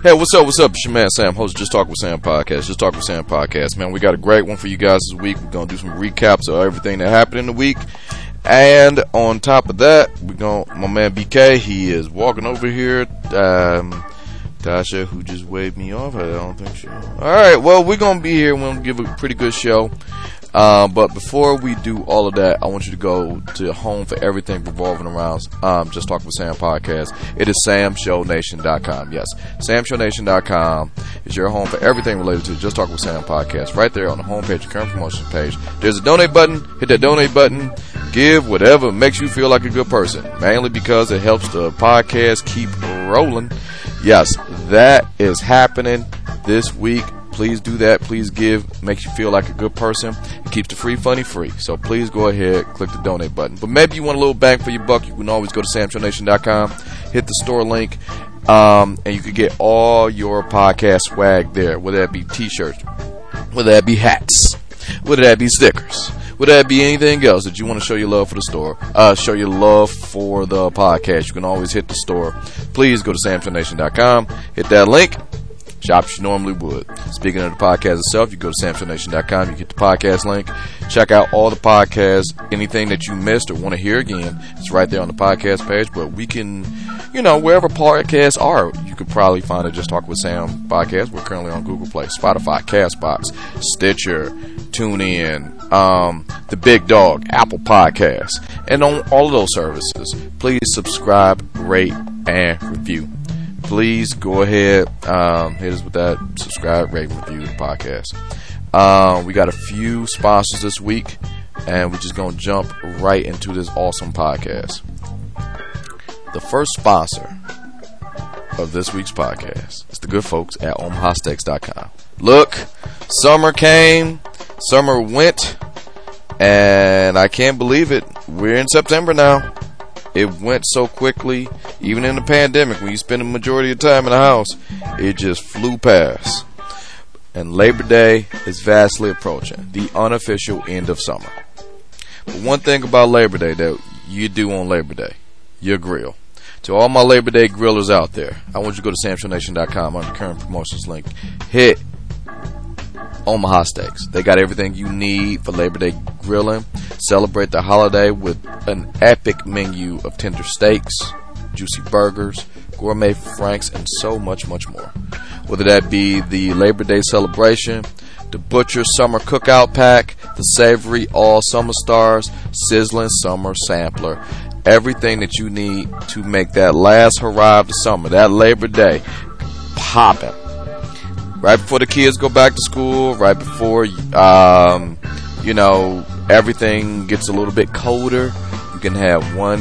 Hey, what's up? What's up? It's your man Sam, host Just Talk with Sam podcast. Just Talk with Sam podcast, man. We got a great one for you guys this week. We're gonna do some recaps of everything that happened in the week, and on top of that, we're gonna my man BK. He is walking over here. Um, Tasha, who just waved me off. I don't think she. All right. Well, we're gonna be here. We'll give a pretty good show. Um, but before we do all of that, I want you to go to home for everything revolving around um, Just Talk with Sam podcast. It is samshownation.com. Yes, samshownation.com is your home for everything related to Just Talk with Sam podcast. Right there on the homepage, current promotion page. There's a donate button. Hit that donate button. Give whatever makes you feel like a good person. Mainly because it helps the podcast keep rolling. Yes, that is happening this week please do that. Please give. Makes you feel like a good person. It keeps the free funny free. So please go ahead, click the donate button. But maybe you want a little bang for your buck. You can always go to samshownation.com, hit the store link, um, and you can get all your podcast swag there. Whether that be t-shirts, whether that be hats, whether that be stickers, whether that be anything else that you want to show your love for the store, uh, show your love for the podcast, you can always hit the store. Please go to samshownation.com, hit that link, shop as you normally would. Speaking of the podcast itself, you go to samshownation.com, you get the podcast link, check out all the podcasts, anything that you missed or want to hear again, it's right there on the podcast page, but we can, you know, wherever podcasts are, you could probably find it Just Talk with Sam podcast. We're currently on Google Play, Spotify, Castbox, Stitcher, TuneIn, um, the Big Dog, Apple Podcasts, and on all of those services. Please subscribe, rate, and review please go ahead, um, hit us with that subscribe, rate, review the podcast. Um, we got a few sponsors this week, and we're just to jump right into this awesome podcast. The first sponsor of this week's podcast is the good folks at OmahaSteaks.com. Look, summer came, summer went, and I can't believe it. We're in September now. It went so quickly, even in the pandemic, when you spend the majority of time in the house, it just flew past. And Labor Day is vastly approaching, the unofficial end of summer. But one thing about Labor Day that you do on Labor Day, your grill. To all my Labor Day grillers out there, I want you to go to samshownation.com on the current promotions link. Hit Omaha Steaks. They got everything you need for Labor Day grilling. Celebrate the holiday with an epic menu of tender steaks, juicy burgers, gourmet franks, and so much, much more. Whether that be the Labor Day celebration, the Butcher Summer Cookout Pack, the Savory All Summer Stars, Sizzling Summer Sampler, everything that you need to make that last hurrah of the summer, that Labor Day, popping right before the kids go back to school, right before um, you know everything gets a little bit colder, you can have one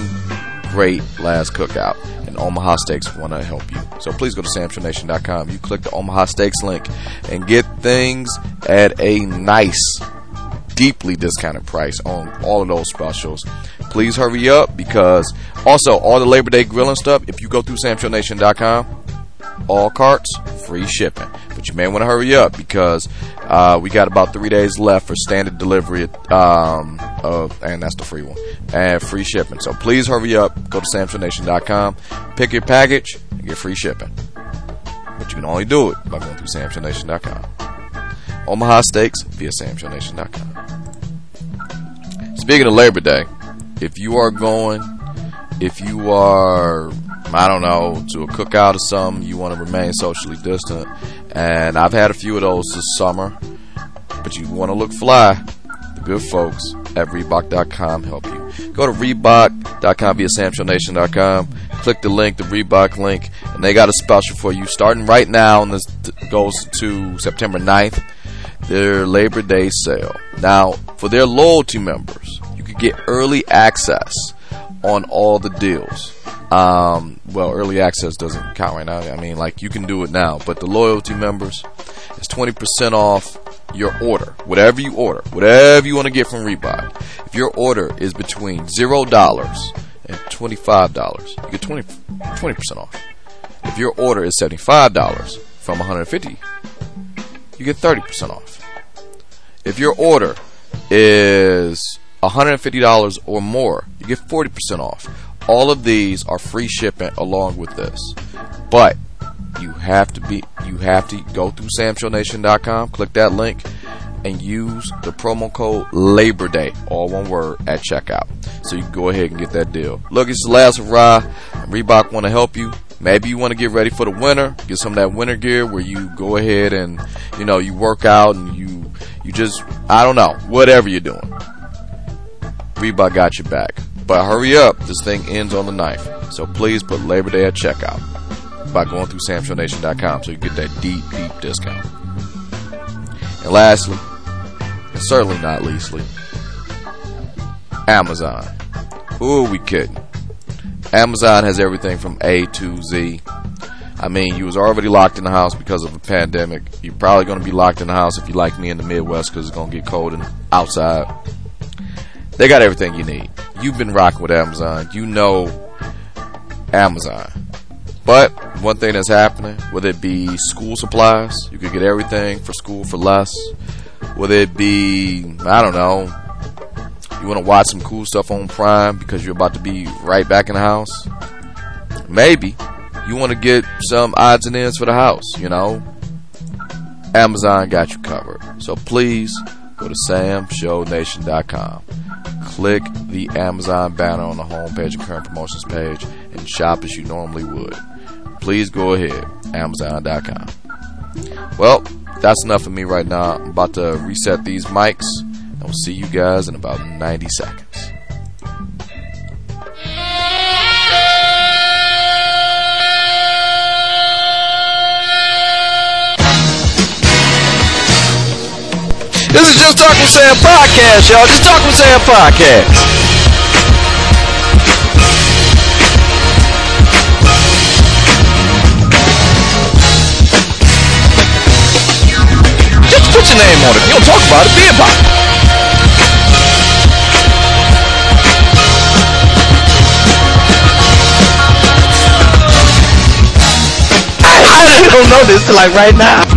great last cookout. And Omaha Steaks want to help you. So please go to samshownation.com. You click the Omaha Steaks link and get things at a nice, deeply discounted price on all of those specials. Please hurry up because also all the Labor Day grilling stuff, if you go through samshownation.com, all carts, free shipping. But you may want to hurry up because uh, we got about three days left for standard delivery, um, of, and that's the free one, and free shipping. So please hurry up. Go to SamShowNation.com, pick your package, and get free shipping. But you can only do it by going through SamShowNation.com. Omaha Steaks via SamShowNation.com. Speaking of Labor Day, if you are going, if you are I don't know, to a cookout or something, you want to remain socially distant. And I've had a few of those this summer, but you want to look fly. The good folks at Reebok.com help you. Go to Reebok.com via SamShowNation.com. Click the link, the Reebok link, and they got a special for you starting right now, and this goes to September 9th. Their Labor Day sale. Now, for their loyalty members, you can get early access on all the deals. Um, well, early access doesn't count right now. I mean, like you can do it now, but the loyalty members is 20% off your order, whatever you order, whatever you want to get from Reebok. If your order is between zero dollars and twenty-five dollars, you get 20 percent off. If your order is seventy-five dollars from 150, you get 30% off. If your order is $150 or more, you get 40% off. All of these are free shipping along with this. But you have to be you have to go through samshownation.com, click that link, and use the promo code Labor Day, all one word, at checkout. So you can go ahead and get that deal. Look, it's the last hurrah. Reebok want to help you. Maybe you want to get ready for the winter, get some of that winter gear where you go ahead and you know you work out and you you just I don't know whatever you're doing. Reebok got your back. But hurry up, this thing ends on the 9th. So please put Labor Day at checkout by going through samshownation.com so you get that deep, deep discount. And lastly, and certainly not leastly, Amazon. Who are we kidding? Amazon has everything from A to Z. I mean, you was already locked in the house because of a pandemic. You're probably going to be locked in the house if you like me in the Midwest because it's going to get cold and outside. They got everything you need. You've been rocking with Amazon. You know Amazon. But one thing that's happening, whether it be school supplies, you could get everything for school for less. Whether it be, I don't know, you want to watch some cool stuff on Prime because you're about to be right back in the house. Maybe you want to get some odds and ends for the house, you know. Amazon got you covered. So please go to samshownation.com click the Amazon banner on the homepage and current promotions page and shop as you normally would. Please go ahead, Amazon.com. Well, that's enough for me right now. I'm about to reset these mics, we'll see you guys in about 90 seconds. This is Just Talk with Sam podcast, y'all. Just Talk with Sam podcast. Just put your name on it. If you don't talk about it, be about it. I don't know this till like right now.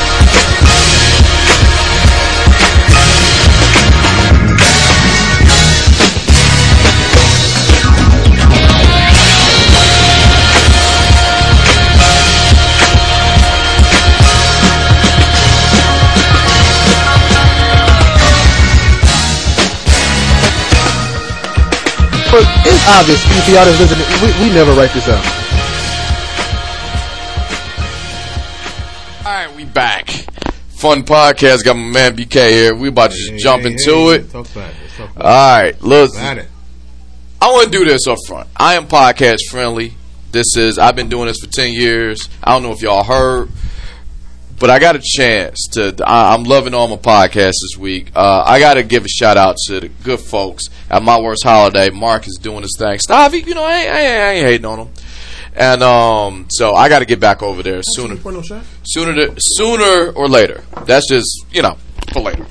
But it's obvious if y'all that's listening, we, we never write this out. All right, we back. Fun podcast. Got my man BK here. We about to just jump into it. Talk about it. Talk about All right, look. About it. I want to do this up front. I am podcast friendly. This is I've been doing this for ten years. I don't know if y'all heard, but I got a chance to. I, I'm loving all my podcasts this week. Uh, I got to give a shout out to the good folks at my worst holiday. Mark is doing his thing. Stavi, you know, I, ain't- I, I ain't hating on him. And um, so I got to get back over there sooner no shot. sooner to, sooner or later. That's just you know for later.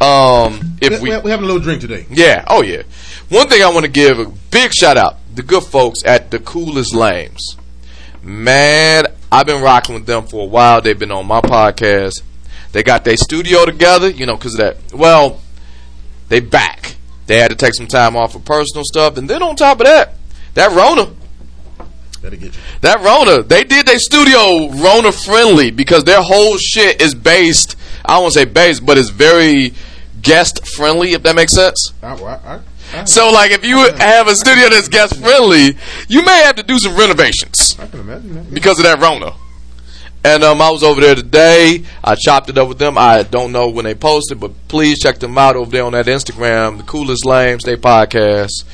Um, if We, we having a little drink today. yeah, oh yeah. One thing I want to give a big shout out the good folks at the Coolest Lames. Man, I've been rocking with them for a while. They've been on my podcast. They got their studio together, you know, because of that. Well, they back. They had to take some time off for personal stuff, and then on top of that, that Rona, That'll get you. that Rona, they did their studio Rona friendly because their whole shit is based. I don't want to say based, but it's very guest friendly. If that makes sense. I, I, I, So, like, if you have a studio that's guest friendly, you may have to do some renovations I can imagine that. because of that Rona. And um, I was over there today. I chopped it up with them. I don't know when they posted, but please check them out over there on that Instagram, the coolest lames they podcast.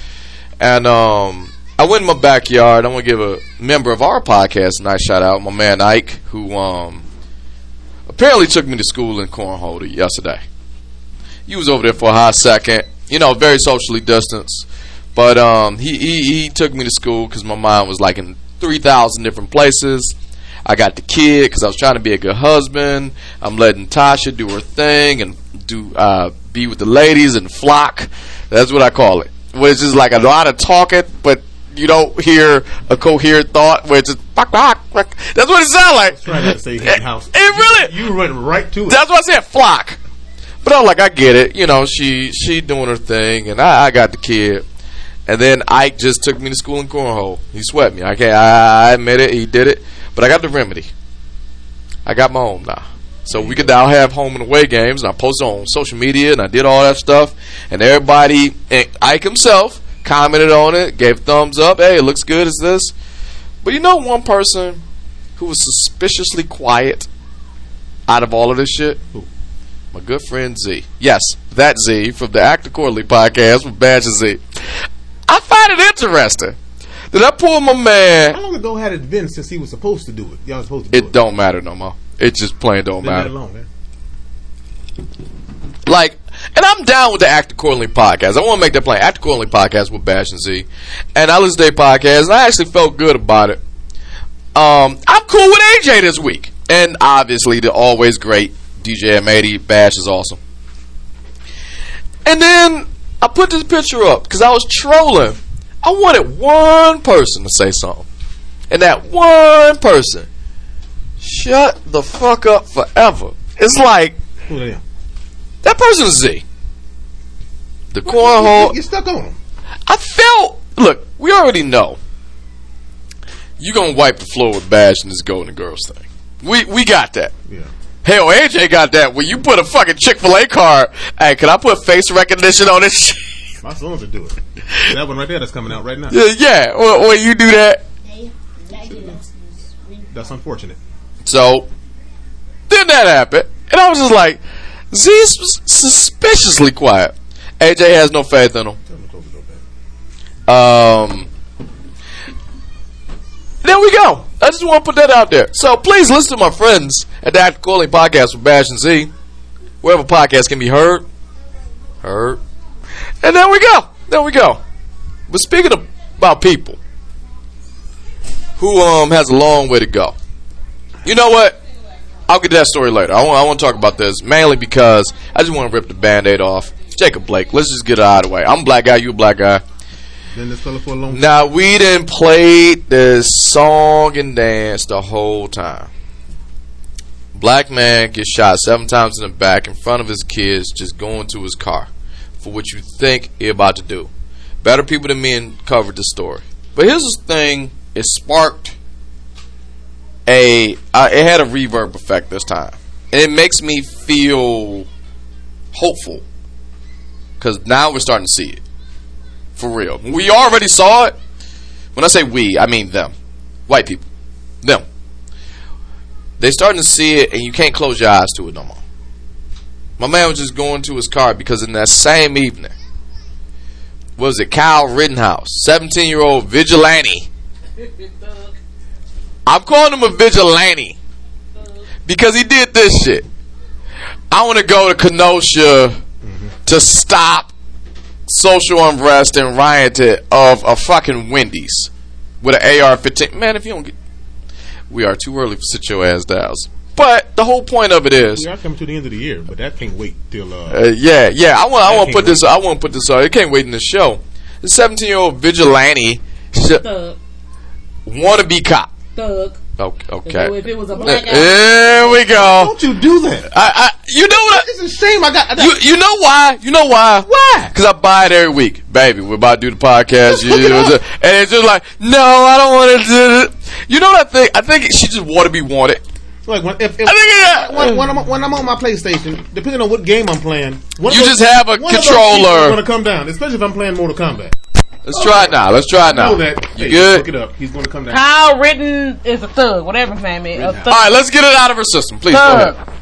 And um, I went in my backyard. I want to give a member of our podcast a nice shout out, my man Ike, who um, apparently took me to school in Cornhole yesterday. He was over there for a hot second. You know, very socially distanced. But um, he, he he took me to school because my mind was like in three thousand different places. I got the kid because I was trying to be a good husband. I'm letting Tasha do her thing and do uh, be with the ladies and flock. That's what I call it. Which is like a lot of talking, but you don't hear a coherent thought. Where it's just fuck, fuck, fuck. That's what it sounds like. Not to say It, house. it really. You went right to it. That's what I said flock. But I was like, I get it. You know, she she doing her thing, and I, I got the kid. And then Ike just took me to school in cornhole. He swept me. I can't. I, admit it. He did it. But I got the remedy. I got my own now. So we could now have home and away games, and I posted on social media, and I did all that stuff, and everybody, and Ike himself, commented on it, gave thumbs up. Hey, it looks good. Is this? But you know, one person who was suspiciously quiet out of all of this shit, my good friend Z. Yes, that Z from the Act Accordingly podcast with Bash and Z. I find it interesting that I pulled my man. How long ago had it been since he was supposed to do it? Y'all supposed to do it. It don't matter no more. It just plain don't matter. long, man. Like, and I'm down with the Act Accordingly podcast. I want to make that plain. Act Accordingly podcast with Bash and Z. And I listened to their podcast, and I actually felt good about it. Um, I'm cool with AJ this week. And obviously, the always great DJ M80. Bash is awesome. And then I put this picture up because I was trolling. I wanted one person to say something. And that one person, shut the fuck up forever. It's like, Who that? that person is Z. The cornhole. you stuck on him. I felt. Look, we already know. You're gonna wipe the floor with Bash and this Golden Girls thing. We we got that. Yeah. Hell, AJ got that. When you put a fucking Chick Fil A card, hey, can I put face recognition on this? shit? My sons would do it. that one right there that's coming out right now. yeah, yeah. When, when you do that, That's unfortunate. so then that happened, and I was just like, Z's was suspiciously quiet. AJ has no faith in him. Tell him to close the door back. Um, there we go. I just want to put that out there. So please listen to my friends at Act Accordingly Podcast with Bash and Z. Wherever podcasts can be heard. Heard. And there we go. There we go. But speaking of, about people who um has a long way to go. You know what? I'll get that story later. I want, I want to talk about this mainly because I just want to rip the band-aid off. Jacob Blake, let's just get it out of the way. I'm a black guy, you a black guy. For a long. Now we didn't play this song and dance the whole time. Black man gets shot seven times in the back in front of his kids just going to his car for what you think he about to do. Better people than me covered the story. But here's the thing: it sparked a. Uh, it had a reverb effect this time, and it makes me feel hopeful because now we're starting to see it for real. We already saw it. When I say we, I mean them, white people, them. They starting to see it, and you can't close your eyes to it no more. My man was just going to his car because in that same evening, was it Kyle Rittenhouse, seventeen year old vigilante? I'm calling him a vigilante because he did this shit. I want to go to Kenosha to stop social unrest and rioting of a fucking Wendy's with an AR-15. Man, if you don't get, we are too early for sit your ass down. But the whole point of it is, We are coming to the end of the year, but that can't wait till. Uh, uh, yeah, yeah. I want, I That want to put can't this, I want to put this. on. It can't wait in the show. The 17 year old vigilante sh- Thug. want to be cop. Thug. Okay, If okay. it- If it was a black guy, There we go. don't you do that? I, I, you know what? It's a shame. I got. I You you know why? You know why? Why? Because I buy it every week, baby. We're about to do the podcast, you hook it know, and it's just like, no, I don't want to do it. You know what I think? I think she just want to be wanted. like when, if, if, I think yeah. when, when, I'm, when I'm on my PlayStation, depending on what game I'm playing, one of You those- just have a one of those controller. Going to come down, especially if I'm playing Mortal Kombat. Let's try it now. Let's try it now. Know that. You Hey, good? Look it up. He's going to come down. Kyle Ritten is a thug, whatever his name is. A thug. right, let's get it out of her system, please. Go thug. ahead.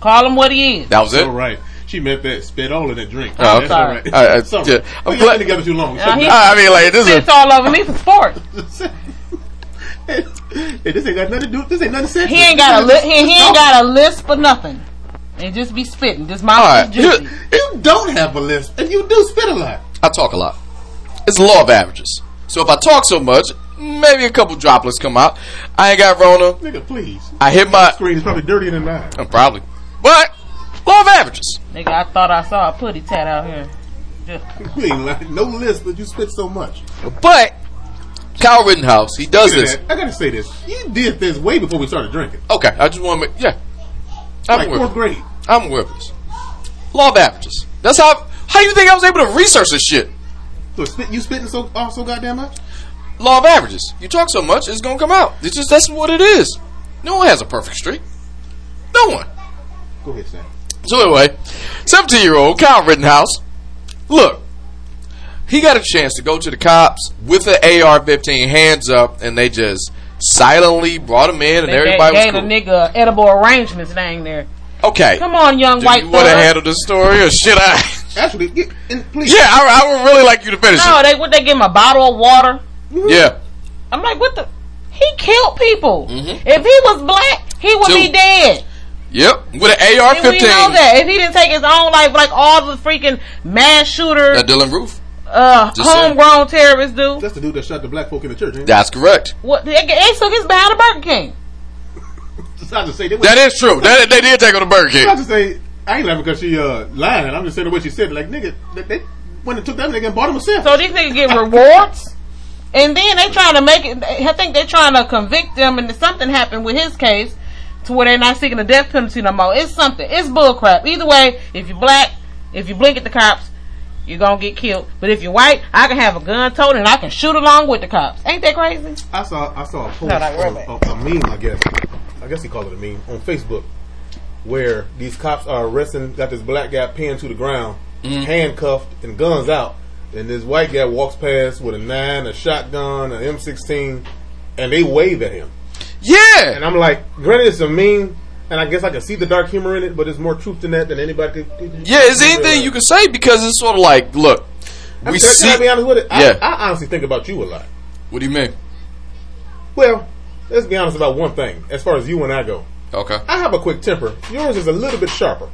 Call him what he is. That was it. All right. She meant that. Spit all in that drink. Oh, That's sorry. all right. I- I- Sorry. yeah. I'm We glad- got together too long. Uh, he- I mean, like this is. It's all over me for sports. hey, this ain't got nothing to do. This ain't nothing sexual. He ain't got a li- he, he ain't got a list for nothing. And just be spitting. This mouth All right, is juicy. here- You don't have a list, and you do spit a lot. I talk a lot. It's the law of averages. So if I talk so much, maybe a couple droplets come out. I ain't got Rona. Nigga, please. I hit my Screen is probably dirtier than mine. uh, probably, but law of averages. Nigga, I thought I saw a putty tat out here. Just, You ain't lying. No list, but you spit so much. But Kyle Rittenhouse, he does this. that. I gotta say this. You did this way before we started drinking. Okay, I just want to make yeah. I'm Like aware. fourth it. grade. I'm aware of this. Law of averages. That's how. How you think I was able to research this shit? So spit, you spitting so off so goddamn much? Law of averages. You talk so much, it's gonna come out. It's just that's what it is. No one has a perfect streak. No one. Go ahead, Sam. So anyway, 17 year old Kyle Rittenhouse, look, he got a chance to go to the cops with an AR-15, hands up, and they just silently brought him in, and they everybody was gave cool. a nigga edible arrangements thing there. Okay, Come on, young do white you want to thug. handle the story, or should I? Actually, get in, please. yeah, I, I would really like you to finish No, they would they give him a bottle of water? it. Yeah, I'm like, what the? He killed people. Mhm. If he was black, he would Two. be dead. yep, with an And we know AR-15. that. If he didn't take his own life, like all the freaking mass shooters, That Dylann Roof. uh, Just saying. homegrown terrorists do. That's the dude that shot the black folk in the church. Ain't That's correct. What they, they took his behind a Burger King. Just not to say they That is true. That they did take on the Burger King. Not to say I ain't laughing because she uh lying. I'm just saying what she said. Like nigga, they, they went and took that nigga and bought him a cell. So these niggas get rewards, and then they trying to make it. I think they're trying to convict them, and something happened with his case to where they're not seeking the death penalty no more. It's something. It's bullcrap. Either way, if you're black, if you blink at the cops, you're gonna get killed. But if you're white, I can have a gun toted and I can shoot along with the cops. Ain't that crazy? I saw I saw a post, No, not or really. a, a meme, I guess. I guess he called it a meme on Facebook, where these cops are arresting, got this black guy pinned to the ground, mm-hmm. handcuffed and guns out, and this white guy walks past with a nine, a shotgun, an M16, and they wave at him. Yeah. And I'm like, granted, it's a meme, and I guess I can see the dark humor in it, but it's more truth than that than anybody could. Yeah, is there anything you can say? Because it's sort of like, look, I we see. can I be honest with it? Yeah. I, I honestly think about you a lot. What do you mean? Well, let's be honest about one thing. As far as you and I go, Okay. I have a quick temper. Yours is a little bit sharper.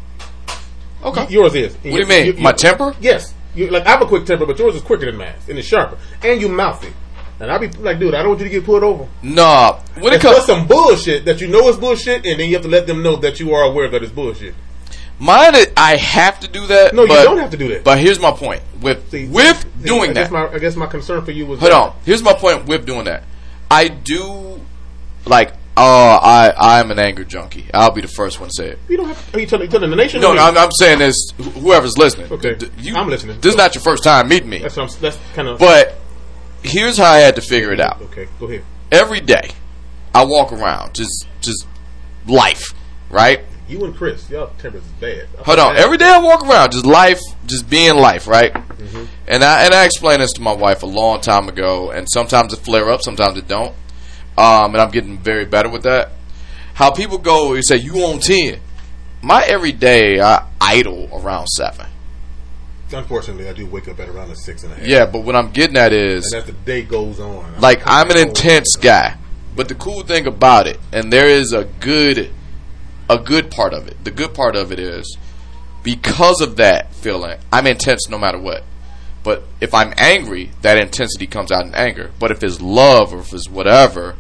Okay. Yours is. What do you mean? My temper? Yes. You, like I have a quick temper, but yours is quicker than mine, and it's sharper. And you mouthy. And I be like, dude, I don't want you to get pulled over. Nah. When it comes, some bullshit that you know is bullshit, and then you have to let them know that you are aware that it's bullshit. mine, is- I have to do that. No, but, you don't have to do that. But here's my point with See, with see, doing I that. My, I guess my concern for you was Hold that- on. Here's my point with doing that. I do like. Uh, I I'm an anger junkie. I'll be the first one to say it. You don't have. To, are you telling, you telling the nation? No, no. I'm, I'm saying this. Whoever's listening, Okay. D- you- I'm listening. This is not your first time meeting me, That's what I'm. That's kind of. but here's how I had to figure it out. Okay, go ahead. Every day, I walk around, just just life, right? You and Chris, y'all tempers is bad. Hold on. Every day I walk around, just life, just being life, right? And I and I explained this to my wife a long time ago, and sometimes it flare up, sometimes it don't. Um, and I'm getting very better with that. How people go, you say you on ten. My every day I idle around seven. Unfortunately, I do wake up at around the six and a half. Yeah, but what I'm getting at is And as the day goes on, like I'm an intense guy. But the cool thing about it, and there is a good a good part of it. The good part of it is because of that feeling, I'm intense no matter what. But if I'm angry, that intensity comes out in anger. But if it's love or if it's whatever,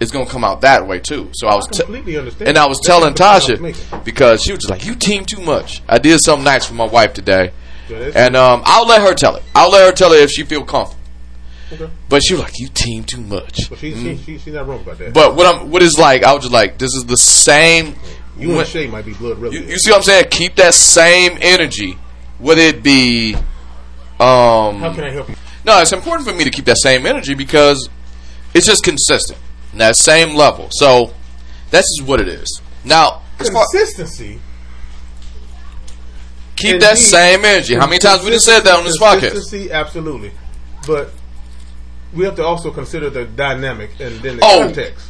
it's gonna come out that way too. So I was I completely understand. and I was telling the point I was Tasha because she was just like, "You team too much." I did something nice for my wife today, Yeah, and um, I'll let her tell it. I'll let her tell it if she feel comfortable. Okay. But she was like, "You team too much." But she, she, she, she's not wrong about that. Mm. But what I'm, what is like, I was just like, this is the same. you and Shay might be blood you, you see what I'm saying? Keep that same energy, whether it be. Um, How can I help you? no, it's important for me to keep that same energy because it's just consistent, that same level. So that's just what it is. Now, Consistency. keep that same energy. How many times we just said that on this podcast? Consistency, absolutely. But we have to also consider the dynamic and then the Oh. context.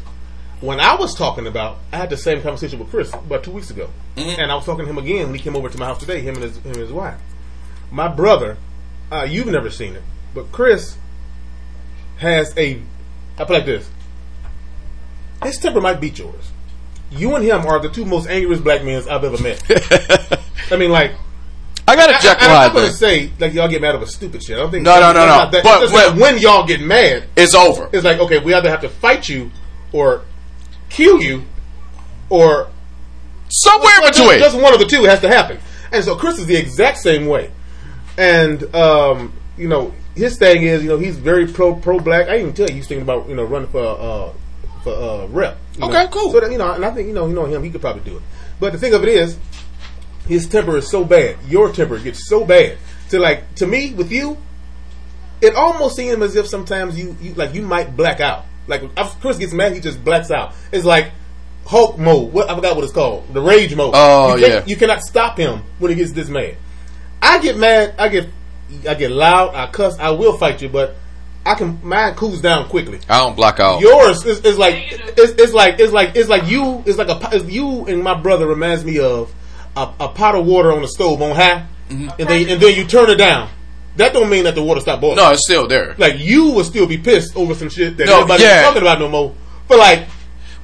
When I was talking about, I had the same conversation with Chris about two weeks ago, Mm-hmm. and I was talking to him again when he came over to my house today. Him and his him and his wife. My brother, uh, you've never seen it, but Chris has a. I put like this. His temper might beat yours. You and him are the two most angriest black men I've ever met. I mean, like I got a Jekyll I, I, I'm gonna say like y'all get mad over stupid shit. I don't think No, no, no, no. that- But just when- when y'all get mad, It's over. it's like okay, we either have to fight you or kill you, or Somewhere Well, just- between. Just one of the two has to happen. And so Chris is the exact same way. And um, you know, his thing is, you know, he's very pro pro black. I even tell you he's thinking about, you know, running for uh for uh rep. Okay, know. cool. So that, you know, and I think you know, you know him, he could probably do it. But the thing of it is, his temper is so bad. Your temper gets so bad. To like to me, with you, it almost seems as if sometimes you, you like you might black out. Like if Chris gets mad, he just blacks out. It's like Hulk mode. What I forgot what it's called. The rage mode. Oh, you yeah. You cannot stop him when he gets this mad. I get mad. I get I get loud. I cuss. I will fight you, but I can. Mine cools down quickly. I don't block out. Yours is, is like it's, it's like it's like it's like you. It's like a po- it's you and my brother reminds me of a, a pot of water on the stove on high, mm-hmm. and then and then you turn it down. That don't mean that the water stop boiling. no, it's still there. Like you will still be pissed over some shit that No, nobody's yeah. talking about no more. For like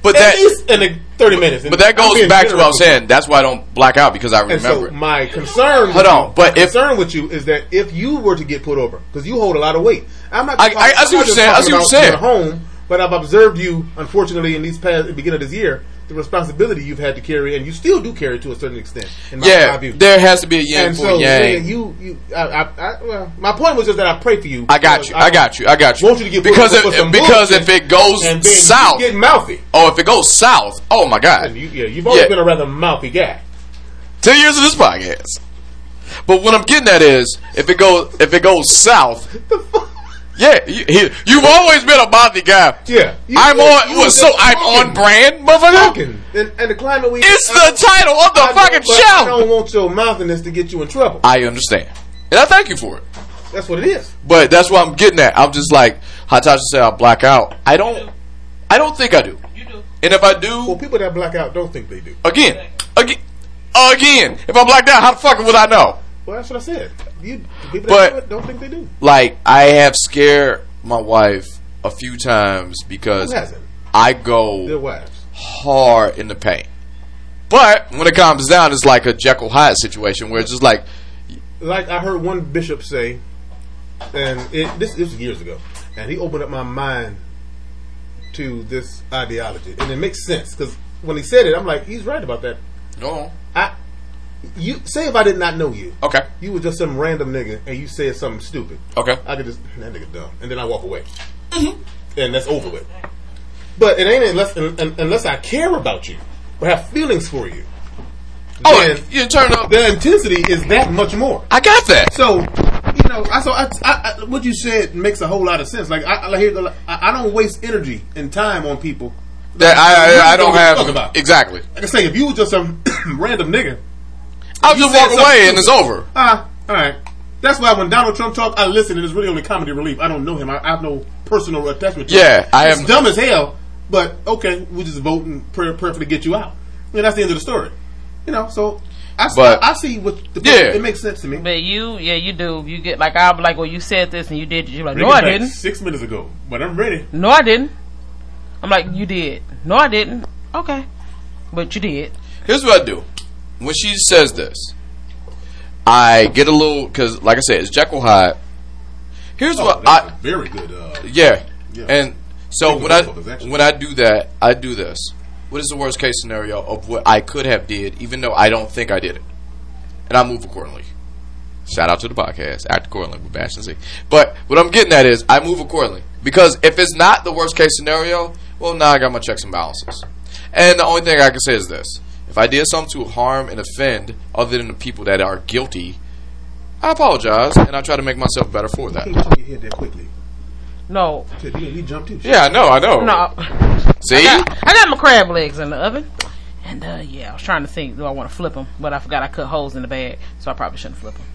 But at that least in the thirty minutes. but that goes back to what I was generous with you. saying. That's why I don't black out because I And remember so my concern, Hold on, you, but my if- concern with you is that if you were to get put over, because you hold a lot of weight, I'm not. I- I- I I'm see what you're saying. I see what you're saying. your home, but I've observed you, unfortunately, in these past the beginning of this year, the responsibility you've had to carry, and you still do carry to a certain extent. In my, my Yeah, view. there has to be a yin and for so yang. you, you, I, I, I, well, my point was just that I pray for you. I got you. I got you. I got you. Want you to get because if, because if it goes and south, get mouthy. oh, if it goes south, oh my god, you, yeah, you've always Yeah. been a rather mouthy guy. ten years of this podcast. But what I'm getting at is, if it goes if it goes south, yeah, you, he- you've always been a mouthy guy. Yeah, you- I'm you- on. you so I'm on brand, motherfucker. Talking. And, and the climate we It's the title of the I fucking show. I don't want your mouthiness to get you in trouble. I understand, and I thank you for it. That's what it is. But that's what I'm getting at. I'm just like Hot Tasha said, I'll black out. I don't. I don't think I do. You do. And if I do, Well, people that black out don't think they do. again, again, again, if I'm blacked out, how the fuck would I know? Well, that's what I said. You people But- that do it don't think they do. Like I have scared my wife a few times because I go hard in the paint. But when it calms down, it's like a Jekyll Hyde situation where it's just like, Like I heard one bishop say, and it, this, this was years ago, and he opened up my mind to this ideology, and it makes sense because when he said it, I'm like, he's right about that. no, I, you say if I did not know you, okay, you were just some random nigga, and you said something stupid. okay, I could just that nigga dumb, and then I walk away, Mm-hmm. and that's over with. But it ain't unless un, un- unless I care about you or have feelings for you. oh, then you turn up. the intensity is that much more. I got that. So you know, I so I, I, I, what you said makes a whole lot of sense. Like I, I, I, don't waste energy and time on people. That I, I, I don't you have about? exactly. Like I say, if you were just some random nigga, I'll just walk away and it's over. ah, all right. That's why when Donald Trump talk, I listen, and it's really only comedy relief. I don't know him. I, I have no personal attachment to Yeah, him. I It's have- dumb as hell, but okay, we just vote and pray, prayerfully get you out. And that's the end of the story. You know, so I, s- But- I, I see what the Yeah. it makes sense to me. But you, yeah, you do. You get like I'll be like, well, you said this and you did. You're like, Bring no, I didn't. Six minutes ago, but I'm ready. No, I didn't. I'm like, you did. No, I didn't. Okay, but you did. Here's what I do. When she says this, I get a little because, like I said, it's Jekyll Hyde. Here's Oh, what I very good. Uh, yeah. Yeah. and so when I vote of his action. when I do that, I do this. What is the worst case scenario of what I could have did, even though I don't think I did it, and I move accordingly. Shout out to the podcast, act accordingly with Bash and Z. But what I'm getting at is I move accordingly because if it's not the worst case scenario, well, now I got my checks and balances. And the only thing I can say is this: if I did something to harm and offend other than the people that are guilty, I apologize and I try to make myself better for that. can't turn that quickly. No, Shit, You, you jump. Yeah, I know, I know. no. See, I got, I got my crab legs in the oven. And uh, yeah, I was trying to think, do I want to flip them? But I forgot I cut holes in the bag, so I probably shouldn't flip them.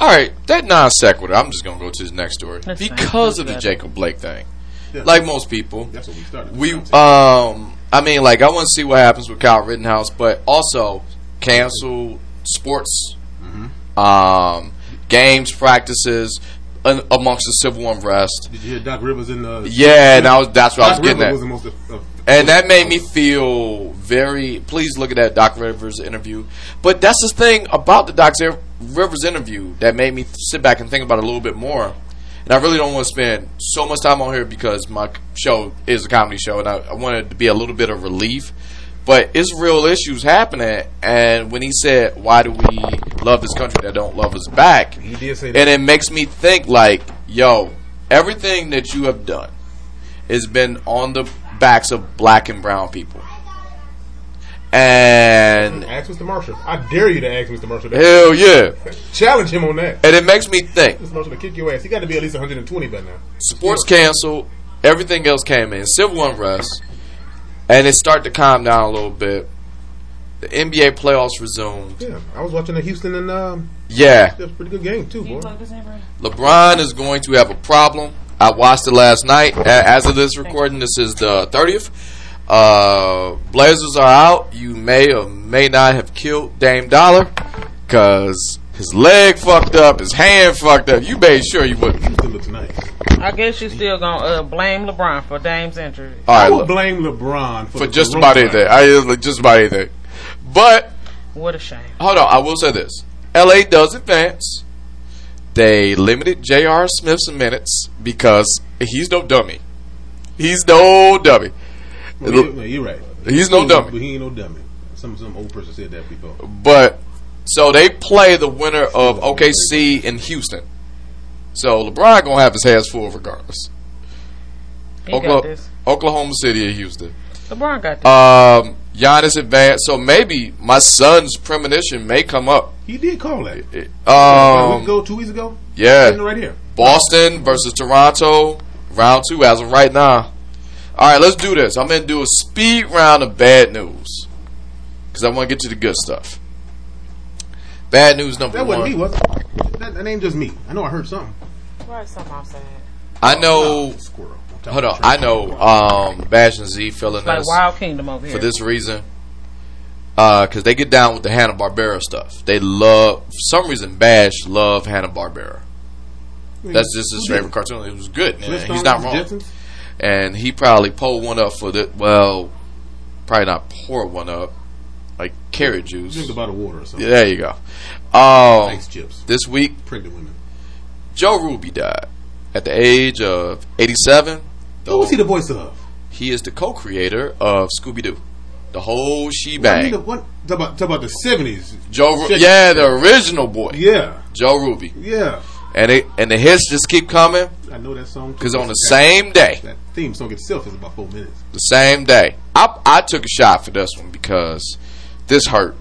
all right, that non sequitur. I'm just gonna go to the next story That's because of the Jacob Blake thing. Yeah. Like most people, That's what we started. we um, I mean, like I want to see what happens with Kyle Rittenhouse, but also cancel sports, um, games practices un- amongst the civil unrest. Did you hear Doc Rivers in the? Yeah, and I was, that's what I was Doc getting Rivers at. was the most. Uh, And that made me feel very. Please look at that Doc Rivers interview. But that's the thing about the Doc Rivers interview that made me sit back and think about it a little bit more. And I really don't want to spend so much time on here because my show is a comedy show, and I, I wanted to be a little bit of relief. But it's real issues happening, and when he said, "Why do we love this country that don't love us back?" He did say that. and it makes me think like, yo, everything that you have done has been on the backs of black and brown people. And Ask Mr. Marshall. I dare you to ask Mr. Marshall that. hell yeah. Challenge him on that. And it makes me think Mr. Marshall to kick your ass. He got to be at least 120 by now. sports canceled, everything else came in, civil unrest, and it started to calm down a little bit. The NBA playoffs resumed. Yeah, I was watching the Houston and um, Yeah, it was a pretty good game too, boy. LeBron is going to have a problem. I watched it last night. As of this recording, this is the 30th. Uh, Blazers are out. You may or may not have killed Dame Dolla because his leg fucked up, his hand fucked up. You made sure you wouldn't. Houston looks nice. I guess you still gonna uh, blame LeBron for Dame's injury. All I right, would look, blame LeBron for, for just about coronavirus. anything. I just about anything. But What a shame. hold on, I will say this: LA does advance. They limited J.R. Smith's minutes because he's no dummy. He's no dummy. Well, you- well, you're right. He's no He- dummy. But he ain't no dummy. Some some old person said that before. But so they play the winner of OKC in Houston. So LeBron gonna have his hands full regardless. He Oklahoma. Oklahoma City or Houston. LeBron got this. Um, Giannis advanced, so maybe my son's premonition may come up. He did call that. a Um, ago, two weeks ago. yeah, right here. Boston versus Toronto, round two as of right now. All right, let's do this. I'm gonna do a speed round of bad news because I want to get to the good stuff. Bad news number one. That wasn't me, was it? That, that ain't just me. I know I heard something. Right, something I'm saying. I know. Squirrel. I'm Hold on. I know. Um, Bash and Z feeling Like us Wild Kingdom over here. for this reason. Because they get down with the Hanna Barbera stuff. They love, for some reason, Bash love Hanna Barbera. That's just his favorite cartoon. It was good. Man. He's not wrong. And he probably pulled one up for the well, probably not pour one up, like carrot juice. Drink a bottle of water or something. Yeah, there you go. Um, Ice chips. this week, Pregnant women. Joe Ruby died at the age of 87. Who was he the voice of? He is the co-creator of Scooby Doo, the whole I mean, shebang. the, what, talk about, talk about the 70s. Joe, Ru- yeah, the original boy, Yeah. Joe Ruby, Yeah. And it and the hits just keep coming I know that song. because on the same day, That theme song itself is about four minutes. the same day, I I took a shot for this one because this hurt.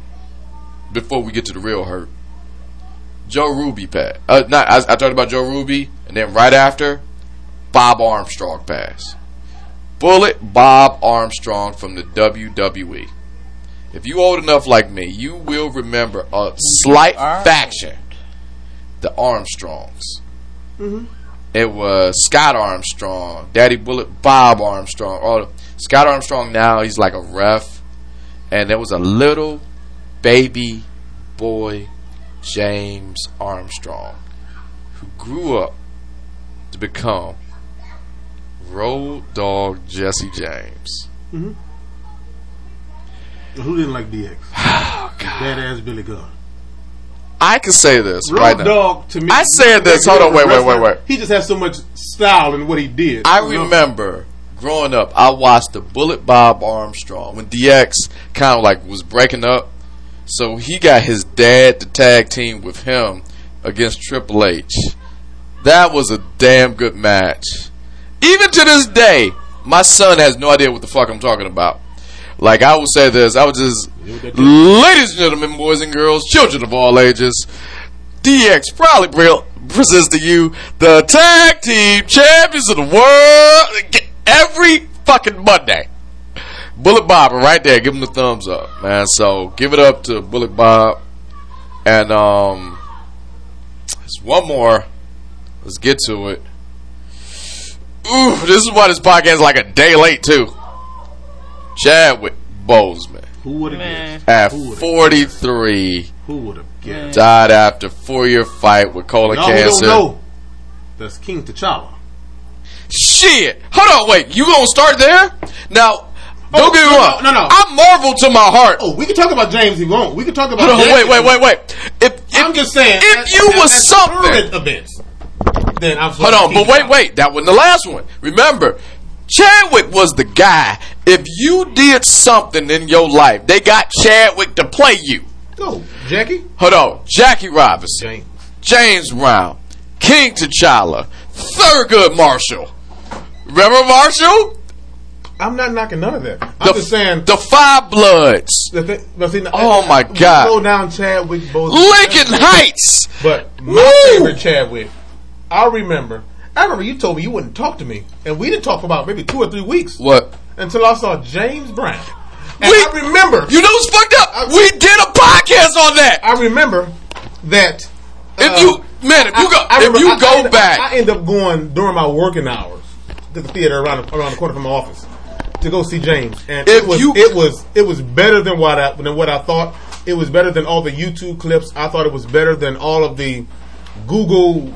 Before we get to the real hurt, Joe Ruby passed. Uh, not I, I talked about Joe Ruby, and then right after, Bob Armstrong passed. Bullet Bob Armstrong from the WWE. If you old enough like me, you will remember a slight faction, the Armstrongs. Mm-hmm. It was Scott Armstrong, Daddy Bullet, Bob Armstrong. All Scott Armstrong now he's like a ref, and there was a little baby boy, James Armstrong, who grew up to become Road Dog Jesse James. Mm-hmm. Who didn't like DX? Oh, Badass Billy Gunn. I can say this Road right now. Dog to me. I said this. Hold on, wait, wait, wait, wait. He just has so much style in what he did. I remember growing up, I watched the Bullet Bob Armstrong when DX kind of like was breaking up. So he got his dad to tag team with him against Triple H. That was a damn good match. Even to this day, my son has no idea what the fuck I'm talking about. Like I would say this, I would just, ladies and gentlemen, boys and girls, children of all ages, DX proudly pre- presents to you the tag team champions of the world every fucking Monday. Bullet Bob, right there, give him the thumbs up, man. So give it up to Bullet Bob, and um, there's one more. Let's get to it. Ooh, this is why this podcast is like a day late too. Chadwick Boseman Who would have Man. guessed? at Who 43 Who would have guessed? died after four-year fight with colon Y'all who cancer. don't know. That's King T'Challa. Shit! Hold on, wait. You gonna start there? Now, Don't oh, get me no, wrong. no, no, no. I'm Marvel to my heart. Oh, we can talk about James. He won't. We can talk about. Hold on, wait, wait, wait, wait. If, if I'm just saying. if as- you as- was as something, events, then I'm. hold on, but wait, wait. That wasn't the last one. Remember, Chadwick was the guy. If you did something in your life, they got Chadwick to play you. Go, Jackie. Hold on, Jackie Robinson, James. James Brown, King T'Challa, Thurgood Marshall. Remember Marshall? I'm not knocking none of that. I'm The, just saying. the Five Bloods, the thing, see, Oh, my we God. Go down Chadwick. Both Lincoln Heights. But my Woo! favorite Chadwick, I remember. I remember you told me you wouldn't talk to me, and we didn't talk for about maybe two or three weeks What? until I saw James Brown. And We- I remember. You know what's fucked up? We did a podcast on that. I remember that. If uh, you man, if you go, I if remember- you I- go I, back, I, end up going during my working hours to the theater around the, around the corner from my office to go see James, and If it was you- it was it was better than what I than what I thought. It was better than all the YouTube clips. I thought it was better than all of the Google,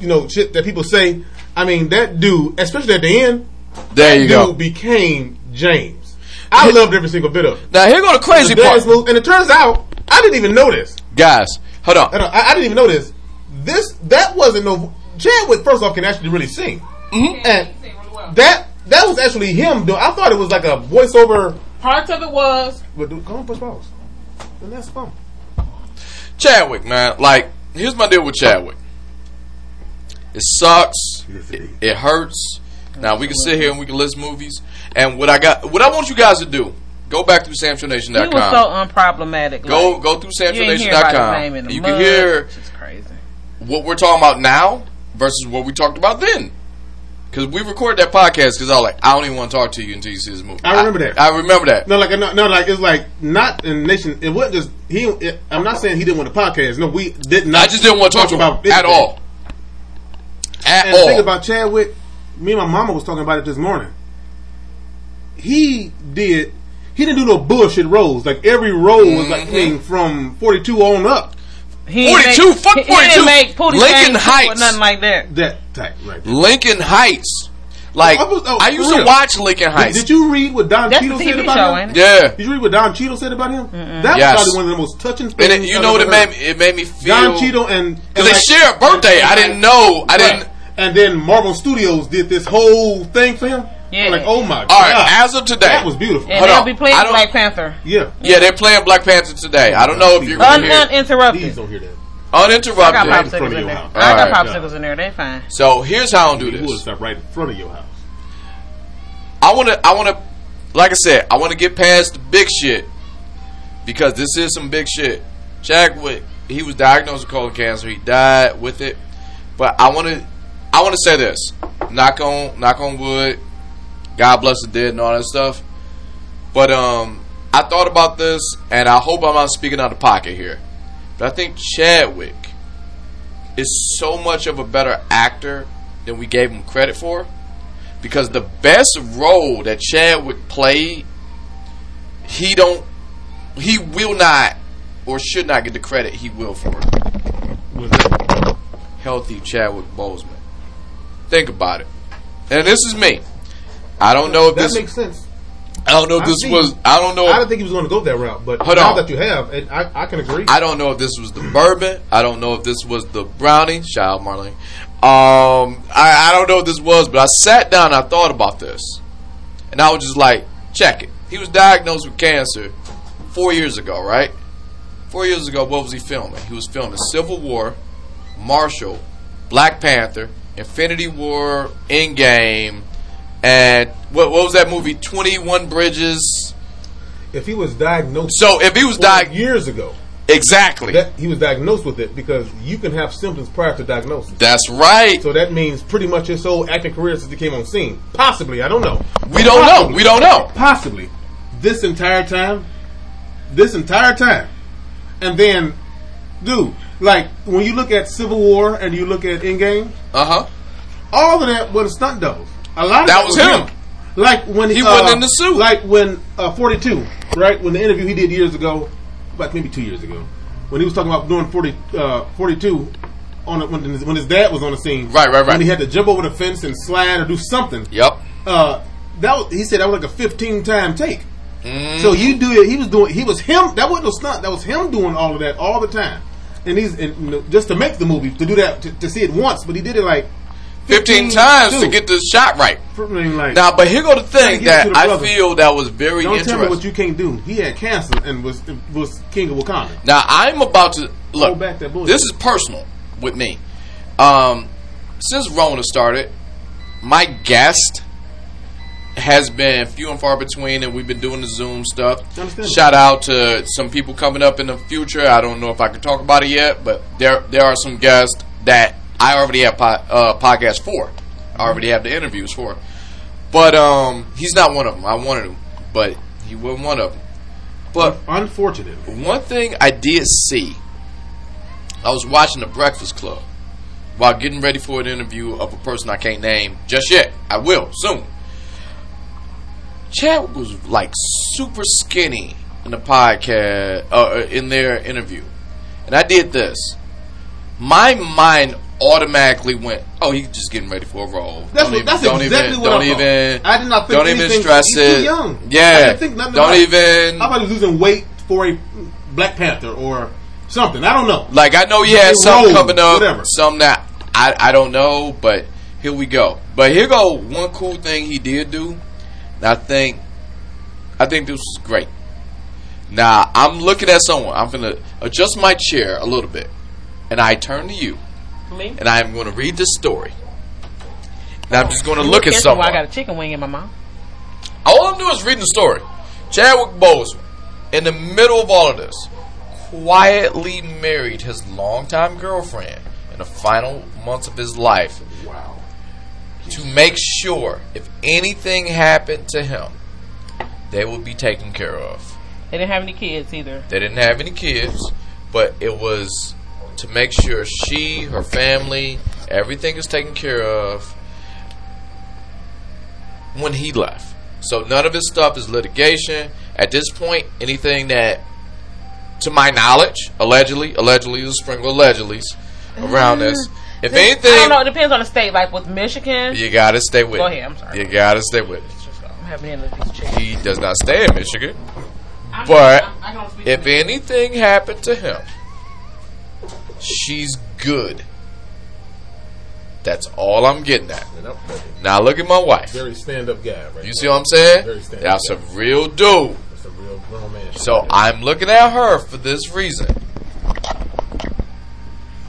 you know, shit that people say. I mean, that dude, especially at the end, there you dude go. became James. I loved every single bit of it. Now here go the crazy The part, dance moves, and it turns out I didn't even know this. guys. Hold on. I, don't- I, I didn't even know this. This that wasn't no Chadwick. First off, can actually really sing, Mm-hmm. and that that was actually him. Doing, I thought it was like a voiceover. Parts of it was But dude, come on, push pause. And that's fun. Chadwick, man. Like, here's my deal with Chadwick. It sucks. It, it hurts. Now we can sit here and we can list movies. And what I got, what I want you guys to do, go back to through he was so unproblematic. Go like, go through you ain't hear about his SamShowNation.com. name in the You mud. can hear crazy. what we're talking about now versus what we talked about then. Because we recorded that podcast because I was like, I don't even want to talk to you until you see this movie. I remember that. I remember that. No, like no, no, like it's like not in nation. It wasn't just he. It, I'm not saying he didn't want the podcast. No, we did not. I just didn't want to talk to him at anything. all. At And the thing about Chadwick, me and my mama was talking about it this morning. He did. He didn't do no bullshit roles. Like every role was like I Mm-hmm. mean, from 42 on up. He 42, make- fuck he- He 42. didn't make Pootie Lincoln Heights. nothing like that. That type right. there. Lincoln Heights. Like, I was- oh, I used for to watch Lincoln Heights. did you read what Don That's Cheadle said about show, him? ain't it? yeah. Did you read what Don Cheadle said about him? That Yes. was probably one of the most touching And things. it, you I've know what it made me? It made me feel. Don Cheadle and Because they share a birthday. I didn't know. I didn't. Right. And then Marvel Studios did this whole thing for him. Yeah. I'm like, oh my god. All right, as of today. that was beautiful. And Hold they'll on. be playing I don't- Black Panther. yeah, Yeah, they're playing Black Panther today. I don't know if you're going to hear uninterrupted. please don't hear that. Uninterrupted. I got uninterrupted. in front popsicles of in your there. house. I got Alright. popsicles in there. They fine. So here's how I'll do You would this. stop right in front of your house. I want to. I want to. Like I said, I want to get past the big shit because this is some big shit. Chadwick, he was diagnosed with colon cancer. He died with it. But I want to. I want to say this. Knock on. Knock on wood. God bless the dead and all that stuff. But um, I thought about this, and I hope I'm not speaking out of pocket here. But I think Chadwick is so much of a better actor than we gave him credit for because the best role that Chadwick played, he don't, he will not, or should not get the credit he will for it. Was that- Healthy Chadwick Boseman. Think about it, and this is me. I don't know if that this. makes sense. I don't know if I this see. was. I don't know. I If, didn't think he was going to go that route, but Hold now on. that you have, it, I, I can agree. I don't know if this was the bourbon. I don't know if this was the brownie. Shout out Marlene. Um, I, I don't know what this was, but I sat down and I thought about this, and I was just like, check it. He was diagnosed with cancer four years ago, right? Four years ago, what was he filming? He was filming Civil War, Marshall, Black Panther, Infinity War, Endgame, and what, what was that movie? Twenty One Bridges. if he was diagnosed So if he was diagnosed, years ago, exactly. that he was diagnosed with it because you can have symptoms prior to diagnosis. That's right. So that means pretty much his whole acting career since he came on scene. Possibly, I don't know. We don't know. We don't know. Possibly. This entire time. This entire time. And then, dude, like when you look at Civil War and you look at Endgame, Uh huh. all of that was stunt doubles. A lot of That that, was him. him. Like when He uh, wasn't in the suit. Like when uh, Forty Two, right? When the interview he did years ago, about maybe two years ago, when he was talking about doing 40, uh, 42 on the, when, his, when his dad was on the scene. Right, right, right. When he had to jump over the fence and slide or do something. Yep. Uh, that was, he said that was like a 15 time take. Mm. So you do it. He was doing. He was him. That wasn't a stunt. That was him doing all of that all the time. And he's and, you know, just to make the movie to do that to, to see it once, but he did it like 15 times to get the shot right. Like, Now, but here go the thing that the I brother. feel that was very don't tell me what you can't do. He had cancer and was was king of Wakanda. Now, I'm about to look. Back that. This is personal with me. Um, since Rona started, my guest has been few and far between, and we've been doing the Zoom stuff. Shout out to some people coming up in the future. I don't know if I can talk about it yet, but there there are some guests that I already have po- uh, podcast for. I already have the interviews for. But um, he's not one of them. I wanted him, but he wasn't one of them. But Unfortunate. one thing I did see, I was watching the Breakfast Club while getting ready for an interview of a person I can't name just yet. I will soon. Chad was like super skinny in the podcast, uh, in their interview, and I did this. My mind automatically went, "Oh, he's just getting ready for a role." That's don't what- even, that's don't exactly even, what don't I thought. even, I did not think don't even stress he's too it. young. I Yeah, didn't think nothing don't about even. How about losing weight for a Black Panther or something? I don't know. Like I know he had something coming up, whatever. some that I I don't know, but here we go. But here go one cool thing he did do. And I think I think this is great. Now I'm looking at someone. I'm gonna adjust my chair a little bit, and I turn to you, Me? and I'm going to read this story. And I'm just going to look at Guess someone. why I got a chicken wing in my mouth. All I'm doing is reading the story. Chadwick Boseman, in the middle of all of this, quietly married his longtime girlfriend in the final months of his life Wow. To make sure if anything happened to him, they would be taken care of. They didn't have any kids either. They didn't have any kids, but it was to make sure she, her family, everything is taken care of when he left. So none of his stuff is litigation. At this point, anything that, to my knowledge, allegedly, allegedly, the a sprinkle of allegedlys around mm-hmm. this. If I don't know. It depends on the state. Like with Michigan, you gotta stay with Go ahead, I'm sorry. You gotta stay with it. I'm having any of. He does not stay in Michigan. I'm- But I'm- I can if for me. anything happened to him, she's good. That's all I'm getting at. And that- that's a Now look at my wife. Very stand up guy, right? You see what I'm saying? Very stand-up That's a real dude. That's a real grown man. So I'm looking at her for this reason.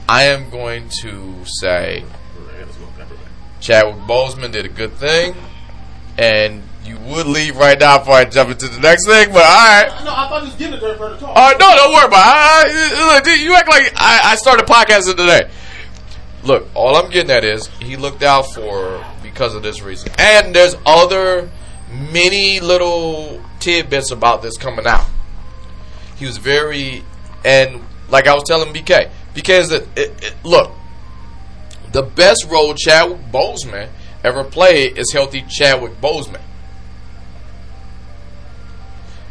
I am going to say Right, let's go. Pepper back. Chadwick Boseman did a good thing, and you would leave right now before I jump into the next thing. But all right. No, I thought you was giving it to her to talk. Uh, no, don't worry about it. I, you act like I, I started podcasting today. Look, all I'm getting at is he looked out for because of this reason. And there's other many little tidbits about this coming out. He was very, and like I was telling BK, because it, it, it, look, the best role Chadwick Boseman ever played is healthy Chadwick Boseman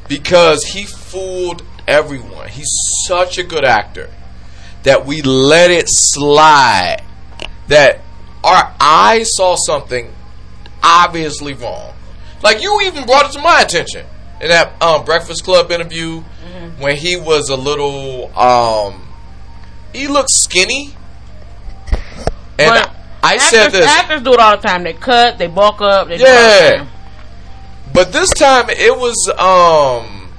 because he fooled everyone. He's such a good actor that we let it slide. That our eyes saw something obviously wrong. Like you even brought it to my attention in that um, Breakfast Club interview when he was a little. Um, he looks skinny, and But I actors, said this. Actors do it all the time. They cut, they bulk up. They do all the Yeah. But this time it was um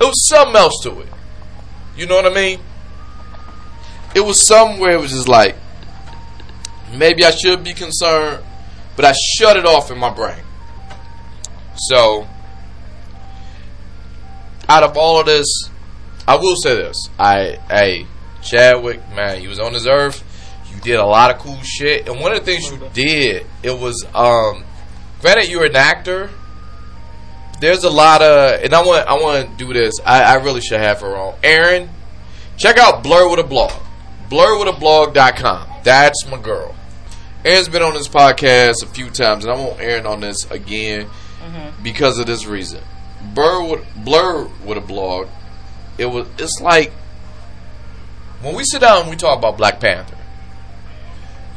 it was something else to it. You know what I mean? It was somewhere it was just like maybe I should be concerned, but I shut it off in my brain. So out of all of this, I will say this. I hey, Chadwick, man, you was on this earth. You did a lot of cool shit. And one of the things you did, it was um granted you're an actor. There's a lot of, and I want I want to do this. I, I really should have her on. Aaron, check out Blur with a Blog. BlurWithAblog.com. That's my girl. Aaron's been on this podcast a few times, and I want Aaron on this again because of this reason. Blur with, Blur with a Blog. It was. It's like when we sit down and we talk about Black Panther.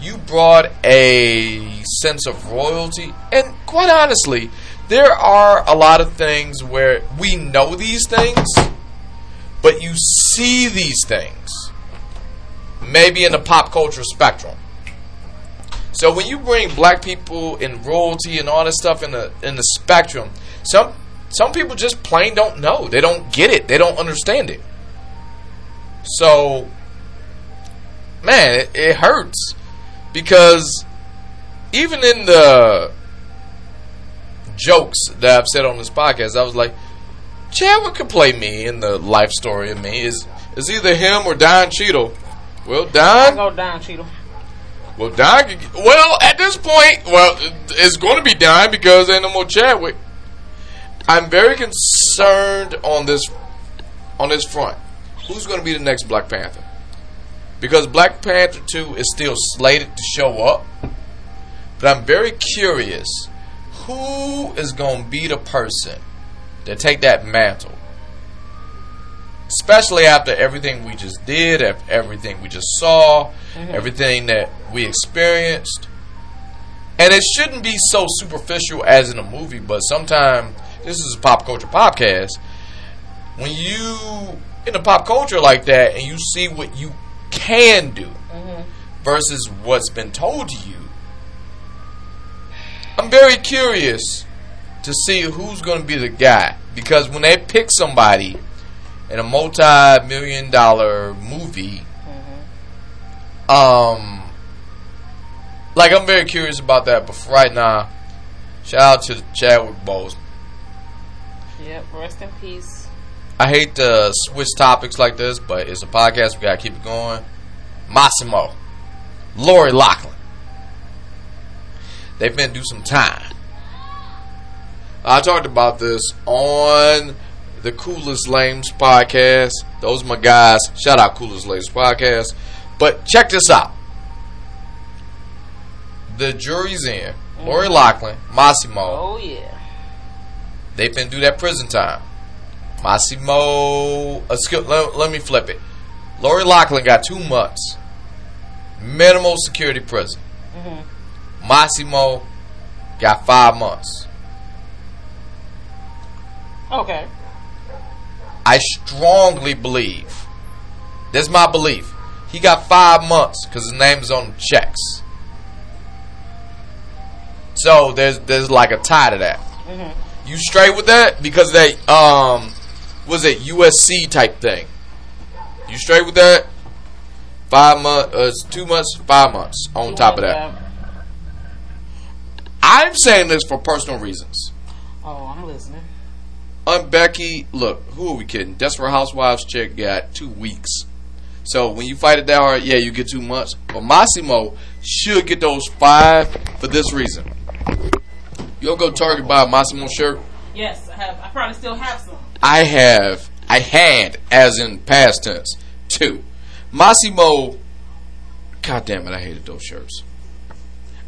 You brought a sense of royalty. And quite honestly, there are a lot of things where we know these things, but you see these things maybe in the pop culture spectrum. So when you bring black people and royalty and all this stuff in the in the spectrum, some some people just plain don't know. They don't get it. They don't understand it. So man, it, it hurts because even in the jokes that I've said on this podcast, I was like, Chadwick could play me in the life story of me. Is is either him or Don Cheadle. Well, Don. I Don. go down, Cheeto. Well, Don. Well, at this point, well, it's going to be Don because ain't no more Chadwick. I'm very concerned on this on this front. Who's going to be the next Black Panther? Because Black Panther 2 is still slated to show up. But I'm very curious who is going to be the person to take that mantle? Especially after everything we just did, after everything we just saw, mm-hmm. everything that we experienced. And it shouldn't be so superficial as in a movie, but sometimes this is a pop culture podcast. When you in a pop culture like that and you see what you can do versus what's been told to you, I'm very curious to see who's going to be the guy because when they pick somebody in a multi-million dollar movie, um, like I'm very curious about that. But for right now, shout out to Chadwick Boseman. Yep, rest in peace. I hate to switch topics like this, but it's a podcast. We gotta keep it going. Mossimo, Lori Loughlin, they've been do some time. I talked about this on the Coolest Lames podcast. Those are my guys. Shout out Coolest Lames podcast. But check this out. The jury's in. Lori mm-hmm. Loughlin, Mossimo, Oh yeah. They've been do that prison time. Mossimo, uh, let, let me flip it. Lori Loughlin got two months, minimal security prison. Mossimo got five months. Okay. I strongly believe, this is my belief, he got five months because his name is on the checks. So there's there's like a tie to that. You straight with that because they um was it USC type thing? You straight with that? Five months, uh, two months, five months on top of that. I'm saying this for personal reasons. Oh, I'm listening. Um, Becky, look, who are we kidding? Desperate Housewives chick got two weeks. So when you fight it that hard, yeah, you get two months. But Mossimo should get those five for this reason. You'll go Target buy a Mossimo shirt. Yes, I have. I probably still have some. I have, I had, as in past tense, two. Mossimo, god damn it, I hated those shirts.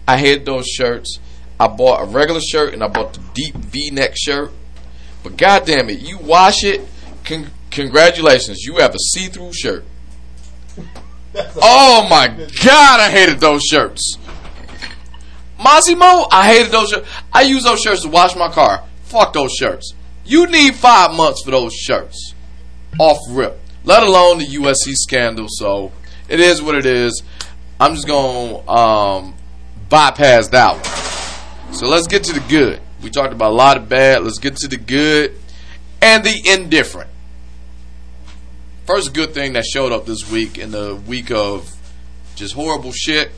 I hated those shirts. I bought a regular shirt and I bought the deep V-neck shirt. But god damn it, you wash it, con- congratulations, you have a see-through shirt. Oh my god, I hated those shirts. Mossimo, I hated those shirts. I use those shirts to wash my car. Fuck those shirts. You need five months for those shirts. Off rip. Let alone the USC scandal. So it is what it is. I'm just gonna um, bypass that one. So let's get to the good. We talked about a lot of bad. Let's get to the good and the indifferent. First good thing that showed up this week in the week of just horrible shit.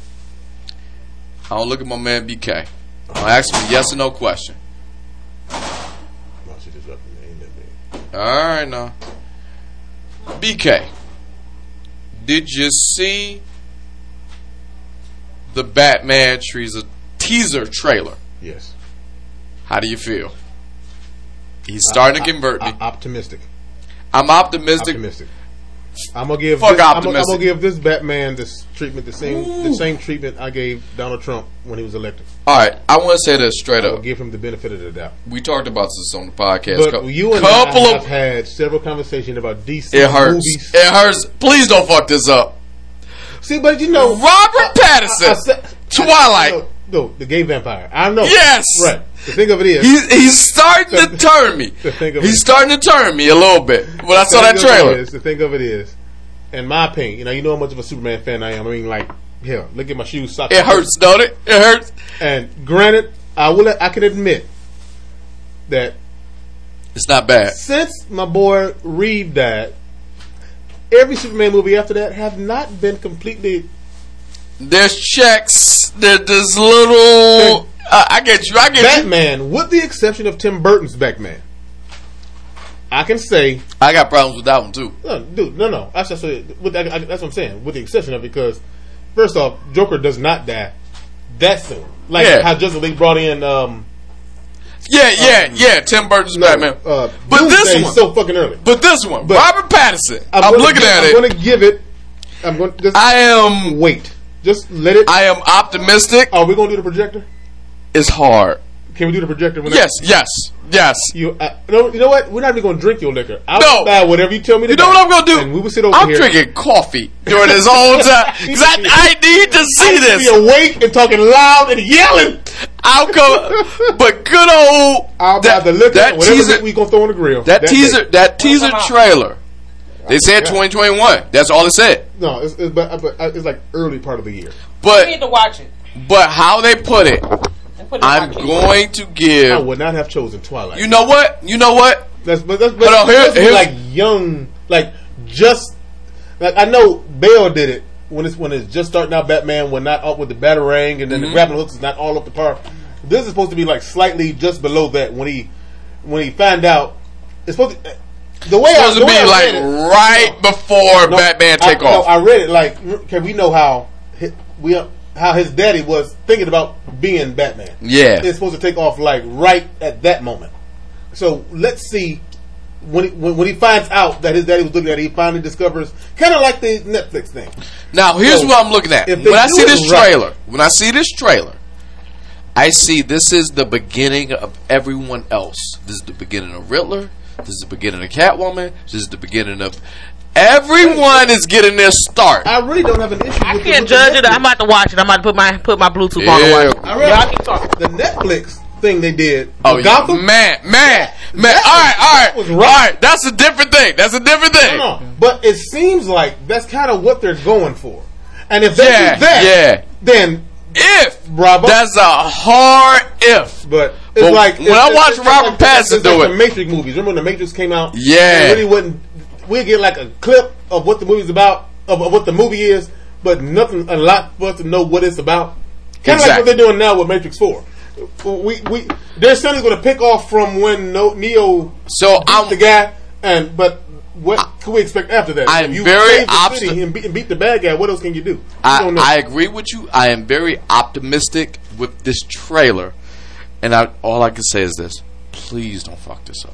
I don't look at my man BK. I'll ask him a yes or no question. I should just left him in that bed. All right, now. BK, did you see the Batman teaser, teaser trailer? Yes. How do you feel? He's starting to convert me. O- optimistic. I'm optimistic. Optimistic. I'm gonna give. Fuck this, I'm, gonna, I'm gonna give this Batman this treatment, the same, the same treatment I gave Donald Trump when he was elected. All right, I want to say this straight up. give him the benefit of the doubt. We talked about this on the podcast. But you and couple I have of had several conversations about DC it hurts. movies. It hurts. Please don't fuck this up. See, but you know, Robert Pattinson, I Twilight. I- no, the gay vampire. I know. Yes! Right. The thing of it is, He's, he's starting to turn me. The thing of He's it- starting to turn me a little bit when I saw that the thing of it trailer. is- the thing of it is, in my opinion, you know, you know how much of a Superman fan I am. I mean, like, hell, look at my shoes. Socks, It hurts, don't it? It hurts. And granted, I will. I can admit that It's not bad. since my boy Reeve died, every Superman movie after that have not been completely. There's checks. There, there's little. Uh, I get you. I get you. Batman, with the exception of Tim Burton's Batman, I can say, I got problems with that one too. no, dude, no, no. That's, that's, what, I, I, that's what I'm saying. With the exception of because, first off, Joker does not die that soon. Like Yeah. how Justice League brought in, um, Yeah, yeah, yeah. Tim Burton's Batman. uh, but this one, so fucking early. but this one, But- Robert Pattinson. I'm, gonna looking give- at I'm it. going to give it. I'm going just I am. wait. Just let it. I am optimistic. are we going to do the projector? It's hard. Can we do the projector? When Yes, yes, yes. You, uh, no, you know what? We're not even going to drink your liquor. I'll No. buy whatever you tell me to You know what I'm gonna do? And we will sit over I'm here. drinking coffee during this whole time because I, I need to see I need to this. Be awake and talking loud and yelling. I'll come, but good old I'll that, buy the liquor. that whatever teaser. we gonna throw on the grill. That, teaser. day. That teaser come out? trailer. They said Yeah. 2021. That's all it said. No, it's, it's, but, but uh, it's like early part of the year. But you need to watch it. but how they put it, put it I'm in my going to give. I would not have chosen Twilight. You know what? You know what? That's but that's, but Hold on, here- that's here's- like young, like just like I know Bale did it when it's when it's just starting out. Batman when not up with the batarang and then Mm-hmm. the grappling hooks is not all up the par. This is supposed to be like slightly just below that when he when he find out it's supposed to. The way Supposed I, to the way be I like it- right no, before no, Batman I, take no, off. I read it like okay, we know how hi- we how his daddy was thinking about being Batman. Yeah. it's supposed to take off like right at that moment. So let's see when he, when, when he finds out that his daddy was looking at it, he finally discovers kind of like the Netflix thing. Now here's So, what I'm looking at. When I see this right- trailer, when I see this trailer, I see this is the beginning of everyone else. This is the beginning of Riddler. This is the beginning of Catwoman. This is the beginning of everyone is getting their start. I really don't have an issue. I with can't the judge it. I'm about to watch it. I'm about to put my put my Bluetooth on and Yeah. watch it. I read keep talking. the Netflix thing they did. Oh with yeah, Gotham. man, man, man. That All right, all right, was all right. right. That's a different thing. That's a different thing. No, no, but it seems like that's kind of what they're going for. And if they Yeah, do that, yeah. then If Bravo. that's a hard if. But it's But like when I watch Robert like, Pattinson do like it- the Matrix movies. Remember when the Matrix came out? Yeah. really wouldn't. We get like a clip of what the movie's about, of, of what the movie is, but nothing a lot for us to know what it's about. Kind of like what they're doing now with Matrix Four. We we they're certainly going to pick off from when no, Neo So I'm the guy, and but what can we expect after that? I'm you very city and beat, and beat the bad guy. What else can you do? You I. I agree with you. I am very optimistic with this trailer, and I, all I can say is this: please don't fuck this up.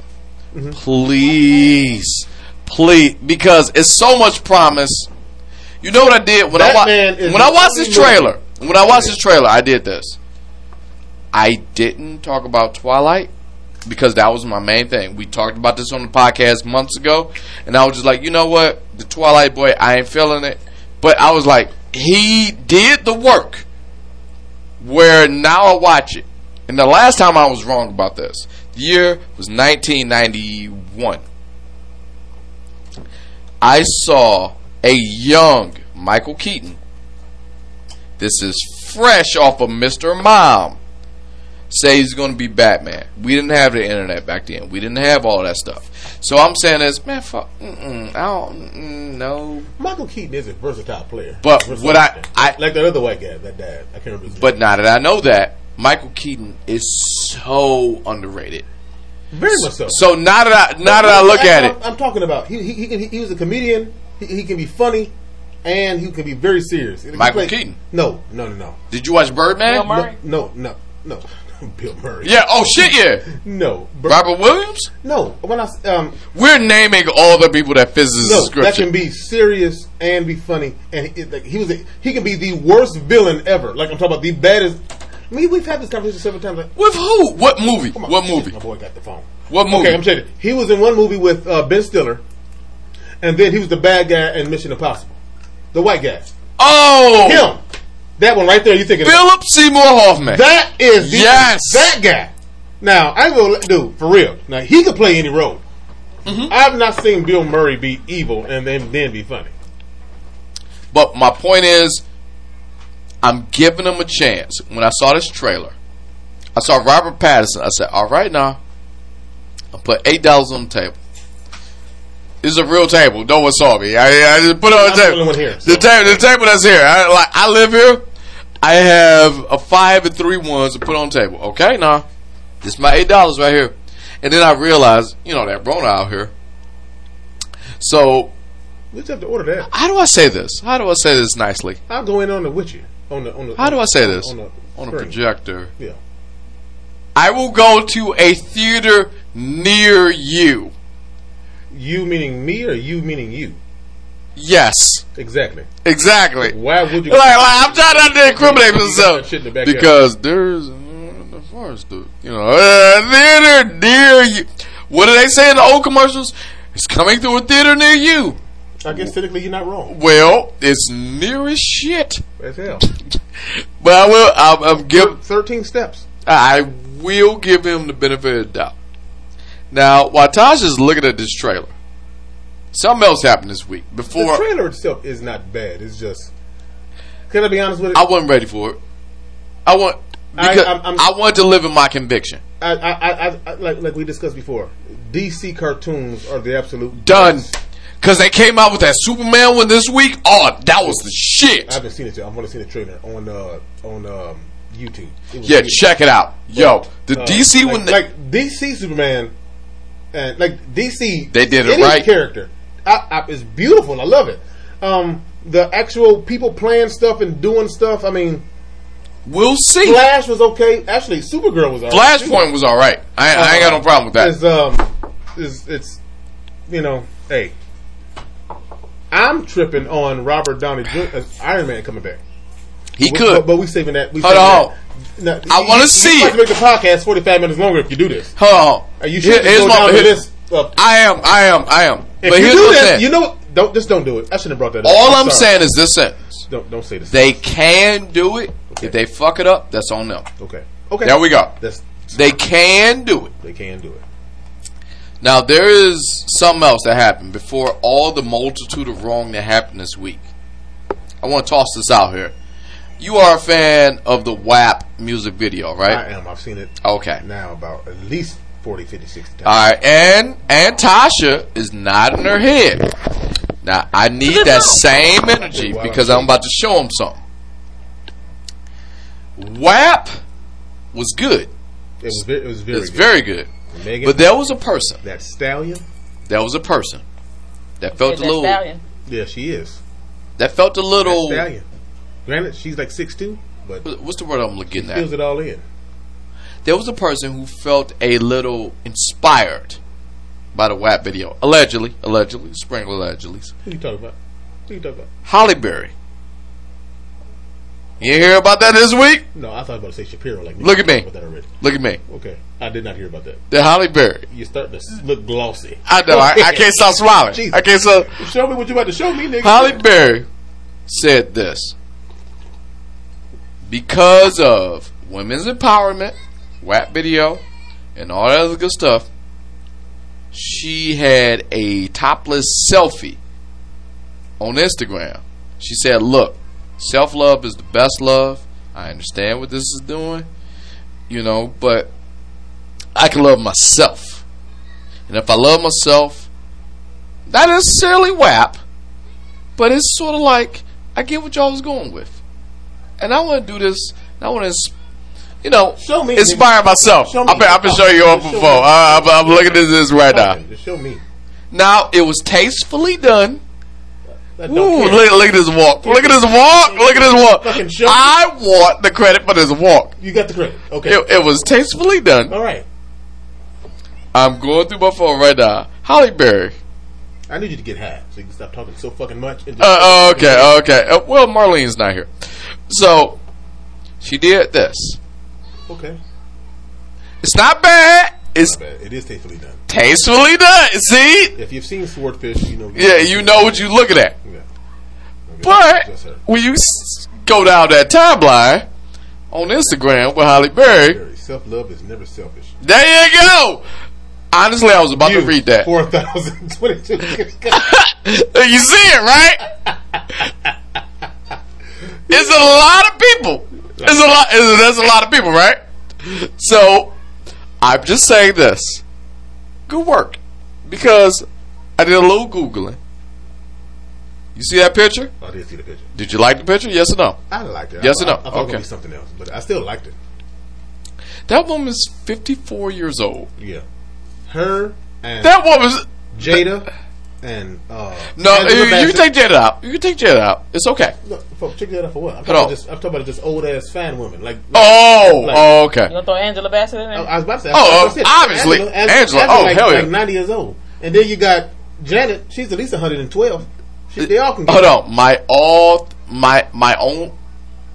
Mm-hmm. Please, please, because it's so much promise. You know what I did when I wa- when I watched this trailer. When I watched this trailer, I did this. I didn't talk about Twilight because that was my main thing. We talked about this on the podcast months ago, and I was just like, you know what, the Twilight boy, I ain't feeling it. But I was like, he did the work. Where now I watch it, and the last time I was wrong about this, the year was 1991. I saw a young Michael Keaton. This is fresh off of Mr. Mom say he's going to be Batman. We didn't have the internet back then. We didn't have all that stuff. So I'm saying is, man, fuck, mm-mm, I don't mm, no. Michael Keaton is a versatile player. But Versatile what I- I- like that other white guy that died. I can't remember. His name. But now that I know that, Michael Keaton is so underrated. very much so. So now that I now that I look at I'm, it, I'm talking about he he, he, can, he, he was a comedian. He, he can be funny, and he can be very serious. Michael played- Keaton? No, no, no, no, did you watch Birdman? Bill Murray? no, no, no. Bill Murray. Yeah. Oh shit. Yeah. No. Bir- Robert Williams. No. When I um We're naming all the people that fits this no, that can be serious and be funny, and he, like, he was a, he can be the worst villain ever. Like I'm talking about the baddest. I mean, we've had this conversation several times. Like, With who? What movie? on, What shit, movie? My boy got the phone. What movie? Okay, I'm you, he was in one movie with uh, Ben Stiller, and then he was the bad guy in Mission Impossible, the white guy. oh, Him. That one right there. You thinking? about. Philip Seymour Hoffman. That is the, Yes. that guy. Now I will do for real. Now he could play any role. Mm-hmm. I've not seen Bill Murray be evil and then then be funny. But my point is, I'm giving him a chance. When I saw this trailer, I saw Robert Pattinson. I said, "All right, now, I put eight dollars on the table. Is a real table. No one saw me. I, I just put it on the the table. one here, The so- table, the table that's here. I, like I live here. I have a five and three ones to put on the table. Okay, now, this is my eight dollars right here. And then I realized, you know, that Rona out here. So We just have to order that. how do I say this? How do I say this nicely? I'll go in on the with you on the on the. How do I say this? On the, On a projector. Yeah. I will go to a theater near you. You meaning me or you meaning you? Yes, Exactly. exactly. Why would you? Like, like I'm trying not to incriminate myself that shit in the because there's uh, the forest, dude. You know, uh, theater near you. What do they say in the old commercials? It's coming through a theater near you. I guess technically you're not wrong. Well, it's near as shit. As hell. But I will. I'm, I'm give. Thirteen steps. I will give him the benefit of the doubt. Now, while Tasha's looking at this trailer, something else happened this week. Before The trailer itself is not bad. It's just. Can I be honest with you? I wasn't ready for it. I want I- because I, I'm- I'm- wanted to live in my conviction. I, I, I, I, I like like we discussed before. DC cartoons are the absolute Done. best. Because they came out with that Superman one this week. Oh, that was the shit. I haven't seen it yet. I've only seen the trailer on uh, on um, YouTube. Yeah, really- check it out. Yo, the uh, DC like, one. They, like DC Superman, and like DC, They did it right. Character, I, I, it's beautiful. I love it. Um, the actual people playing stuff and doing stuff. I mean, we'll see. Flash was okay. Actually, Supergirl was alright. too. Flashpoint was all right. I, I ain't got no problem with that. It's um, it's, it's you know, hey, I'm tripping on Robert Downey Jr. uh, Iron Man coming back. He could. but, but we saving that. We Hold saving on. that. Now, I wanna see You it. to make the podcast 45 minutes longer if you do this. Hold on. Are you Here- should here's my- here- list. Of, uh, I am. I am. I am. if but you here's do what I'm this, you know, don't just don't do it. I shouldn't have brought that up. All I'm sorry. saying is this sentence: don't don't say this. they can do it. If they fuck it up, that's on them. okay, okay. There we go. That's They can do it. they can do it. Now there is something else that happened before all the multitude of wrong that happened this week. I want to toss this out here. You are a fan of the WAP music video, right? I am. I've seen it Okay. now about at least 40, 50, 60 times. All right, and and Tasha is nodding her head. Now I need that same energy because I'm about to show him something. WAP was good. it was very, it was very It's good. very good. Megan, But there was a person. that stallion. There was a person that felt a That little. stallion. Yeah, she is. That felt a That little. stallion. Granted, she's like six two, but What's the word I'm looking at? feels it all in. There was a person who felt a little inspired by the WAP video. Allegedly, allegedly, sprinkle allegedly. Who you talking about? Who you talking about? Halle Berry. You hear about that this week? No, I thought about to say Shapiro. Like Look at me. About that already. Look at me. Okay, I did not hear about that. The Halle Berry. You're starting to look glossy. I know. I, I can't stop smiling. Jesus. I can't stop. Show me what you about to show me, nigga. Halle Berry said this because of women's empowerment, WAP video, and all that other good stuff. She had a topless selfie on Instagram. She said, "Look, self love is the best love. I understand what this is doing, you know, but I can love myself, and if I love myself, not necessarily WAP." But it's sort of like I get what y'all was going with, and I want to do this. I want to, you know, Show me, inspire nigga. myself. Show me. I've been, I've been showing you all before. Uh, I'm, I'm looking at this right now. Show me. Now it was tastefully done. Ooh, look, look at this walk. Look at this walk. Look at this walk. Fucking show me. I want the credit for this walk. You got the credit. Okay. It, it was tastefully done. All right. I'm going through my phone right now. Halle Berry. I need you to get high so you can stop talking so fucking much. And just Uh, oh, okay, okay. Uh, well, Marlene's not here, so she did this. Okay. It's not bad. It's But it is tastefully done. tastefully done. See? If you've seen Swordfish, you know. Yeah, you know what you're looking at. Yeah. Okay, But when you s- go down that timeline on Instagram with Halle Berry. Self love is never selfish. There you go. Honestly, I was about to read that. Four thousand twenty-two. You see it, right? It's a lot of people. It's a lot. it's- There's a lot of people, right? So, I'm just saying this. Good work, because I did a little googling. You see that picture? I did see the picture. Did you like the picture? Yes or no? I liked it. Yes I, or no? I, I thought it was Okay. gonna something else, but I still liked it. That woman's 54 years old. Yeah, her and That woman's Jada and uh, no. Angela You, you can take Jada out. You can take Jada out. It's okay. No, for, check that out for what? I'm Hold talking, on. about just, I'm talking about just old ass fan women. Like, like Oh, Like- oh, okay. You gonna throw Angela Bassett in I, there? I was about to say. Oh, uh, about to say, obviously. Angela, Angela's oh, like, hell yeah. like 90 years old, and then you got Janet. She's at least 112. They all can. Get Hold on. My all my my own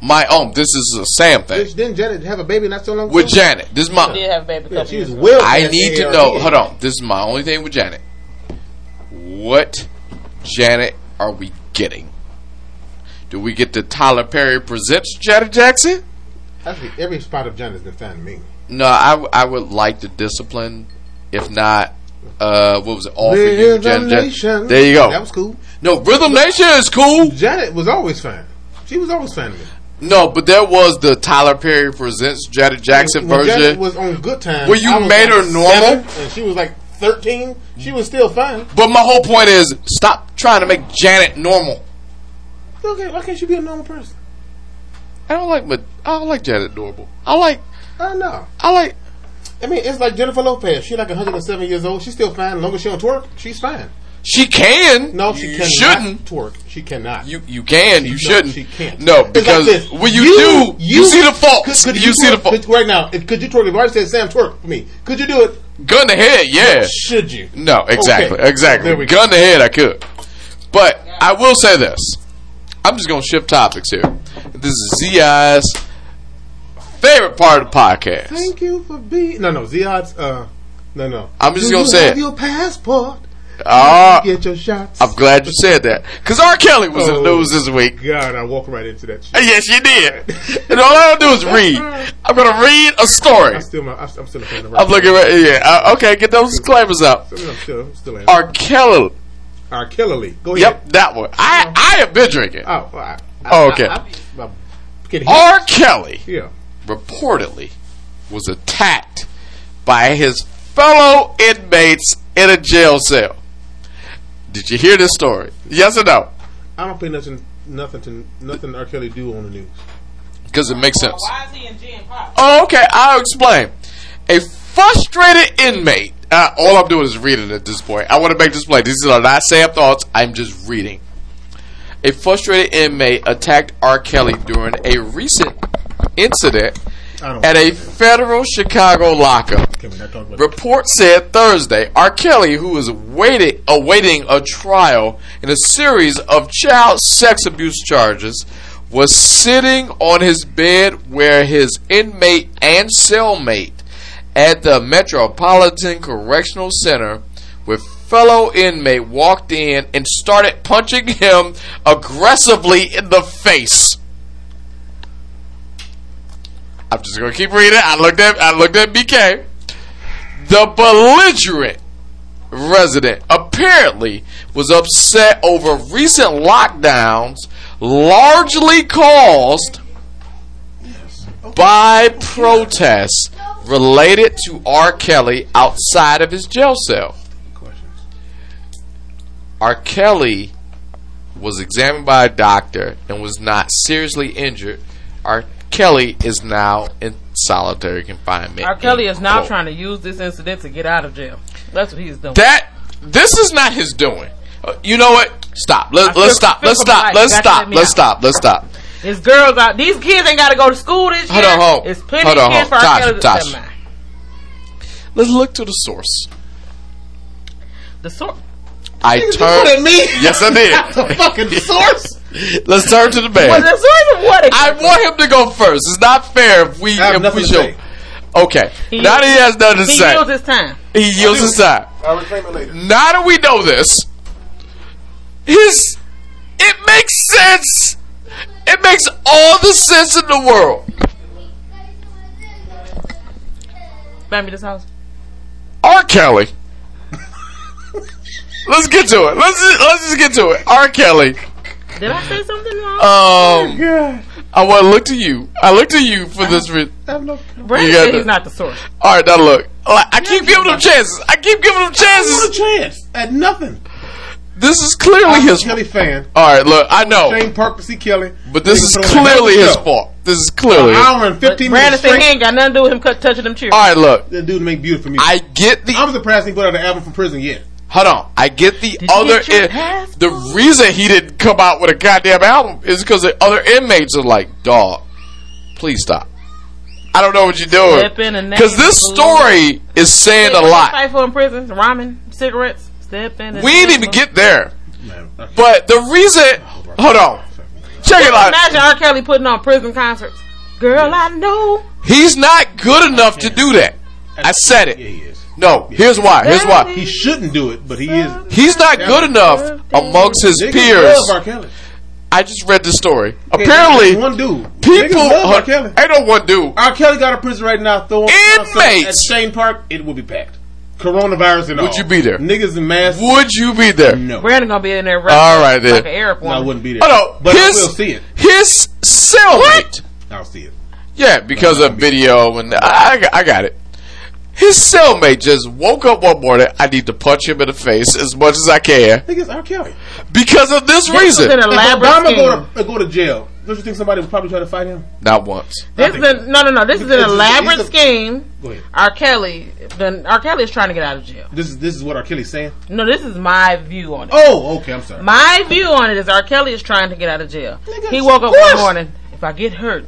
my own. This is a Sam thing Didn't Janet have a baby not so long ago? with Janet. This is my. Did have a baby a Yeah, couple she years was ago. well. I need to know. Hold on. This is my only thing with Janet. What Janet are we getting? Do we get the Tyler Perry presents Janet Jackson? Actually, every spot of Janet's been fine to me. No, I, w- I would like the discipline. If not, uh, what was it? All for you, Janet Jackson. Nation. There you go. That was cool. No, Rhythm Nation is cool. Janet was always fine. She was always fine to me. No, but there was the Tyler Perry presents Janet Jackson When version. Janet was on Good Time. Where you made like her normal? and she was like 13. She was still fine. But my whole point is, stop trying to make Janet normal. Okay, why can't she be a normal person? I don't like, but I don't like Janet normal. I like, I don't know. I like. I mean, it's like Jennifer Lopez. She's like 107 years old. She's still fine. As long as she don't twerk, she's fine. She can. No, she you shouldn't. twerk. She cannot. You you can. You shouldn't. She can't. No, because like when you, do, you, see the faults. Could, you, see the could- right now. if- Could you twerk? If I said Sam twerk for me, could you do it? Gun to head, yeah. Should you? No, exactly, Okay. exactly. There we go. Gun to head, I could. But I will say this. I'm just going to shift topics here. This is Zi's favorite part of the podcast. Thank you for being. No, no, Ziad's. Uh, no, no. I'm just gonna say it. you say have it. Your passport. Ah, Get your shots. I'm glad you said that. Because R. Kelly was in the Oh. news this week. God, I walked right into that shit. Yes, you did. And all I do is read. I'm to read a story. I'm still, I'm still a fan of I'm looking right, yeah. Uh, okay, get those disclaimers out. I'm still, I'm still a R. Kelly. R. Kelly. Go ahead. Yep, that one. I, I have been drinking. Oh, I, I, Oh, okay. I, I, I, can hear- R. Kelly Yeah. reportedly was attacked by his fellow inmates in a jail cell. Did you hear this story? Yes or no? I don't pay nothing, nothing to nothing R. Kelly do on the news. Because it makes sense. Why is he in G Pop? Oh, okay, I'll explain. A frustrated inmate. Uh, all I'm doing is reading at this point. I want to make this plain. These are not Sam thoughts. I'm just reading. A frustrated inmate attacked R. Kelly during a recent incident I don't. At a federal Chicago lockup. Can we not talk about Report said Thursday, R. Kelly, who is waiting, awaiting a trial in a series of child sex abuse charges, was sitting on his bed where his inmate and cellmate at the Metropolitan Correctional Center with fellow inmate walked in and started punching him aggressively in the face. I'm just gonna keep reading. I looked at I looked at BK. The belligerent resident apparently was upset over recent lockdowns, largely caused by protests related to R. Kelly outside of his jail cell. R. Kelly was examined by a doctor and was not seriously injured. R. Kelly is now in solitary confinement. R. Kelly is now Quote. trying to use this incident to get out of jail. That's what he's doing. That this is not his doing. Uh, you know what? Stop. Let, let's feel- stop. Let's stop. Let's You got to stop. let me Let's stop. Let's stop. His girls out. These kids ain't got to go to school this Hold year. on, hold. It's plenty Hold on, kids hold. for R. Tosh, Kelly. Tosh. Never mind. Let's look to the source. The source. I What turned. at me? Yes, I did. the did. fucking source. Let's turn to the man. the what? I want him to go first. It's not fair if we I have if nothing we to show. say. Okay. He- now that he has nothing to he say, yields his time. he yields his time. I'll reclaim it later. Now that we know this, his it makes sense It makes all the sense in the world. Buy me this house. R. Kelly. let's get to it. Let's just, let's just get to it. R. Kelly. Did I say something wrong? Um, God. I want to look to you. I look to you for this. Re- I have no. Brandon you got said he's not the source. All right, now look. Like, I keep giving him chances. I keep giving him What a chances. chance at nothing. This is clearly I'm his. a Kelly fan. All right, look. I know, Shane Park to see Kelly. but this is They can put on a hell of a clearly his show. fault. This is clearly. An his- hour and fifteen Brandon minutes said he straight. ain't got nothing to do with him cut, touching them cheers. All right, look. The dude make beautiful music. I get the. I'm surprised he put out an album from prison yet. Hold on. I get the you other. get your in- the reason he didn't come out with a goddamn album is because the other inmates are like, dog, please stop. I don't know what you're doing. Step in and Because this name story is saying a lot. Fight for in prison, ramen, cigarettes, step in. We didn't even get there. Man, okay. But the reason. Hold on. Check it out. Imagine R. Kelly putting on prison concerts. Girl, I know. He's not good enough to do that. I said yeah, it. he is. No, here's why. Here's why. He shouldn't do it, but he is. He's not good enough amongst his Niggas peers. love R. Kelly. I just read this story. Okay, Apparently, one dude. people. Niggas love R. Kelly. I know one dude. R. Kelly got a prison right now. Throwing Inmates. at Shane Park. It will be packed. Coronavirus and all. Would you be there? Niggas in masks. Would you be there? No, Brandon gonna be in there. All right, then. like an Arab No, I wouldn't be there. Oh no, but his I will see it. his cellmate. I'll see it. Yeah, because of video and I, I I got it. His cellmate just woke up one morning. I need to punch him in the face as much as I can Niggas R. Kelly. because of this This was reason. an If elaborate Obama scheme. go to, uh, go to jail, don't you think somebody would probably try to fight him? Not once. This is a, no, no, no. This is an It's elaborate it's a- scheme. Go ahead. R. Kelly, then R. Kelly is trying to get out of jail. This is this is what R. Kelly's saying. No, this is my view on it. Oh, okay. I'm sorry. My view on it is R. Kelly is trying to get out of jail. Nigga, he woke up of course. one morning. If I get hurt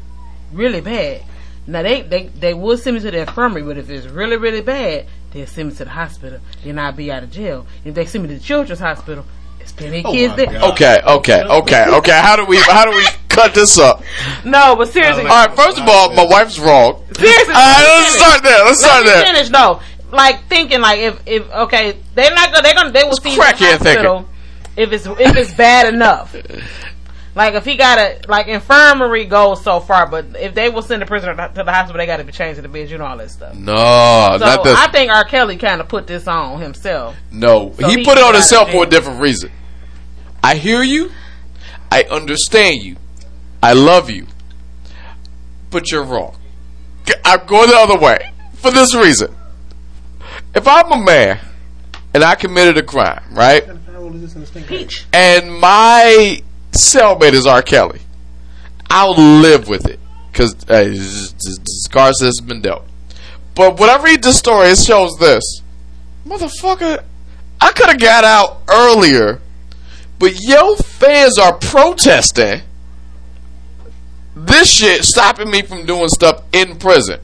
really bad, now they they they will send me to the infirmary, but if it's really really bad, they'll send me to the hospital. Then I'll be out of jail. If they send me to the children's hospital, it's plenty of Oh kids my there. God. Okay, okay, okay, okay. How do we how do we cut this up? No, but seriously, All right. First of all, my wife's wrong. seriously. All right, let me let's finish. start there. Let's Let start me there. finish though. Like thinking like if if okay, they're not gonna they're gonna they will see you in the crackhead hospital if it's if it's bad enough. Like if he got a like infirmary goes so far, but if they will send the prisoner to the hospital, they got to be changed to the bed, you know all that stuff. No, So not this. I think R. Kelly kind of put this on himself. No, So he, he put it on himself for a different reason. I hear you. I understand you. I love you. But you're wrong. I'm going the other way for this reason. If I'm a man and I committed a crime, right? How old is this in the stink? Peach. And my cellmate is R. Kelly, I'll live with it because the scars has been dealt. But when I read this story, it shows this, motherfucker. I could have got out earlier, but yo fans are protesting this shit, stopping me from doing stuff in prison.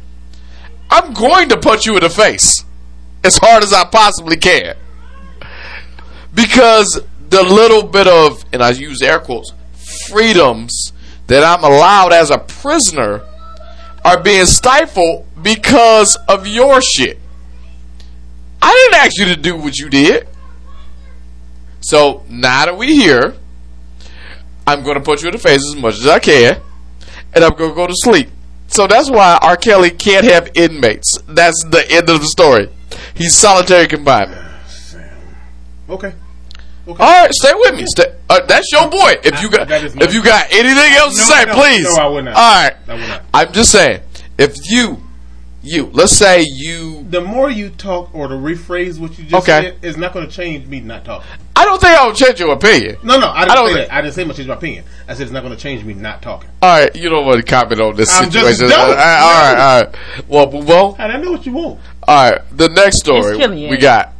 I'm going to punch you in the face as hard as I possibly can because the little bit of, and I use air quotes, freedoms that I'm allowed as a prisoner are being stifled because of your shit. I didn't ask you to do what you did. So now that we're here, I'm going to put you in the face as much as I can, and I'm going to go to sleep. So that's why R. Kelly can't have inmates. That's the end of the story. He's solitary confinement. Okay. All right, stay with me. Stay, uh, that's your boy. If you got That is my- if you got anything else to say, no, please. no, I would not. All right. I would not. I'm just saying, if you, you, let's say you, The more you talk or to rephrase what you just Okay. said, it's not going to change me not talking. I don't think I will change your opinion. No, no, I didn't I don't say think- that. I didn't say much change my opinion. I said it's not going to change me not talking. All right, you don't want to comment on this I'm situation. All don't. right, all right, all right. Well, well. And I know what you want. All right, the next story He's killing you, we got.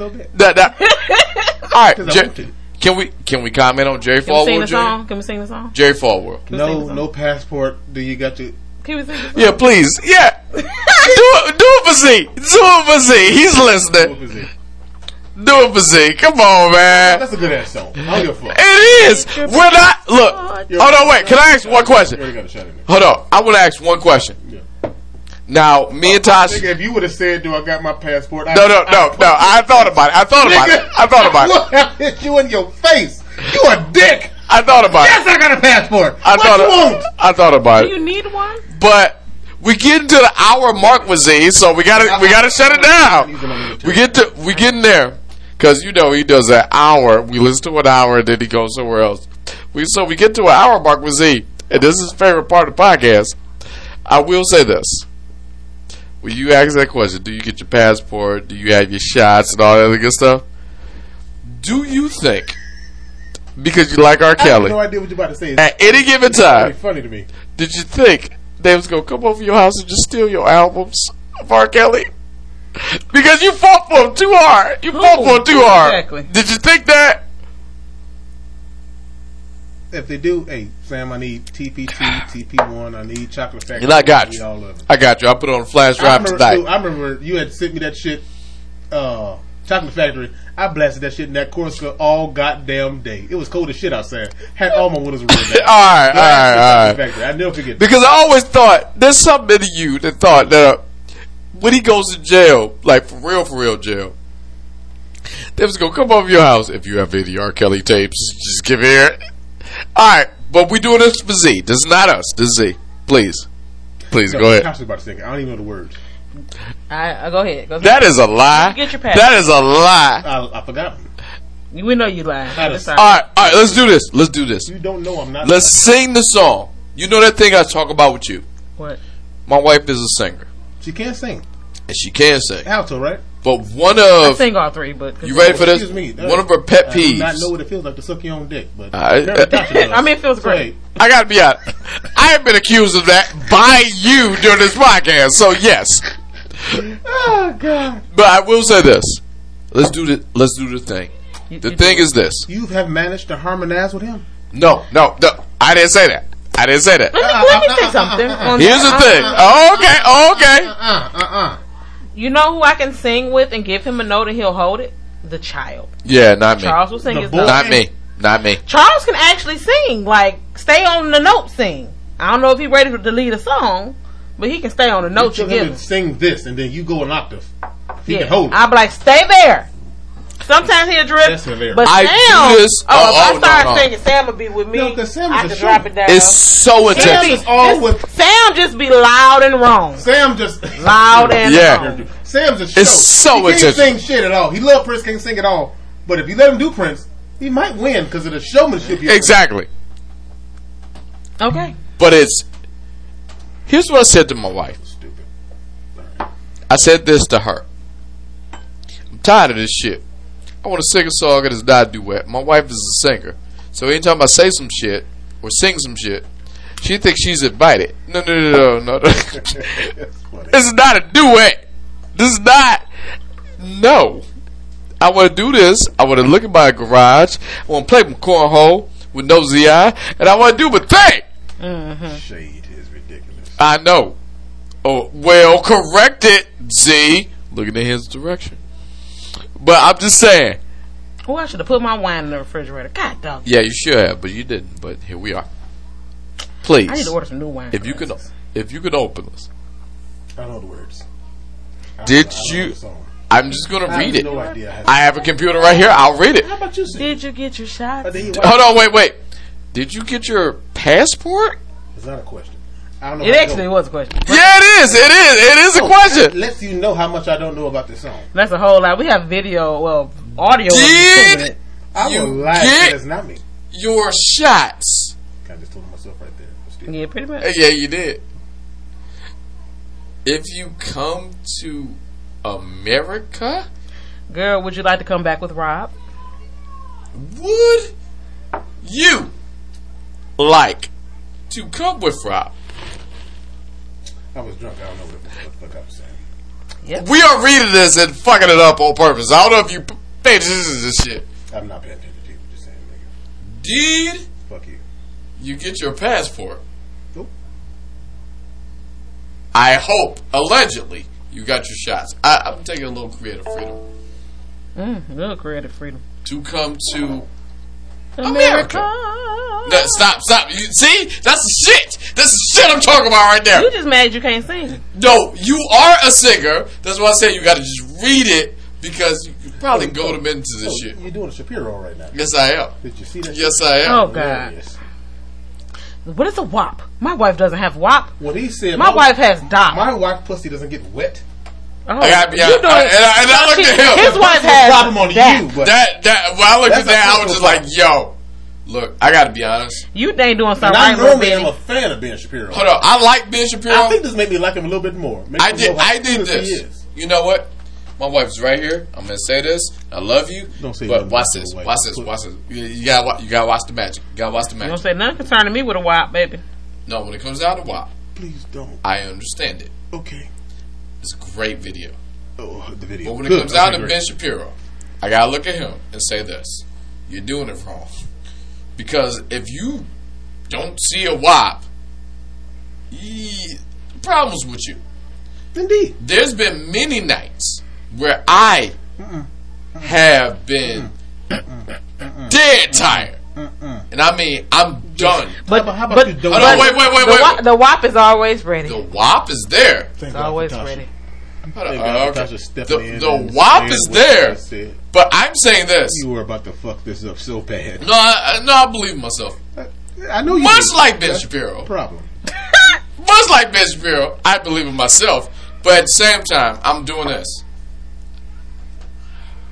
A little bit. That, that. all right, 'Cause I Jer- can we can we comment on Jerry Can we sing Falwell? the song? Can we sing the song? Jerry Falwell. No, no passport. Do you got to? Can we sing the song? Yeah, please. Yeah, do it. Do it for Z. Do it for Z. He's listening. What was it? Do it for Z. Come on, man. That's a good ass song. I don't give. It is. We're not. Look. Hold on. Wait. Can I ask one question? got a shot in there. Hold on. I want to ask one question. Yeah. Now, me and uh, uh, Tosh. Nigga, if you would have said, "Do I got my passport?" I, No, no, no, no. I thought about it. I thought about it. I thought about it. Look, I hit you in your face. You a dick. I thought about Yes, it. Yes, I got a passport. I what thought you it, want? I thought about it. Do it. you need one? But we get into the hour mark with Z, so we gotta we gotta shut it down. We get to we get in there because you know he does an hour. We listen to an hour, and then he goes somewhere else. We so we get to an hour mark with Z, and this is his favorite part of the podcast. I will say this: when you ask that question, do you get your passport? Do you have your shots and all that other good stuff? Do you think because you like R. I have Kelly no idea what you're about to say. It's at any given time? pretty funny to me. Did you think they was gonna come over your house and just steal your albums of R. Kelly? Because you fought for him too hard. You fought for him too hard. Exactly. Did you think that? If they do, hey Sam, I need TP2, TP1. I need Chocolate Factory. Know, I got you. all of them. I got you. I put it on a flash I drive remember, tonight. dude, I remember you had sent me that shit. Uh, Chocolate Factory. I blasted that shit in that Corsica all goddamn day. It was cold as shit outside. Had all my windows rolled down. all right, all right, all right. Factory. I never forget. Because I always thought there's something in you that thought that uh, when he goes to jail, like for real, for real jail, they was gonna come over your house if you have any R. Kelly tapes. Just give here. All right, but we doing this for Z. This is not us. This is Z. Please, please No, go ahead. I was about to sing it. I don't even know the words. I, I go ahead. Go ahead. That is a lie. Get your pass. That is a lie. I, I forgot. we know you lying. That That's is- all All right. right, all right. Let's do this. Let's do this. You don't know I'm not. Let's sing the song. You know that thing I talk about with you. What? My wife is a singer, She can't sing. and she can sing. Alto, right? But one of I of sing all three, but you ready for this? Excuse me. One of her pet I do not know what it feels like to suck your own dick, but I- apparently I mean, it feels So, great. I gotta be honest. I have been accused of that by you during this podcast. So yes, Oh God! but I will say this. Let's do the let's do the thing. You- The you thing do. is this. You have managed to harmonize with him. No, no, no. I didn't say that. I didn't say that. Let me, let me say something. Uh, uh, uh, Here's the thing. Oh, okay, oh, okay. Uh, uh, uh. You know who I can sing with and give him a note and he'll hold it? The child. Yeah, not me. Charles will sing The his boy. note. Not me. Not me. Charles can actually sing, like stay on the note, sing. I don't know if he's ready to lead a song, but he can stay on the note You you tell give him him. sing this, and then you go an octave. He Yeah, can hold it. I'll be like, stay there. Sometimes he'll drip, That's hilarious. but I Sam, do this- oh, oh, if I oh, start no, no. singing, Sam will be with me. No, 'cause Sam is I a can show. drop it down. It's so Sam intentional. is all with Sam just be loud and wrong, Sam. Just loud and Yeah. wrong. Sam's a show. It's so he can't intentional. sing shit at all. He love Prince, can't sing at all. But if you let him do Prince, he might win because of the showmanship. he- Exactly. Okay, But it's here's what I said to my wife. Stupid. I said this to her. I'm tired of this shit. I want to sing a song and it's not a duet. My wife is a singer. So anytime I say some shit or sing some shit, she thinks she's invited. No, no, no, no, no. no. This is not a duet. This is not. No. I want to do this. I want to look at my garage. I want to play my cornhole with no ZI. And I want to do my thing. Mm-hmm. Shade is ridiculous. I know. Oh, well, correct it, Z. Looking in his direction. But I'm just saying. oh, I should have put my wine in the refrigerator. God dog, Yeah, you should have, but you didn't. But here we are. Please, I need to order some new wine. if you can, if you can open this, I know the words. I Did don't- I don't know you- I'm just gonna I read have it. No idea. how I have a computer right here. I'll read it. How about you sing? Did you get your shot? Oh, then you- Hold on, wait, wait. Did you get your passport? It's not a question. I don't know. It actually go. was a question. Yeah, it is. It is. It is a Oh, question. That lets you know how much I don't know about this song. That's a whole lot. We have video, well, audio. of you Did- I You will lie. get- It's not me. Your shots. I just told myself right there. Yeah, pretty much. Uh, yeah, you did. If you come to America, Girl, would you like to come back with Rob? would you like to come with Rob? I was drunk. I don't know what the, fuck I was saying. We are reading this and fucking it up on purpose. I don't know if you pay attention to this shit. I'm not paying attention to you. Just saying, nigga. Did Fuck you. you get your passport? Nope. I hope, allegedly, you got your shots. I, I'm taking a little creative freedom Mm, real creative freedom. to come to. America. No, stop, stop. You, see, that's shit. That's shit I'm talking about right there. You just mad you can't sing. No, you are a singer. That's why I say you got to just read it because you, Probably goad him into this Oh, shit. You're doing a Shapiro right now. Yes, I am. Did you see that? Yes, I am. Oh God, Hilarious. what is a WAP? My wife doesn't have WAP. What he said My wife has DOP. my wife pussy doesn't get wet. Oh, I gotta be you honest. doing- I- and I- and I looked She- at him. His wife No has problem on that. you, but That that when I looked at that, a I was just like, yo, look, I gotta be honest. You ain't doing something and I right with normally am a fan of Ben Shapiro. Hold on, I like Ben Shapiro. I think this made me like him a little bit more. Make I did. I did this. You know what? My wife's right here. I'm gonna say this. I love you. Don't say But watch this. Watch this. Watch this. You, you gotta. You gotta watch the magic. You gotta watch the You don't say nothing concerning me with a WAP, baby. No, when it comes down to WAP, Please don't. I understand it. Okay. It's a great video. Oh, the video. But when it Good. comes down Okay, to great. Ben Shapiro, I gotta look at him and say this: You're doing it wrong. Because if you don't see a WAP, ye- problems with you. Indeed. there's been many nights where I have been dead tired. And I mean, I'm done. But How about but, you don't- Hold on, wait, wait, wait, the, wait. WAP, the WAP is always ready. The WAP is there. Thank It's God always Tasha. ready. Hold on, Thank uh, okay. The, in the WAP is there. But I'm saying this. You were about to fuck this up so bad. No, I, I- no, I believe in myself. I know you. Much like Ben That's Shapiro. Problem. Much like Ben Shapiro, I believe in myself. But at the same time, I'm doing this.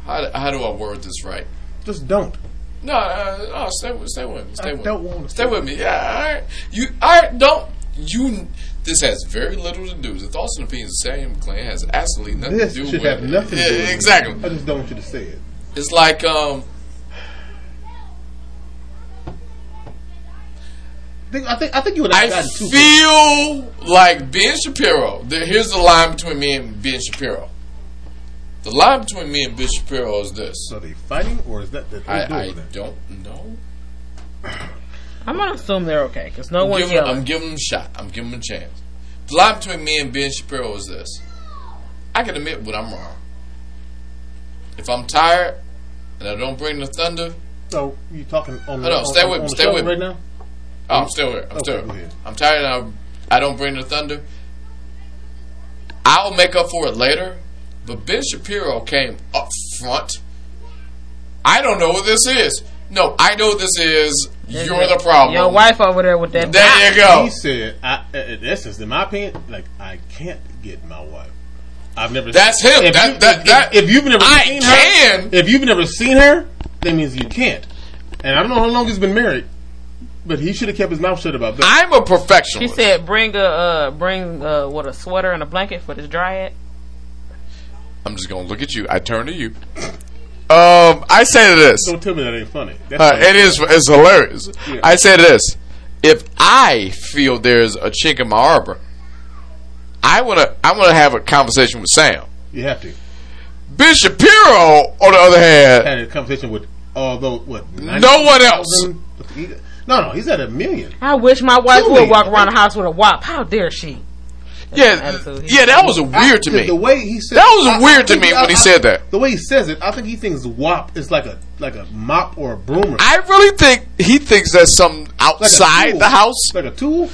How, how do I word this right? Just don't. No, uh, no, stay with, stay with me. Stay I with don't me. wanna stay stay with me. Yeah, all right. You, all right. Don't you? This has very little to do. The thoughts and opinions of Sam McClain has absolutely nothing This to do should with have nothing to do Yeah, with it. exactly. I just don't want you to say it. It's like um. I think I think, I think you and I, I too. feel like Ben Shapiro. The, here's the line between me and Ben Shapiro. The line between me and Ben Shapiro is this. Are they fighting or is that the I, I don't know. I'm gonna assume they're okay because no I'm one's giving, yelling. I'm giving them a shot. I'm giving them a chance. The line between me and Ben Shapiro is this. I can admit when I'm wrong. If I'm tired and I don't bring the thunder, So you talking on the Hold on, on- stay on- with on me, the stay show with me. right now? oh, I'm still here. I'm Okay, still here. I'm tired and I, I don't bring the thunder. I'll make up for it later. But Ben Shapiro came up front. I don't know what this is. No, I know this is. You're the problem. Your wife over there with that. There you go. He said, I, in essence, in my opinion, like I can't get my wife. I've never. That's him. If, That- you, that- if, that- if you've never I seen can. her, if you've never seen her, that means you can't. And I don't know how long he's been married, but he should have kept his mouth shut about that. I'm a She perfectionist. said, "Bring a uh, bring uh, what a sweater and a blanket for this dryad." I'm just gonna look at you. I turn to you. Um, I say this. don't tell me that ain't funny. That's Uh, funny. it is. It's hilarious. Yeah. I say this: if I feel there's a chink in my arbor, I wanna I wanna have a conversation with Sam. You have to. Ben Shapiro, on the other hand, Had a conversation with although what? No one else. 90,000? No, no, he's at a million. I wish my wife Truly. would walk around the house with a WAP. How dare she? Yeah, attitude. yeah, that was weird to I- the, me. The way he said That was I- I weird to me I- when he I- said that. The way he says it, I think he thinks "WAP" is like a like a mop or a broom or I really think he thinks that's something outside tool. the house. like a tool.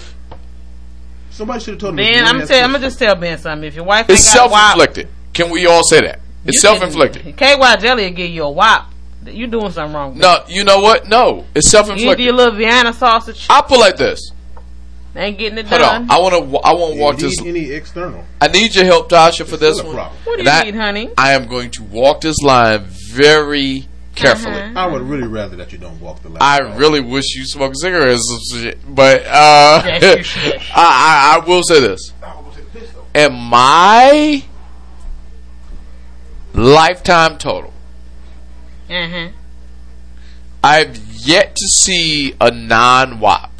Somebody should have told him. his Ben, I'm has tell, I'm gonna just tell Ben something. If your wife It's ain't got WAP, self-inflicted. Can we all say that? It's self-inflicted. can- KY Jelly will give you a WAP. You doing something wrong. No, you know what? No, it's you need self-inflicted. your little Vienna sausage. I'll put like this. Ain't getting it Hold done. on. I want to. I want to walk this. any external. I need your help, Tasha, for this one. problem. what do And you I- need, honey? I am going to walk this line very carefully. Uh-huh. I would really rather that you don't walk the line. I really wish you smoked cigarettes or some shit, but uh, Yes, you. I, I, I will say this: in my lifetime total, Uh-huh. I've yet to see a non-WAP.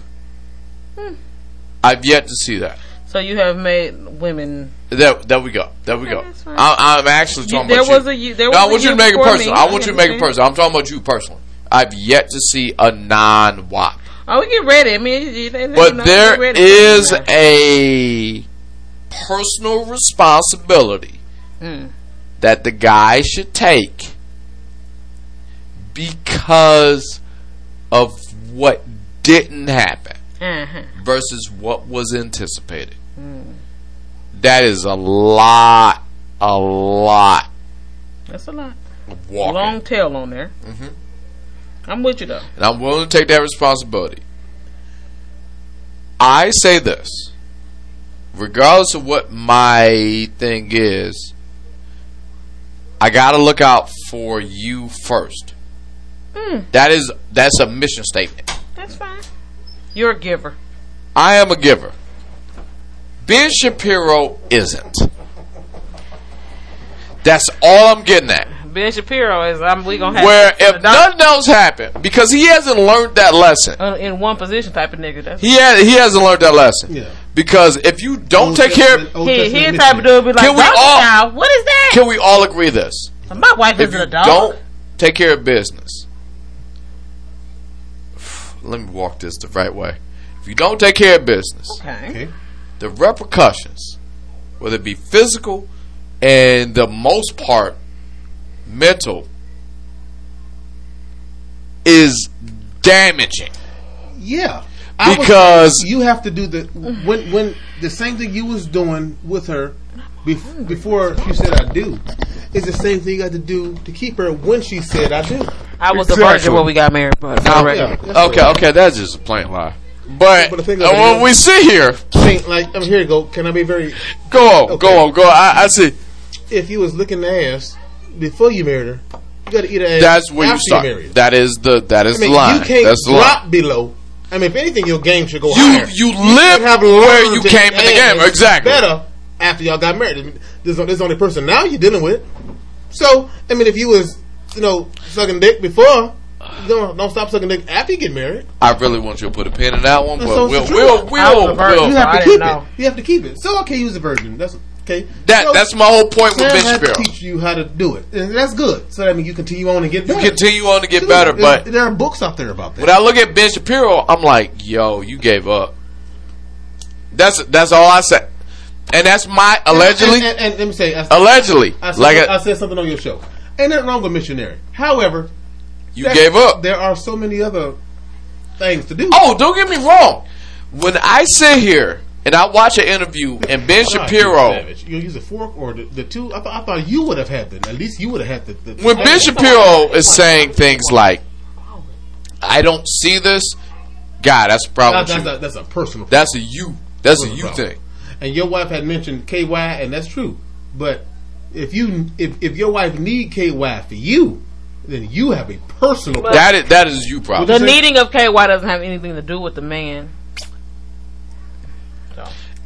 I've yet to see that. So you have made women. There, there we go. There we go. that's fine. I, I'm actually talking you, there about was you. a you. There No, I want a you to make it before personal. me. I want you to make it understand. personal. I'm talking about you personally. I've yet to see a non WAP. Oh, we get ready. I mean, they, they But know, there ready. is a personal responsibility Mm. that the guy should take because of what didn't happen Uh-huh. versus what was anticipated. That is a lot, a lot. That's a lot. walking. Long tail on there. Mm-hmm. I'm with you though. and I'm willing to take that responsibility. I say this, regardless of what my thing is, I gotta look out for you first. That is that's a mission statement. That's fine. You're a giver. I am a giver. Ben Shapiro isn't. That's all I'm getting at. Ben Shapiro is. I'm. We gonna have Where if nothing else happened, because he hasn't learned that lesson. uh, in one position type of nigga. That's He has, he hasn't learned that lesson. Yeah. Because if you don't Old take care, Testament- Old he. He type of dude be like, Can we all- now, what is that? can we all agree this? My wife If isn't you a dog. don't take care of business, let me walk this the right way. If you don't take care of business, Okay. Okay. the repercussions, whether it be physical and the most part mental, is damaging. Yeah. I Because- you have to do the when when the same thing you was doing with her bef- before she said I do is the same thing you got to do to keep her when she said I do. I was a Exactly. virgin when we got married, but Now- Yeah. Okay, okay, that's just a plain lie. But, But the thing uh, of when is- we sit here, See, like I mean, here you go. Can I be very? go on, Okay. go on, go on. I, I see. If you was licking the ass before you married her, you got to eat her ass. That's where you after start. married. That is the that is I mean, the line. you can't That's the drop line. below. I mean, if anything, your game should go You higher. you should live have where you came in the game. Exactly. Better after y'all got married. I mean, There's, there's the only person now you're dealing with. So, I mean, if you was, you know, sucking dick before, don't don't stop sucking dick after you get married. I really want you to put a pin in that one, but So we'll the truth. we'll I was we'll, a virgin. we'll You have to didn't keep know. it. You have to keep it. So, okay, use a virgin. That's okay. that So, that's my whole point with Sam Ben had to Shapiro. teach you how to do it, and that's good. So that means you continue on and get better. You continue on to get better, there- but there are books out there about that. when I look at Ben Shapiro, I'm like, yo, you gave up. That's that's all I said, and that's my allegedly And, and, and let me say, I, allegedly I, said, like I a, said something on your show. Ain't nothing wrong with missionary. However, you there- gave up. There are so many other things to do. Oh, don't get me wrong. When I sit here and I watch an interview and Ben Shapiro. You use a fork or the, the two. I, th- I thought you would have had the. At least you would have had the. the when Ben Shapiro is saying things like, "I don't see this," God, that's a problem. That- that's, a, that's a personal. That's a you. That's a you problem. thing. And your wife had mentioned KY, and that's true. But if you if, if your wife need KY for you, then you have a personal. problem. That is that is you problem. The say? needing of KY doesn't have anything to do with the man.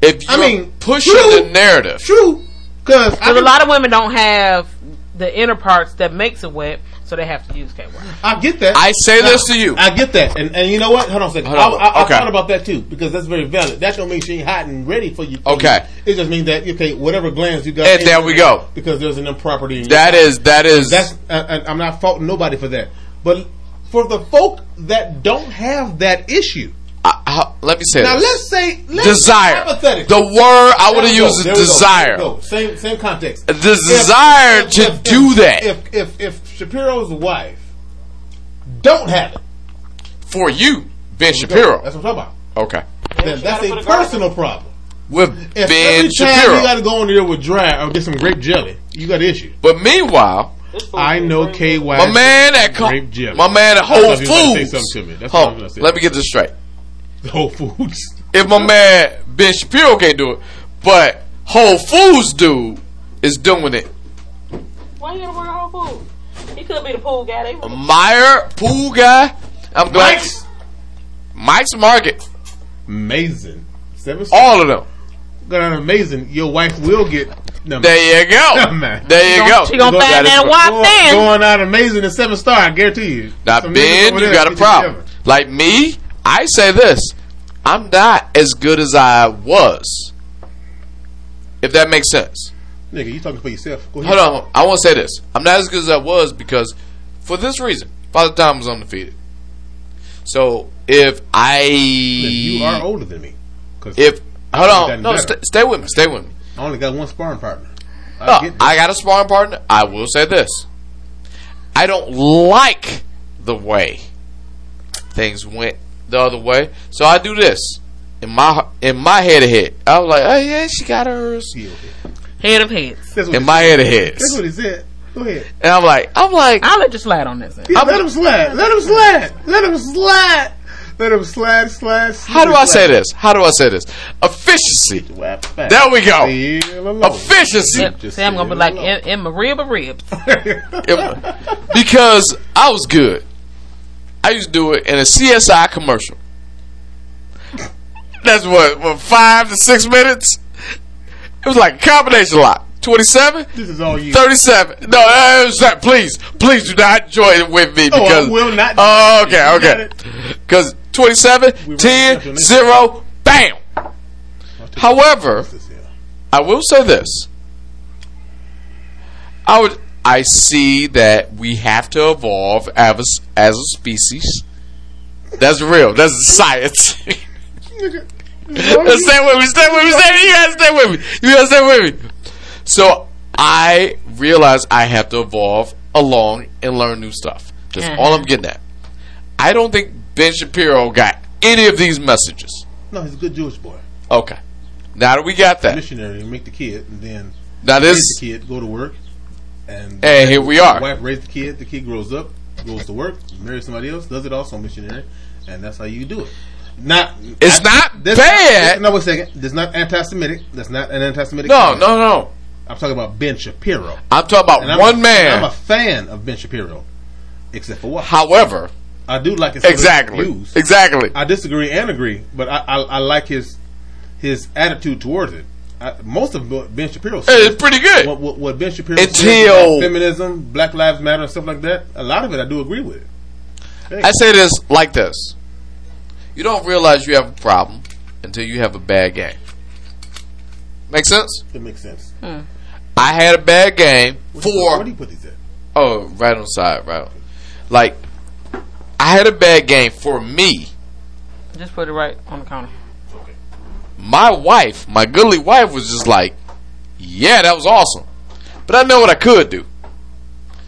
if you I mean, pushing true. the narrative, True, because Because a lot of women don't have the inner parts that makes it wet, so they have to use KY. I get that. I say Now, this to you. I get that, and and you know what? Hold on a second. Hold I, on. I, I Okay. thought about that too because that's very valid. That don't mean she ain't hot and ready for you. Okay. it just means that okay, whatever glands you got, And there we go. Because there's an improperty. In your that body. is that is that's. Uh, I'm not faulting nobody for that, but for the folk that don't have that issue, I- I- let me say now this. let's say let's desire. hypothetically. The word I would have used is there we go, desire. there we go. Same same context. The desire to do that. If, if if Shapiro's wife don't have it, for you, Ben Shapiro. that's what I'm talking Okay. about. Then that's a personal problem. With If Ben every time Shapiro. you got to go in there with dry or get some grape jelly, you got an issue. but meanwhile, I know KY. my man at Co- grape jelly. my man at I Whole thought you was gonna say Foods. something to me. That's what I was Hold, gonna say. let me get this straight. Whole Foods. If my man Ben Shapiro can't do it, but Whole Foods dude is doing it. Why you gotta work at Whole Foods? He could be the pool guy. They Meyer pool guy. I'm glad. Mike's Mike's Market. amazing. Seven. All of them. Got an amazing. Your wife will get. No, There you go. Man. There you go. she gonna find that right. WAP going, out amazing and seven star. I guarantee you. Now, Some Ben, you got a problem. Like me, I say this: I'm not as good as I was. If that makes sense. Nigga, you talking for yourself. Go ahead. Hold on, I want to say this: I'm not as good as I was because, for this reason, Father Time was undefeated. So if I, You are older than me. if hold on, no, st- stay with me, stay with me. I only got one sparring partner. I No. I got a sparring partner. I will say this: I don't like the way things went the other way, so I do this in my in my head of head. I was like, oh yeah, she got hers. Yeah. Head of heads. That's In my head of heads. That's what he said. Go ahead. And I'm like, I'm like, I'll let you slide on this. Then. Yeah, let him slide. Let him slide. Let him slide. Let him slide, slide. how do I say this? How do I say this? Efficiency. There we go. Efficiency. Yep. See, I'm gonna be like in, in my rib of ribs. Because I was good. I used to do it in a CSI commercial. That's what, what five to six minutes. It was like a combination lock. Twenty-seven. This is all you. 37. No, uh, not- please, please do not join with me Oh, I will not. Oh, okay, okay. Because 27, We 10, 0, bam. However, I will say this. I would. I see that we have to evolve as a, as a species. That's real. That's science. stay with me. Stay with me. Stay with me. You gotta stay with me. You gotta stay with me. So I realize I have to evolve along and learn new stuff. That's uh-huh. all I'm getting at. I don't think Ben Shapiro got any of these messages. No, he's a good Jewish boy. Okay. Now that we got that, Missionary, make the kid, and then now raise this the kid, go to work, and And here we are. Wife raised the kid. The kid grows up, goes to work, marries somebody else, does it also missionary, and that's how you do it. Not It's not that's bad. no, wait a second. That's not anti-Semitic. That's not an anti-Semitic. no, comment. no, no. I'm talking about Ben Shapiro. I'm talking about And I'm one a, man. I'm a fan of Ben Shapiro, except for what However, I do like his exactly, views. exactly. I disagree and agree, but I, I, I like his his attitude towards it. I, most of what Ben Shapiro says, It's pretty good. what, what, what Ben Shapiro says Until- about feminism, Black Lives Matter, and stuff like that. A lot of it I do agree with. I say this like this: you don't realize you have a problem until you have a bad game. Make sense? It makes sense. Hmm. I had a bad game Where for do you put these at? oh, right on the side, right. Like I had a bad game for me. Just put it right on the counter. My wife, my goodly wife, was just like, "Yeah, that was awesome," but I know what I could do.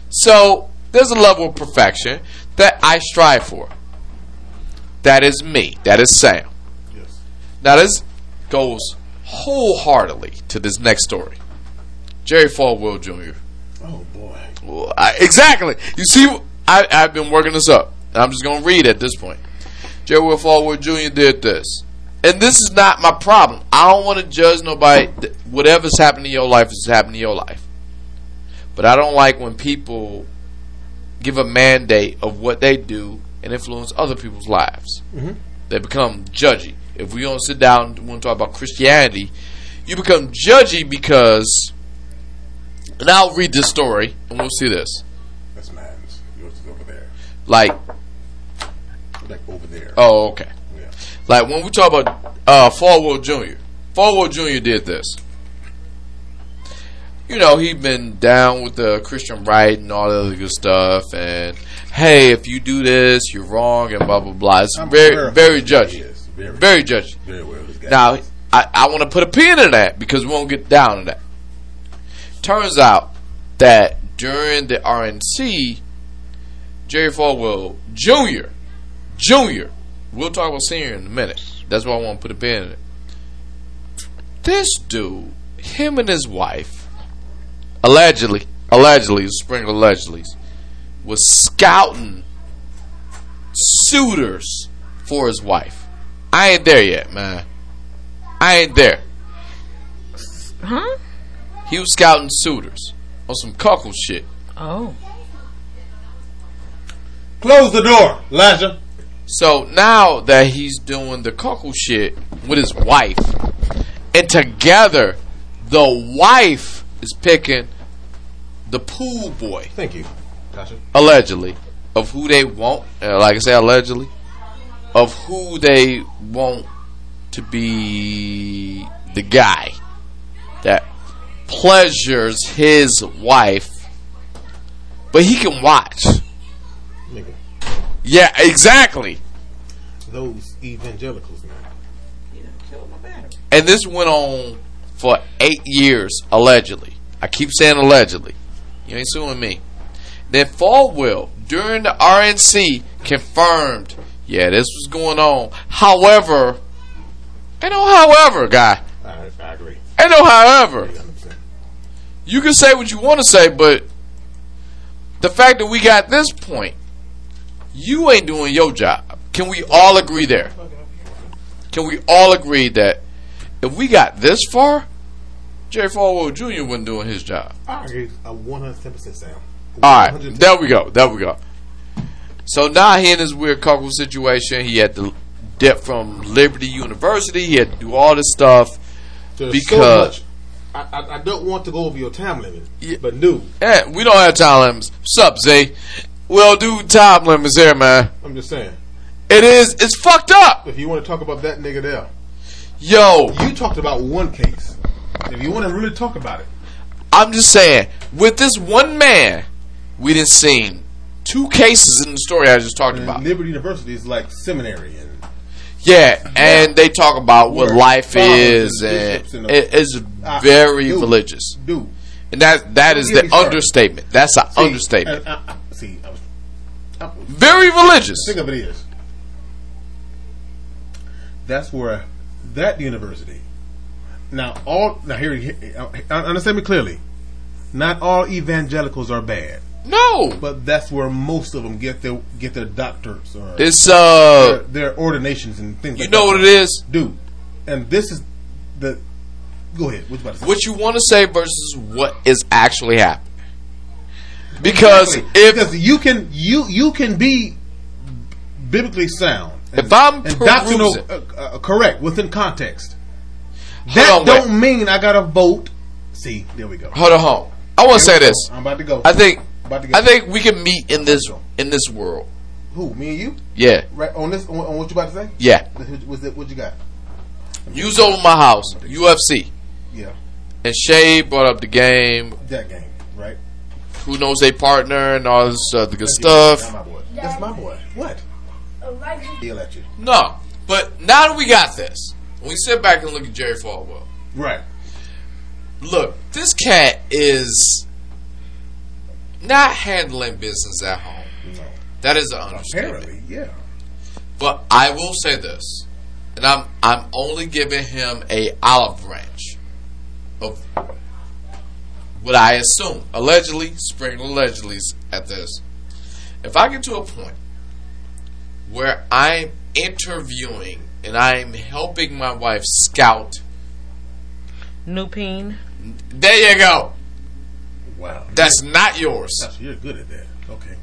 So there's a level of perfection that I strive for. That is me. That is Sam. Yes. Now this goes wholeheartedly to this next story. Jerry Falwell Jr. Oh boy. Well, I, exactly. You see, I, I've been working this up. I'm just going to read at this point. Jerry Falwell Jr. did this. And this is not my problem. I don't want to judge nobody. Whatever's happened in your life is happened in your life. But I don't like when people give a mandate of what they do and influence other people's lives. Mm-hmm. They become judgy. If we don't sit down and want to talk about Christianity, you become judgy because. And I'll read this story and we'll see this. That's man's. Yours is over there. Like, Like over there. oh, okay. Like when we talk about uh, Falwell Jr. Falwell Jr. did this. You know, he'd been down with the Christian right and all the other good stuff. And hey, if you do this, you're wrong, and blah blah blah. It's I'm very, very judgy. is. Very, Very judgy. very this. Now, I, I want to put a pin in that because we won't get down to that. Turns out that during the RNC, Jerry Falwell Jr. Jr. We'll talk about senior in a minute. That's why I want to put a pin in it. This dude, him and his wife, allegedly, allegedly, sprinkle allegedly, was scouting suitors for his wife. I ain't there yet, man. I ain't there. Huh? He was scouting suitors on some cuckle shit. Oh. Close the door, Elijah. So now that he's doing the cuckle shit with his wife, and together, the wife is picking the pool boy, Thank you. Gotcha. allegedly, of who they want. Uh, like I say, allegedly, of who they want to be the guy that pleasures his wife, but he can watch. Nigga. Yeah, exactly. Those evangelicals, man. And this went on for eight years, allegedly. I keep saying allegedly. You ain't suing me. Then Falwell, during the RNC, confirmed, yeah, this was going on. However, ain't no however, guy. I, I agree. Ain't no however. You can say what you want to say, but the fact that we got this point, you ain't doing your job. Can we all agree there? Can we all agree that if we got this far, Jerry Falwell Jr. wasn't doing his job? I agree. A one hundred ten percent, Sam. All right, there we go. There we go. So now he in this weird couple situation. He had to dip from Liberty University. He had to do all this stuff. There's because- so much. I, I, I don't want to go over your time limit, Yeah. but dude, Eh, we don't have time limits. What's up, Zay? We'll do time limits here, man. I'm just saying. It is. It's fucked up. If you want to talk about that nigga there, Yo, you talked about one case. If you want to really talk about it, I'm just saying, with this one man, we didn't seen two cases in the story I just talked and about. Liberty University is like seminary, and Yeah, and they talk about what life is, and and bishops and the- it is very dude. religious, dude. and that that is the started. understatement. That's an understatement. I- I- see, I was Very religious. Think of it is. That's where that university. Now all now here, here uh, understand me clearly. Not all evangelicals are bad, No, but that's where most of them get their get their doctors or it's their, uh, their ordinations and things. you like know that. what it is. dude. And this is the. Go ahead. What you about to say? What you want to say versus what is actually happening. Because Exactly. if because you can you you can be biblically sound and, If I'm and doctrinal uh, uh, correct within context, that on, don't mean I got to vote. See, there we go. hold on, hold on. I want to say this. I'm about to go. I think About to go. I think we can meet in this in this world. who me and you Yeah, right on this on, on what you about to say? yeah. What's it? What you got? You over my house, UFC, Yeah, and Shay brought up the game. that game? Who knows a partner and all this uh, other good stuff. That's stuff. my boy. That's my boy. What? He'll at you. No, but now that we got this, when we sit back and look at Jerry Falwell, Right. look, this cat is not handling business at home. No. That is an understatement. Apparently, yeah. But I will say this, and I'm I'm only giving him a olive branch of what I assume allegedly, spring allegedly at this. If I get to a point where I'm interviewing and I'm helping my wife scout, New peen. there you go. Wow. That's not yours, That's, you're good at that. Okay.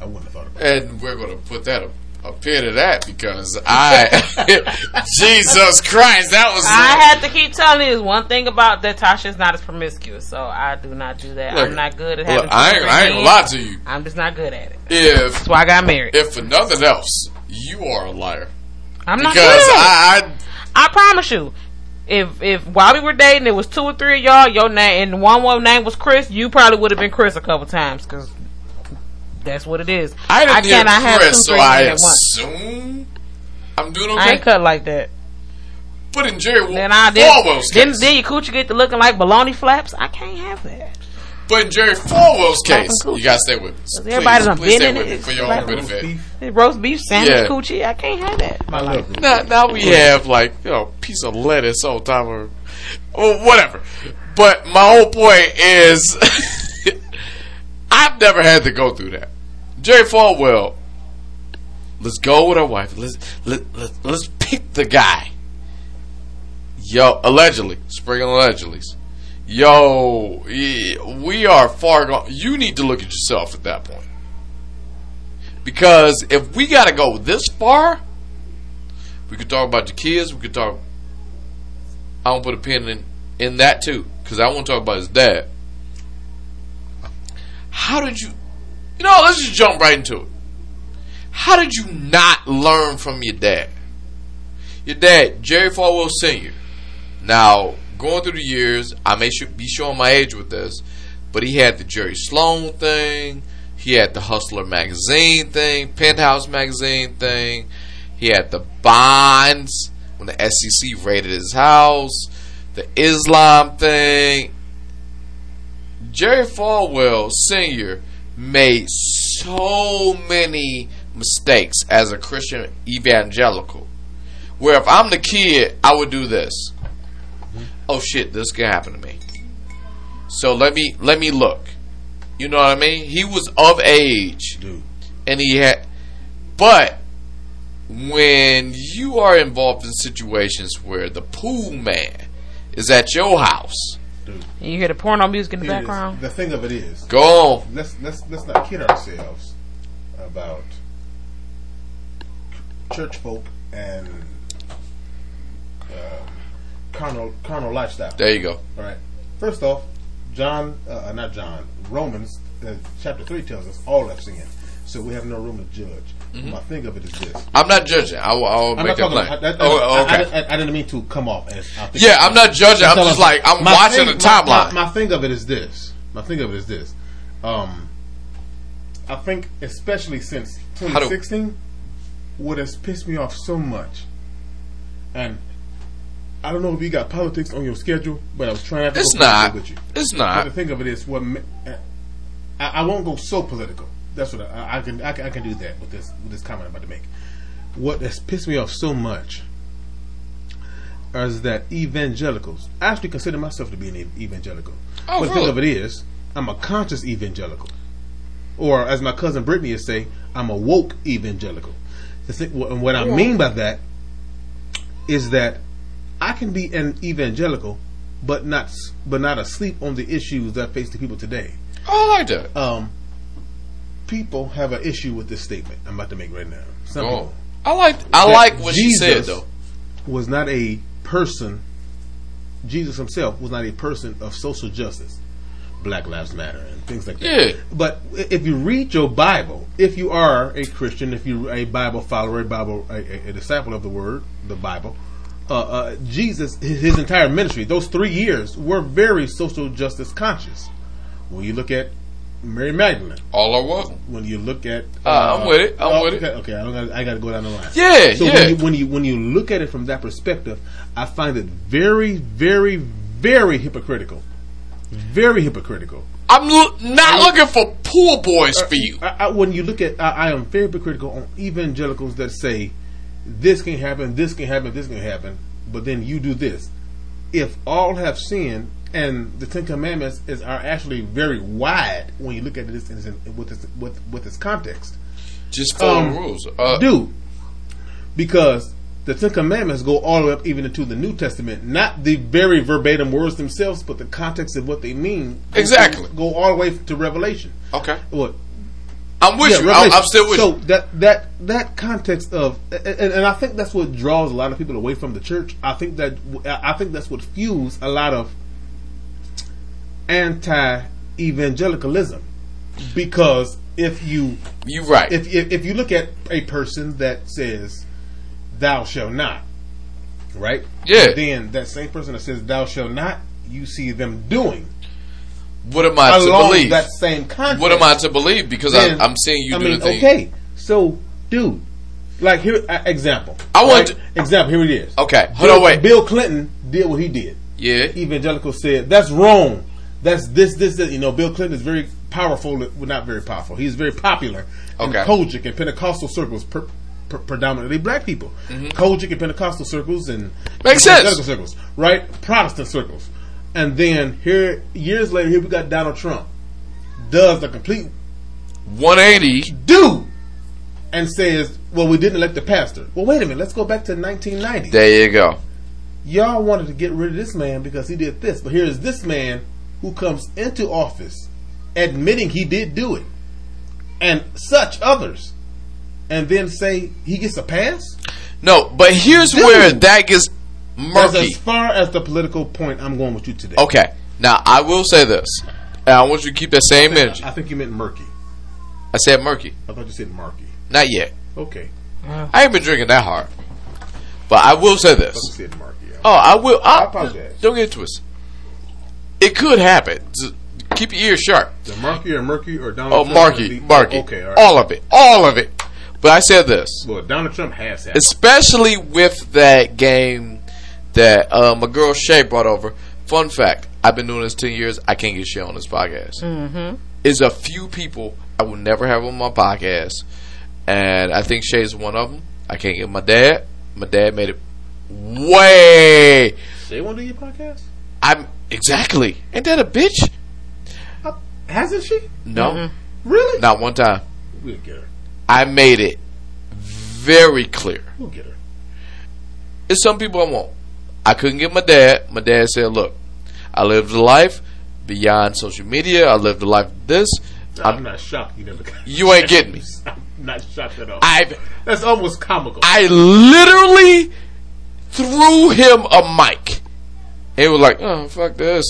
I wouldn't have thought about it. and we're going to put that a, a pin to that because I, Jesus Christ, that was. I had to keep telling you one thing about that Tasha's not as promiscuous, so I do not do that. Look, I'm not good at Look, having I ain't, I ain't gonna lie to you. I'm just not good at it. If That's why I got married. if for nothing else, you are a liar I'm not because good it. I, I promise you. If if while we were dating, it was two or three of y'all, your name and one one name was Chris, you probably would have been Chris a couple times because that's what it is. I, I didn't hear cannot have Chris, two, so I men at once. assume I'm doing I okay. ain't cut like that. But in Jerry Then I did. Falwell's Then, case, then your coochie get to looking like baloney flaps. I can't have that. but in Jerry Falwell's case, you gotta stay with me. Please, everybody done please been stay in with it. me for your Like own benefit. Beef. The roast beef sandwich Yeah. coochie. I can't have that. My life. Now, now we have like you know piece of lettuce on top of, or whatever. But my whole point is, I've never had to go through that. Jerry Falwell, let's go with our wife. Let's let, let let's pick the guy. Yo, allegedly, sprinkling allegedly. Yo, we are far gone. You need to look at yourself at that point. Because if we got to go this far, we could talk about your kids. We could talk. I to put a pin in in that too, because I want to talk about his dad. How did you? You know, let's just jump right into it. How did you not learn from your dad? Your dad, Jerry Falwell Sr. Now, going through the years, I may be showing my age with this, but he had the Jerry Sloan thing. He had the Hustler magazine thing, Penthouse magazine thing. He had the bonds when the SEC raided his house, the Islam thing. Jerry Falwell Sr. made so many mistakes as a Christian evangelical. Where if I'm the kid, I would do this. Oh shit, this can happen to me. So let me let me look. You know what I mean? He was of age, Dude. and he had. But when you are involved in situations where the pool man is at your house, And you hear the porno music in the It is- background. The thing of it is, go on. let's let's let's not kid ourselves about church folk and um, carnal carnal lifestyle. There you go. All right. First off, John, uh, not John, Romans uh, chapter three tells us all have sinned, so we have no room to judge. Mm-hmm. My thing of it is this. I'm not judging. I will, I will make talking. plain. About, I, I, oh, okay. I, I, didn't mean to come off as. Yeah, I'm not judging. I'm just like I'm watching thing- the timeline. My, my thing of it is this. My thing of it is this. Um, I think, especially since 2016, what has pissed me off so much, and I don't know if you got politics on your schedule, but I was trying to it's not. with you. It's But not. the thing of it is, what I, I won't go so political. That's what I, I can. I can. I can do that with this with this comment I'm about to make. What has pissed me off so much is that evangelicals. I actually consider myself to be an evangelical. Oh, but the really? thing of it is, I'm a conscious evangelical, or as my cousin Brittany would say, I'm a woke evangelical. The thing, what, what I mean by that is that I can be an evangelical, but not but not asleep on the issues that face the people today. Oh, I that. Um, people have an issue with this statement I'm about to make right now. Some Oh, people I like. I like what she said Jesus though. Was not a person. Jesus himself was not a person of social justice, Black Lives Matter, and things like that. Yeah. But if you read your Bible, if you are a Christian, if you're a Bible follower, a Bible, a, a- a disciple of the Word, the Bible, uh, uh, Jesus, his, his entire ministry, those three years were very social justice conscious. When you look at Mary Magdalene, All are welcome. when you look at, Uh, I'm with it. I'm oh, with it. okay, Okay, I don't. Gotta, I got to go down the line. Yeah, So yeah. when you, when you when you look at it from that perspective, I find it very, very, very hypocritical. Very hypocritical. I'm lo- not looking for poor boys for you. I, I, when you look at, I, I am very hypocritical on evangelicals that say this can happen, this can happen, this can happen, but then you do this. If all have sinned, and the Ten Commandments is are actually very wide when you look at this in, with this with with this context. Just follow Um, rules. Uh, do because the Ten Commandments go all the way up even into the New Testament, not the very verbatim words themselves, but the context of what they mean. Exactly. go all the way to Revelation. Okay. What? I'm with Yeah, you. I'm, Revelation. I'm still with so you. that that that context of and, and I think that's what draws a lot of people away from the church. I think that I think that's what fuels a lot of anti evangelicalism because if you You right. if, if if you look at a person that says thou shall not right Yeah. then that same person that says thou shall not you see them doing what am I to believe? that same context What am I to believe? Because I, then- I'm seeing you I do mean, the thing. okay. So, dude, like here, uh, example. I want right? example. Here it is. Okay. Hold Bill, on, wait. Bill Clinton did what he did. Yeah. Evangelical said that's wrong. That's this, this, this. You know, Bill Clinton is very powerful. Well, not very powerful. He's very popular in Okay. COGIC and Pentecostal circles, per, per, predominantly black people. COGIC and Pentecostal circles and Mm-hmm. Makes sense. circles, right? Protestant circles. And then here, years later, here we got Donald Trump does the complete 180. do and says, "Well, we didn't elect the pastor." Well, wait a minute. Let's go back to 1990. There you go. Y'all wanted to get rid of this man because he did this, but here is this man who comes into office admitting he did do it, and such others, and then say he gets a pass. No, but here's Dude. where that gets That's murky. as far as the political point I'm going with you today. Okay. Now I will say this, and I want you to keep that same energy. I think you meant murky. I said murky, I thought you said murky. not yet. Okay, uh. I ain't been drinking that hard, but I will say I this. said murky. Oh, I will. I, apologize. Don't get it twisted. It could happen. Just keep your ears sharp. The murky or murky or Donald Oh, Trump? Marky, Marky. Okay, all right. All of it. All of it. But I said this. Well, Donald Trump has that. especially with that game that uh, my girl Shay brought over. Fun fact: I've been doing this ten years. I can't get Shay on this podcast. Mm-hmm. Is a few people I will never have on my podcast, and I think Shay's one of them. I can't get my dad. My dad made it way. They want to do your podcast? I'm exactly. Ain't that a bitch? Uh, hasn't she? No, Really? not one time. We'll get her. I made it very clear. We'll get her. It's some people I won't. I couldn't get my dad. My dad said, "Look, I lived a life beyond social media. I lived a life of this. I'm, I'm, not shocked you never got you ain't getting me. I'm not shocked at all. I That's almost comical. I literally threw him a mic. He was like, "Oh fuck this,"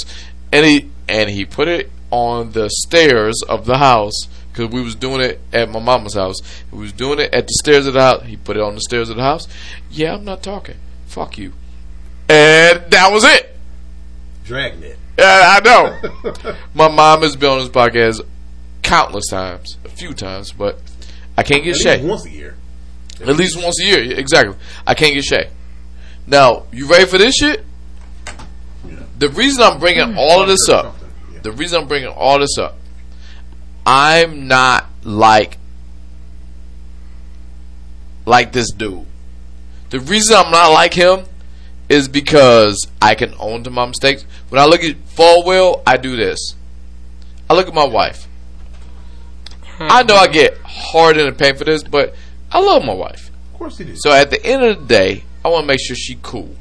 and he and he put it on the stairs of the house because we was doing it at my mama's house. We was doing it at the stairs of the house. He put it on the stairs of the house. Yeah, I'm not talking. Fuck you. And that was it. Dragnet. Yeah, I know. my mom has been on this podcast countless times, a few times, but I can't get At Shay. least once a year. At least once a year, exactly. I can't get Shay. Now, you ready for this shit? The reason I'm bringing hmm. all of this up, the reason I'm bringing all this up, I'm not like like this dude. The reason I'm not like him is because I can own to my mistakes. When I look at Falwell, I do this. I look at my wife. I know I get hard in the pain for this, but I love my wife. Of course he did. So at the end of the day, I want to make sure she cool.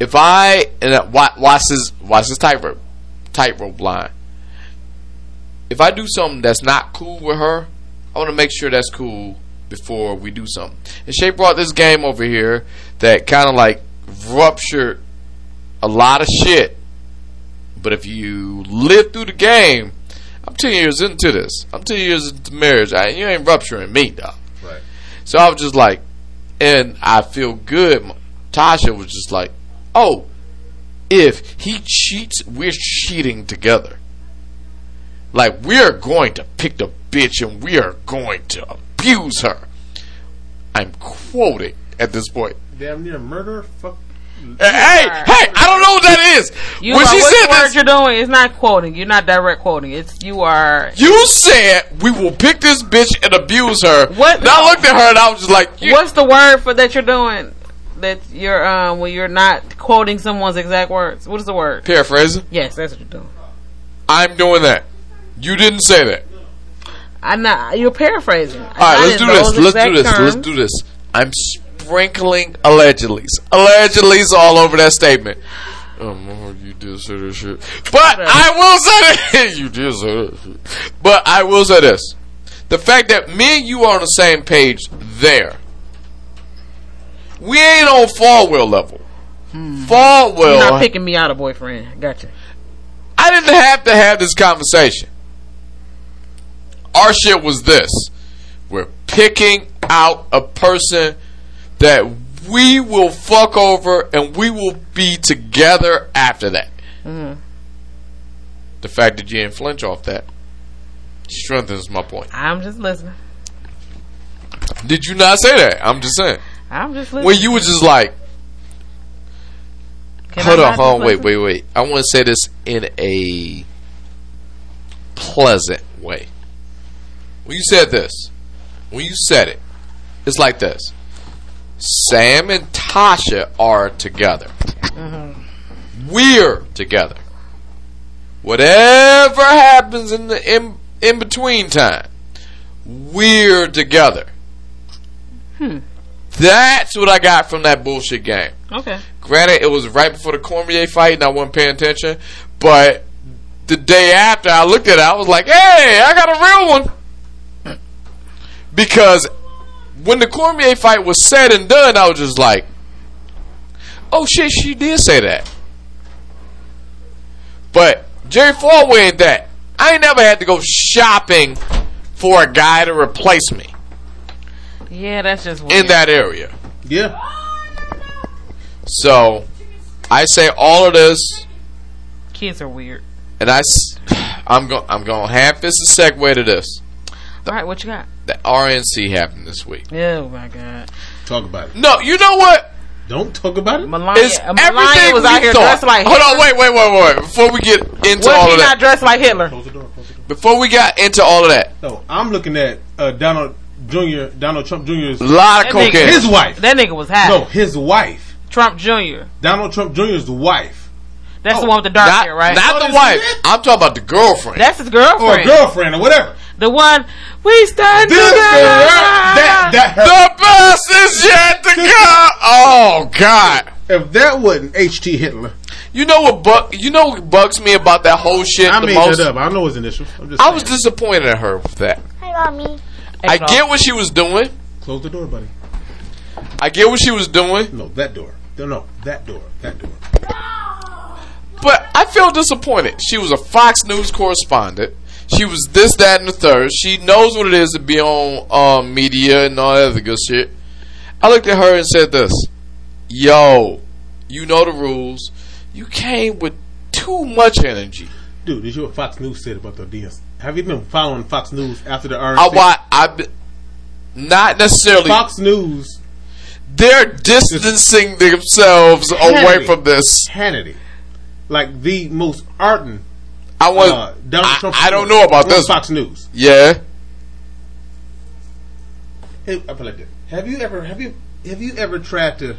If I and watch this, watch this tightrope, tightrope line. If I do something that's not cool with her, I want to make sure that's cool before we do something. And Shay brought this game over here that kind of like ruptured a lot of shit. But if you live through the game, I'm ten years into this. I'm ten years into marriage. I, you ain't rupturing me, dog. Right. So I was just like, and I feel good. Tasha was just like, oh, if he cheats, we're cheating together. Like, we are going to pick the bitch and we are going to abuse her. I'm quoting at this point. Damn near murder. Fuck. Hey, hey, I don't know what that is. You when are, she which said word this, you're doing? It's not quoting. You're not direct quoting. It's you are. you said we will pick this bitch and abuse her. What- And I looked at her and I was just like, you, What's the word for that you're doing? That you're um when you're not quoting someone's exact words. What is the word? paraphrasing. Yes, that's what you're doing. I'm doing that. You didn't say that. I'm not. You're paraphrasing. All right, let's do this. Let's do this. Let's do this. I'm sprinkling allegedly. Allegedly's all over that statement. Oh, you did say this shit. But I will say that. you did say that shit. But I will say this. The fact that me and you are on the same page there. We ain't on Falwell level. Hmm. Falwell. You're not picking me out a boyfriend. Gotcha. I didn't have to have this conversation. Our shit was this. We're picking out a person that we will fuck over and we will be together after that. Hmm. The fact that you didn't flinch off that strengthens my point. I'm just listening. Did you not say that? I'm just saying. I'm just listening. Well, you were just like, Can hold on, hold on, wait, wait, wait. I want to say this in a pleasant way. When you said this, when you said it, it's like this. Sam and Tasha are together. Mm-hmm. We're together. Whatever happens in the in, in between time, we're together. Hmm. That's what I got from that bullshit game. Okay. Granted, it was right before the Cormier fight, and I wasn't paying attention. But the day after, I looked at it, I was like, "Hey, I got a real one." Because when the Cormier fight was said and done, I was just like, "Oh shit, she did say that." But Jerry Falwell ain't that. I ain't never had to go shopping for a guy to replace me Yeah, that's just weird. in that area. Yeah. So I say all of this. Kids are weird. And I, I'm going. I'm going to half this a segue to this. All right, what you got? The RNC happened this week. Oh my god. Talk about it. No, you know what? Don't talk about it. Melania, It's uh, Melania everything was we out here thought. dressed like Hold on, wait, wait, wait, wait. Before we get into What all if of he not that, dressed like Hitler? Close the door. Close the door. before we got into all of that, No, I'm looking at uh, Donald Jr. Donald Trump Jr.'s a lot of That nigga- cocaine. his wife. That nigga was high. No, his wife. Trump Jr. Donald Trump Jr.'s the wife That's the oh, one with the dark Not, hair, right? not Oh, the wife. it? I'm talking about the girlfriend. That's his or girlfriend. a girlfriend or whatever. The one we stand This together. that that her, the best is yet to come. Oh God. if that wasn't H.T. Hitler, You know what bug? You know what bugs me about that whole shit I the made most? that up. I know his initials. I'm just I saying. was disappointed in her with that. Hi, mommy. I get what she was doing. Close the door, buddy. I get what she was doing, No, that door. No, no, that door. That door. but I feel disappointed. She was a Fox News correspondent. She was this, that, and the third. She knows what it is to be on um, media and all that other good shit. I looked at her and said this: "Yo, you know the rules. You came with too much energy. Dude, did you hear what Fox News said about the DS? Have you been following Fox News after the RNC? I why I not necessarily. Fox News, They're distancing themselves away from this. Hannity, like the most ardent I was. uh, Donald I, Trump. I don't know about this. Fox News. Yeah. Hey, I like this. Have you ever have you have you ever tried to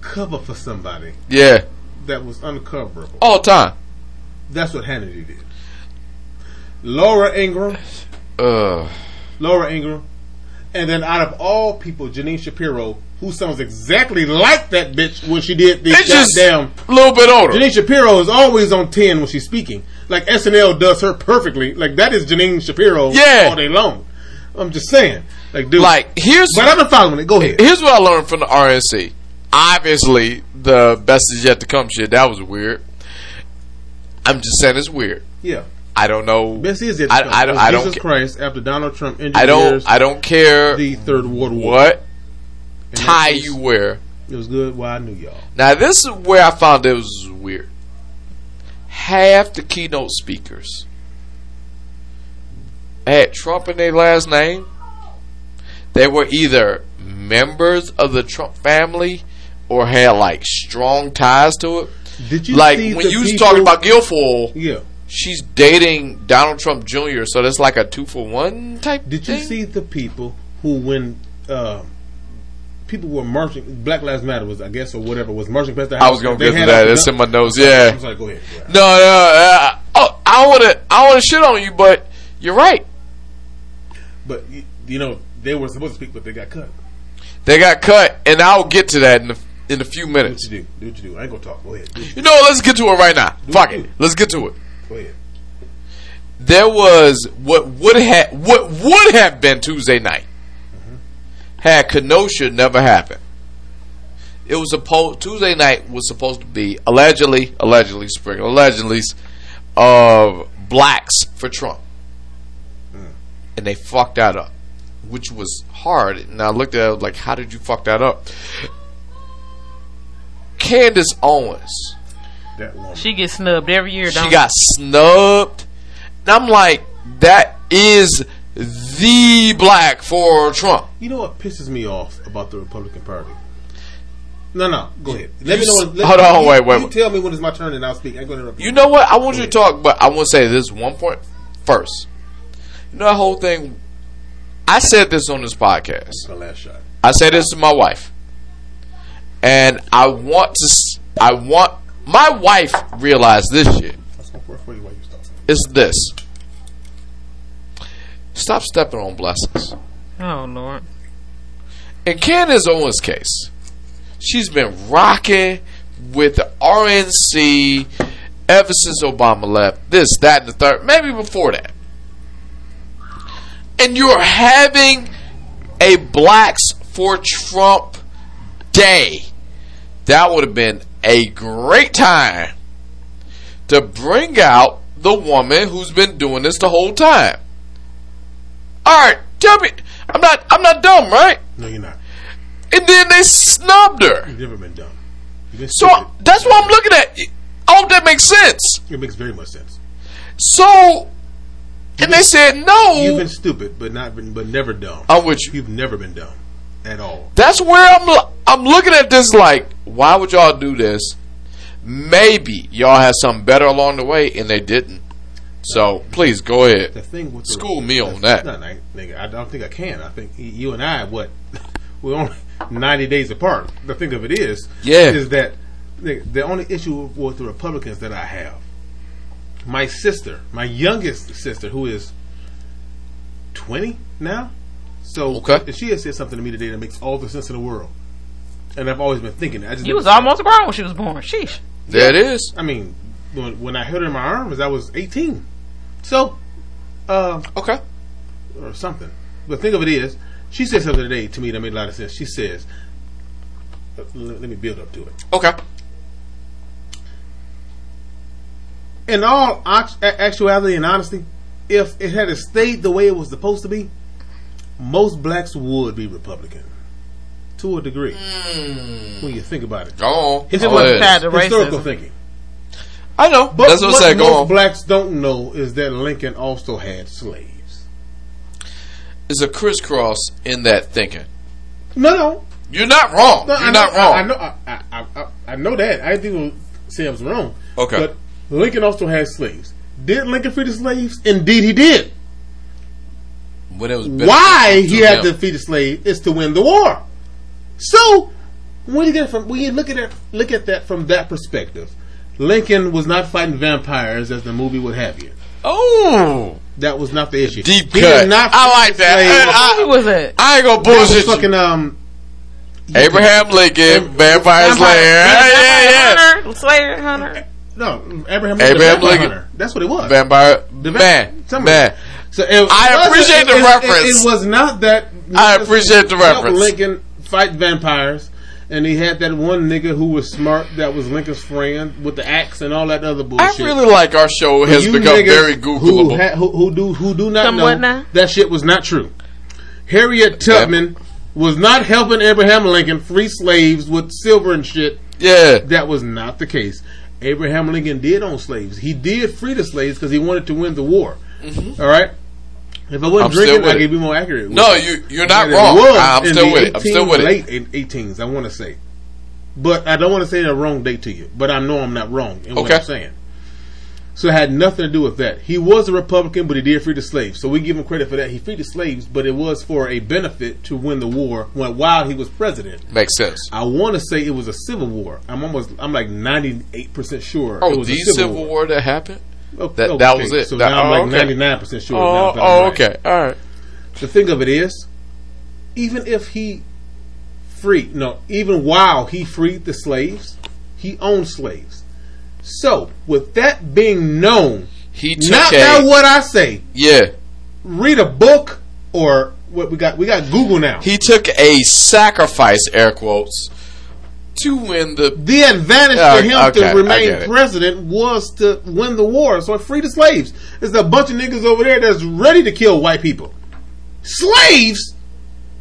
cover for somebody Yeah. that was uncoverable? All the time. That's what Hannity did. Laura Ingraham, Uh. Laura Ingraham, and then out of all people, Janine Shapiro, who sounds exactly like that bitch when she did the It's goddamn. a little bit older. Janine Shapiro is always on ten when she's speaking. Like SNL does her perfectly. Like that is Janine Shapiro Yeah. all day long. I'm just saying. Like dude. Like here's but I've been following it. Go ahead. here's what I learned from the RNC. Obviously, the best is yet to come shit. That was weird. I'm just saying it's weird. Yeah. I don't know. Best is it. I, I, don't- I don't. Jesus Christ after Donald Trump I don't. I don't care the Third World War. what And tie was- you wear. It was good. Well, I knew y'all. Now this is where I found it was weird. Half the keynote speakers had Trump in their last name. They were either members of the Trump family or had like strong ties to it. Did you like when you was talking about Guilfoyle, Yeah. She's dating Donald Trump Jr. So that's like a two for one type. Did you see the people who, when uh, people were marching, Black Lives Matter was, I guess, or whatever, was marching past the house. I was gonna they get to that. It's in my nose. Yeah. I'm sorry. Go ahead. Yeah. No, no. Uh, oh, I want to. I want to shit on you, but you're right. But you, you know, they were supposed to speak, but they got cut. They got cut, and I'll get to that in a, in a few Do minutes. what you do. Do what you do. I ain't gonna talk. Go ahead. You You know, let's get to it right now. Fuck it. Let's get to it. Go ahead. There was what would have what would have been Tuesday night mm-hmm. had Kenosha never happened. It was supposed Tuesday night was supposed to be allegedly, allegedly, spring, allegedly, of blacks for Trump, mm. and they fucked that up, which was hard. And I looked at it like, how did you fuck that up? Candace Owens. That woman. She gets snubbed every year. Don't She got snubbed. And I'm like, that is the black for Trump. You know what pisses me off about the Republican Party? No, no. Go ahead. Let me know. You When, let, hold on, you, wait, wait, You wait. tell me when it's my turn, and I'll speak. I'm going to interrupt You know what? I want you to talk, but I want to say this one point first. You know that whole thing. I said this on this podcast. My last shot. I said this to my wife, and I want to. I want my wife realized this shit. That's going to work for you while you stop. It's this. Stop stepping on blessings. Oh Lord. In Candace Owens' case, she's been rocking with the RNC ever since Obama left. This, that, and the third, maybe before that. And you're having a Blacks for Trump day. That would have been a great time to bring out the woman who's been doing this the whole time. All right, tell me, I'm not, I'm not dumb, right? No, you're not. And then they snubbed her. You've never been dumb. Been So stupid. that's what I'm looking at. I hope that makes sense. It makes very much sense. So, and they said no. You've been stupid, but not been, but never dumb. I'm with you. You've never been dumb at all. That's where I'm. I'm looking at this like, why would y'all do this? Maybe y'all had something better along the way, and they didn't. So please go ahead. The thing with the, School me on that. No, nigga, I don't think I can. I think you and I, what we're only ninety days apart. The thing of it is, Yeah. is that the, the only issue with the Republicans that I have, my sister, my youngest sister, who is twenty now, so Okay. she has said something to me today that makes all the sense in the world, and I've always been thinking. I just You was almost grown when she was born. Sheesh. There it is. I mean, when, when I held her in my arms, I was eighteen, so uh, Okay. or something. But think of it is, she said something today to me that made a lot of sense. She says, uh, let, let me build up to it. Okay. In all actuality and honesty, if it had stayed the way it was supposed to be, most blacks would be Republican. To a degree. Hmm. When you think about it. Go on. If it Go wasn't ahead. tied Historical racism. thinking. I know. But That's what I what said. Go most on. blacks don't know is that Lincoln also had slaves. There's a crisscross in that thinking. No, no. You're not wrong. No, You're I not know, wrong. I, I know. I, I, I, I know that. I didn't say I was wrong. Okay. But Lincoln also had slaves. Did Lincoln free the slaves? Indeed, he did. When it was Why beneficial he had him. to free a slave is to win the war. So when you get from when you look at it, look at that from that perspective, Lincoln was not fighting vampires as the movie would have you. Oh, That was not the issue. deep He cut. not I like that. slaves. I, Who was it? I ain't gonna bullshit. you. fucking um Abraham Lincoln, Vampire Vampire- Slayer. Yeah, yeah, yeah. Hunter, Slayer, Hunter. no Abraham Abraham Lincoln. Lincoln. Hunter. That's what it was. Vampire The va- man, man. So it I wasn't- appreciate the it- it- reference. It, was not that. I appreciate the reference. Lincoln fight vampires, and he had that one nigga who was smart. That was Lincoln's friend with the axe and all that other bullshit. I really like our show has You become niggas very Who, Googleable. ha- who, who do who do not Somewhat know that shit was not true. Harriet Tubman was not helping Abraham Lincoln free slaves with silver and shit. yeah, That was not the case. Abraham Lincoln did own slaves. He did free the slaves because he wanted to win the war. All right. If I wasn't Mm-hmm. I'm drinking, I it. could be more accurate. no, you you're not And it wrong. was I'm still with it. I'm still 18 with it. Late in 18s, I want to say, but I don't want to say the wrong date to you. But I know I'm not wrong in what I'm saying. So it had nothing to do with that. He was a Republican, but he did free the slaves. So we give him credit for that. He freed the slaves, but it was for a benefit to win the war when, while he was president. Makes sense. I want to say it was a civil war. I'm almost, I'm like 98 percent sure. Oh, it was the a Civil War that happened. Oh, okay, That- that was it. So That- now I'm oh, like 99 percent sure. Oh, oh, right. okay, all right. The thing of it is, even if he freed, no, even while he freed the slaves, he owned slaves. So, with that being known, He took not a now what I say, yeah. read a book or what we got. We got Google now. He took a sacrifice, air quotes, to win the. the advantage Yeah, for him okay, to remain president was to win the war, so it freed the slaves. There's a bunch of niggas over there that's ready to kill white people. Slaves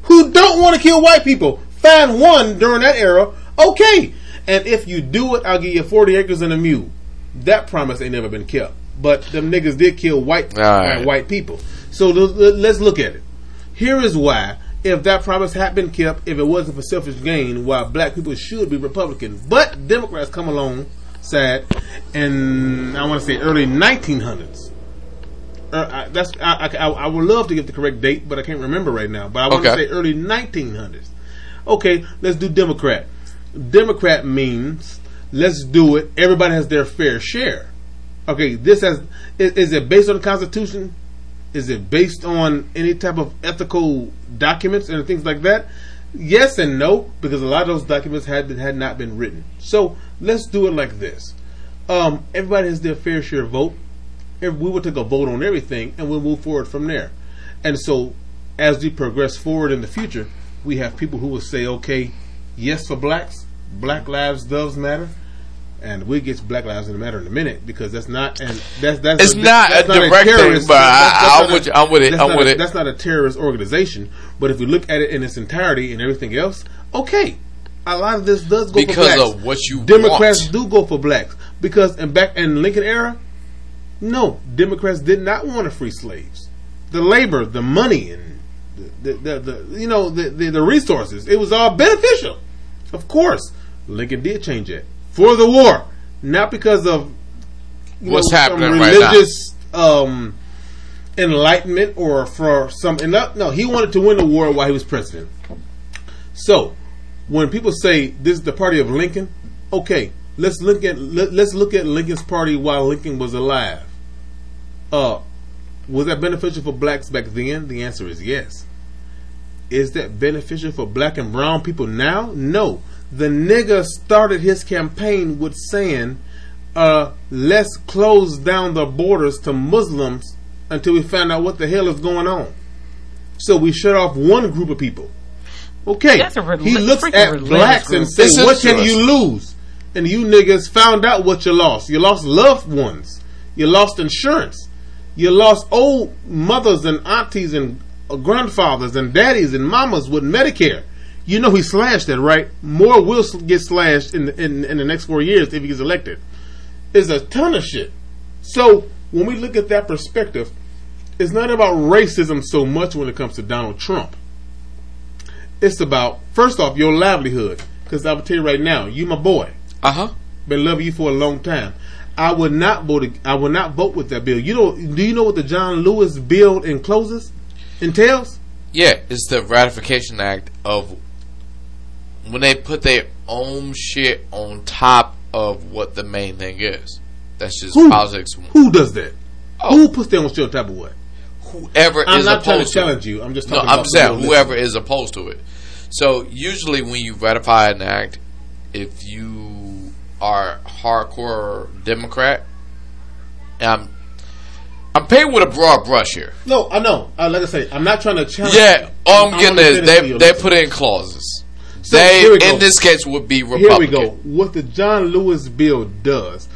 who don't want to kill white people. Find one during that era, okay. And if you do it, I'll give you 40 acres and a mule. That promise ain't never been kept. But them niggas did kill white right. uh, white people. So let's look at it. Here is why, if that promise had been kept, if it wasn't for selfish gain, why black people should be Republican. But Democrats come along, sad, and I want to say early 1900s. Uh, I, that's I, I, I would love to get the correct date, but I can't remember right now. But I want to say early 1900s. Okay, let's do Democrat. Democrat means let's do it. Everybody has their fair share. Okay, this has is, is it based on the Constitution? Is it based on any type of ethical documents and things like that? Yes and no, because a lot of those documents had had not been written. So let's do it like this. Um, everybody has their fair share vote. If we will take a vote on everything, and we'll move forward from there. And so, as we progress forward in the future, we have people who will say, "Okay, yes for blacks, Black Lives does matter." And we get to Black Lives Matter in a minute because that's not and that's that's It's not a direct thing, terrorist- but I- that's- that's I'm not a- with with it, that's I'm not with a- it. That's not a terrorist organization, but if we look at it in its entirety and everything else, okay, a lot of this does go Because for blacks. of what you Democrats want. do go for blacks because in back in Lincoln era, no, Democrats did not want to free slaves. The labor, the money, and the, the, the, the you know the, the the resources, it was all beneficial. Of course, Lincoln did change it for the war, not because of What's know, some happening right now. religious um, enlightenment or for some. and No, he wanted to win the war while he was president. So, when people say this is the party of Lincoln, okay, let's look at let, let's look at Lincoln's party while Lincoln was alive. Uh, was that beneficial for blacks back then? The answer is yes. Is that beneficial for black and brown people now? No. The nigga started his campaign with saying, uh, let's close down the borders to Muslims until we find out what the hell is going on. So we shut off one group of people. Okay. That's a reli- he looks freaking at religious blacks and says, what can us. you lose? And you niggas found out what you lost. You lost loved ones. You lost insurance. You lost old mothers and aunties and uh, grandfathers and daddies and mamas with Medicare. You know he slashed that, right? More will get slashed in the, in, in the next four years if he gets elected. Is a ton of shit. So when we look at that perspective, it's not about racism so much when it comes to Donald Trump. It's about first off your livelihood. Because I will tell you right now, you my boy. Uh huh. Been loving you for a long time. I would not vote. I would not vote with that bill. You know? Do you know what the John Lewis bill encloses? Entails? Yeah, it's the ratification act of when they put their own shit on top of what the main thing is. That's just Who? politics. Who does that? Oh. Who puts that on shit on top of what? Whoever I'm is not trying to opposed to it. challenge you. I'm just No, I'm saying whoever is opposed to it. So usually when you ratify an act, if you are hardcore Democrat, I'm I'm painting with a broad brush here. No, I know. Uh, like I say, I'm not trying to challenge. Yeah, all I'm getting is say this to they they put in clauses. So, they here we go. in this case would be Republican. Here we go. What the John Lewis bill does.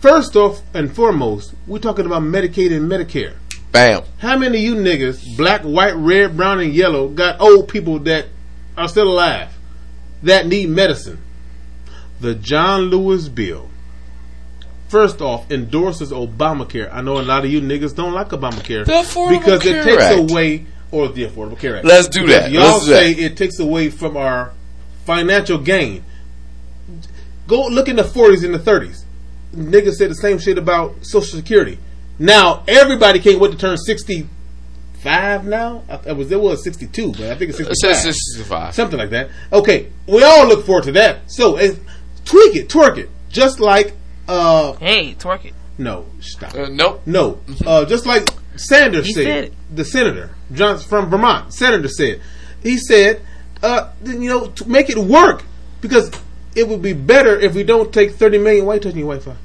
First off and foremost, we're talking about Medicaid and Medicare. Bam. How many of you niggas, black, white, red, brown, and yellow, got old people that are still alive that need medicine? The John Lewis bill, first off, endorses Obamacare. I know a lot of you niggas don't like Obamacare The Affordable because it takes Act. away, or the Affordable Care Act. Let's do that. Y'all Let's do say that. it takes away from our financial gain. Go look in the 40s and the 30s. Niggas said the same shit about Social Security. Now everybody can't wait to turn 65 now. I, I was it was 62, but I think it's It 65. says 65. Something like that. Okay, we all look forward to that. So tweak it, twerk it, just like uh Hey, twerk it. no, stop. Uh, nope. No, uh, just like Sanders He said, said it. the senator Johnson from Vermont, senator said, he said, uh, then you know, to make it work because it would be better if we don't take thirty million. Why you touching your Wi-Fi?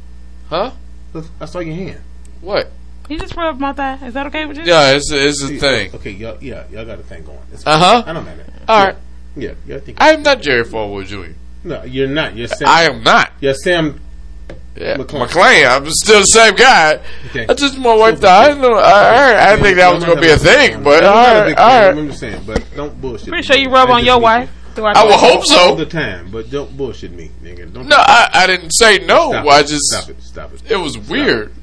Huh? Look, I saw your hand. What? He just rubbed my thigh. Is that okay with you? Yeah, it's a, it's a thing. Okay, y'all, yeah, y'all got a thing going. It's Uh huh. I don't matter. All right. Yeah, yeah. I think I am not Jerry Falwell Jr. no, you're not. You're Sam. I am not. You're Sam. Yeah, McLean. McLean. I'm still the same guy. Okay. I just my wife died. I know. I, I, I didn't think that was gonna be a thing, but all right, all right. I'm just saying, but don't bullshit. Pretty sure you rub on your wife. Do I, I would hope so. all the time, but don't bullshit me, nigga. Don't No, I, I didn't say no. Stop I just stop it. Stop it. it was weird.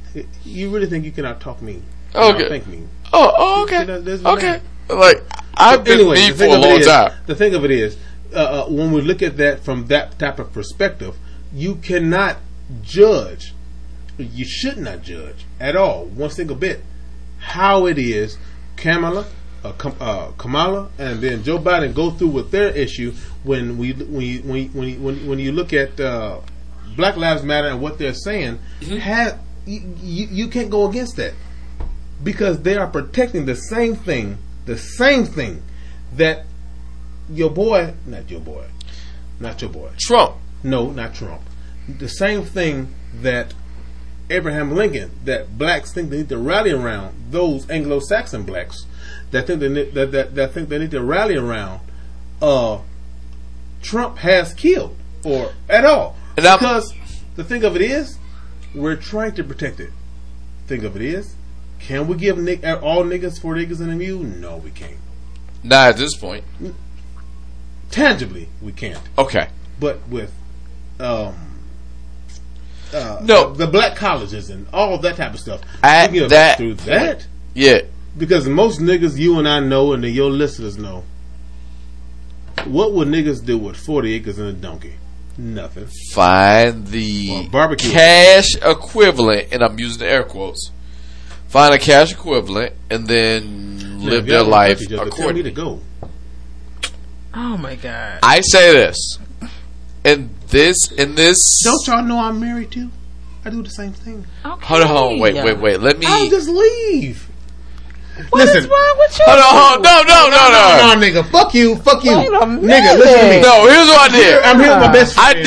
You really think you can out talk me? Okay. Thank me. Oh, oh okay, See, that- that's okay. Like I've been Anyway, me the for a long is- time. The thing of it is, uh, uh, when we look at that from that type of perspective, you cannot judge. You should not judge at all, one single bit, how it is Kamala, uh, uh, Kamala, and then Joe Biden go through with their issue when we when you, when you, when you, when, when you look at uh, Black Lives Matter and what they're saying, Mm-hmm. have, you, you, you can't go against that because they are protecting the same thing, the same thing that your boy, not your boy, not your boy, Trump. no, not Trump, the same thing that Abraham Lincoln, that blacks think they need to rally around those Anglo-Saxon blacks that think they need, that, that that think they need to rally around. Uh, Trump has killed or at all And I'm- because the thing of it is, we're trying to protect it. Think of it is, can we give Nick, all niggas four niggas and a mule? No, we can't. Not at this point. Tangibly, we can't. Okay. But with um, uh, No. the black colleges and all that type of stuff, At we can get that through that Yeah. because most niggas you and I know and your listeners know. What would niggas do with forty acres and a donkey? Nothing. Find the barbecue. cash equivalent, and I'm using the air quotes. Find a cash equivalent, and then live Now, their life touch each other. Tell me to go. Oh my god. I say this, and this in this. Don't y'all know I'm married too? I do the same thing. Okay. Hold on, wait, wait, wait. Let me. I'll just leave. What is Listen. wrong with you? Hold on, hold on. No, no, no, no. no, nigga. Fuck you. Fuck you. Wait a Nigga, listen to me. No, here's what I did. I'm here with my best I did.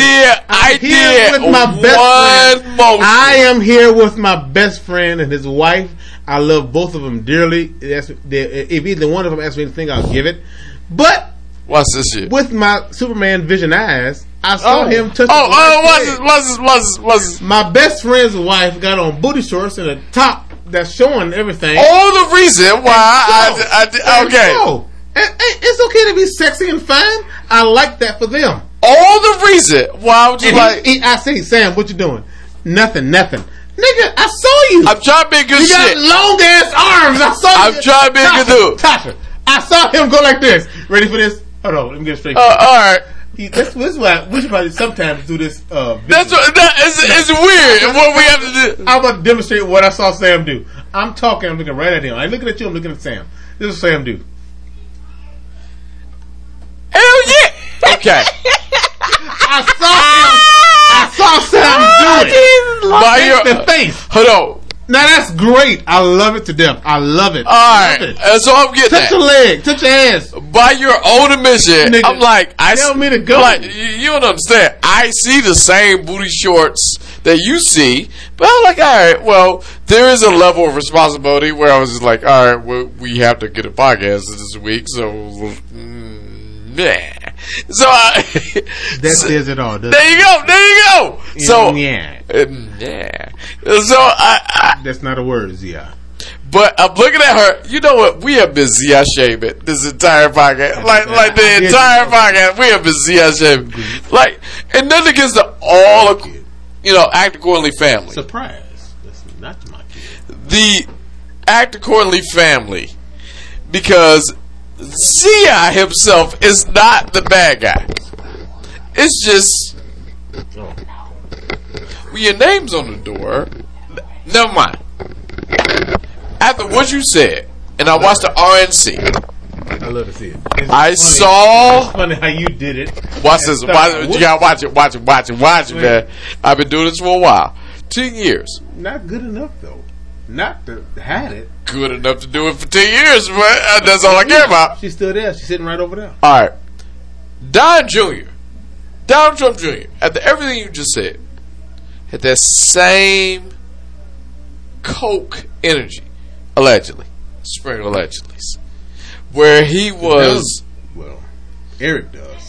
I I'm here did with my best one friend. motion. I am here with my best friend and his wife. I love both of them dearly. That's, they- if either one of them asks me anything, I'll give it. But Watch this shit. with my Superman vision eyes, I saw Oh, him touch. oh, oh, watch this, watch this, watch this. My best friend's wife got on booty shorts and a top that's showing everything. All the reason why I, I, I, okay. so, it's okay to be sexy and fine. I like that for them. All the reason why would you And like? he, he, I see, Sam, what you doing? Nothing, nothing. Nigga, I saw you. I'm trying to be a good you got long ass arms. I saw I'm you. trying to be a good dude. Tasha, I saw him go like this. Ready for this? Hold on, let me get straight. Uh, all right. This, is why we should probably sometimes do this. Uh, That's what that is. It's weird. What we have to do. I'm about to demonstrate what I saw Sam do. I'm talking. I'm looking right at him. I'm looking at you. I'm looking at Sam. This is what Sam do. Hell yeah. Okay. I saw him. I saw Sam do it. By your to face. hold on. Now that's great. I love it to death. I love it. All right. It. Uh, that's all I'm getting Touch at. your leg. Touch your ass. by your own admission, Nigga, I'm like, I tell s- me to go. Like, you, you don't understand. I see the same booty shorts that you see, but I'm like, all right, well, there is a level of responsibility where I was just like, all right, well, we have to get a podcast this week, so, mm, mm, yeah. So I, That so- says it all. there you go, there you go. So, yeah. uh, yeah. So I, I That's not a word, Zia. but I'm looking at her. You know what? We have been Zia shaming this entire podcast. Like, like the entire podcast, we have been Zia shaming. Like, and nothing against the all, you know, act accordingly family. Surprise. That's not my kid. The act accordingly family, because Zia himself is not the bad guy. It's just, well, your name's on the door. Never mind. After what you said, and I watched the RNC, I love to see it. It's I funny. saw. It's funny how you did it. Watch this. Watch. You gotta watch it. Watch it. Watch it. Watch it, man. I've been doing this for a while. Ten years. Not good enough though. Not to had it. Good enough to do it for ten years, but that's all I care about. She's still there. She's sitting right over there. All right. Don Jr. Donald Trump Jr. After everything you just said, had that same coke energy, allegedly, spring allegedly, where he was. Well, Eric does,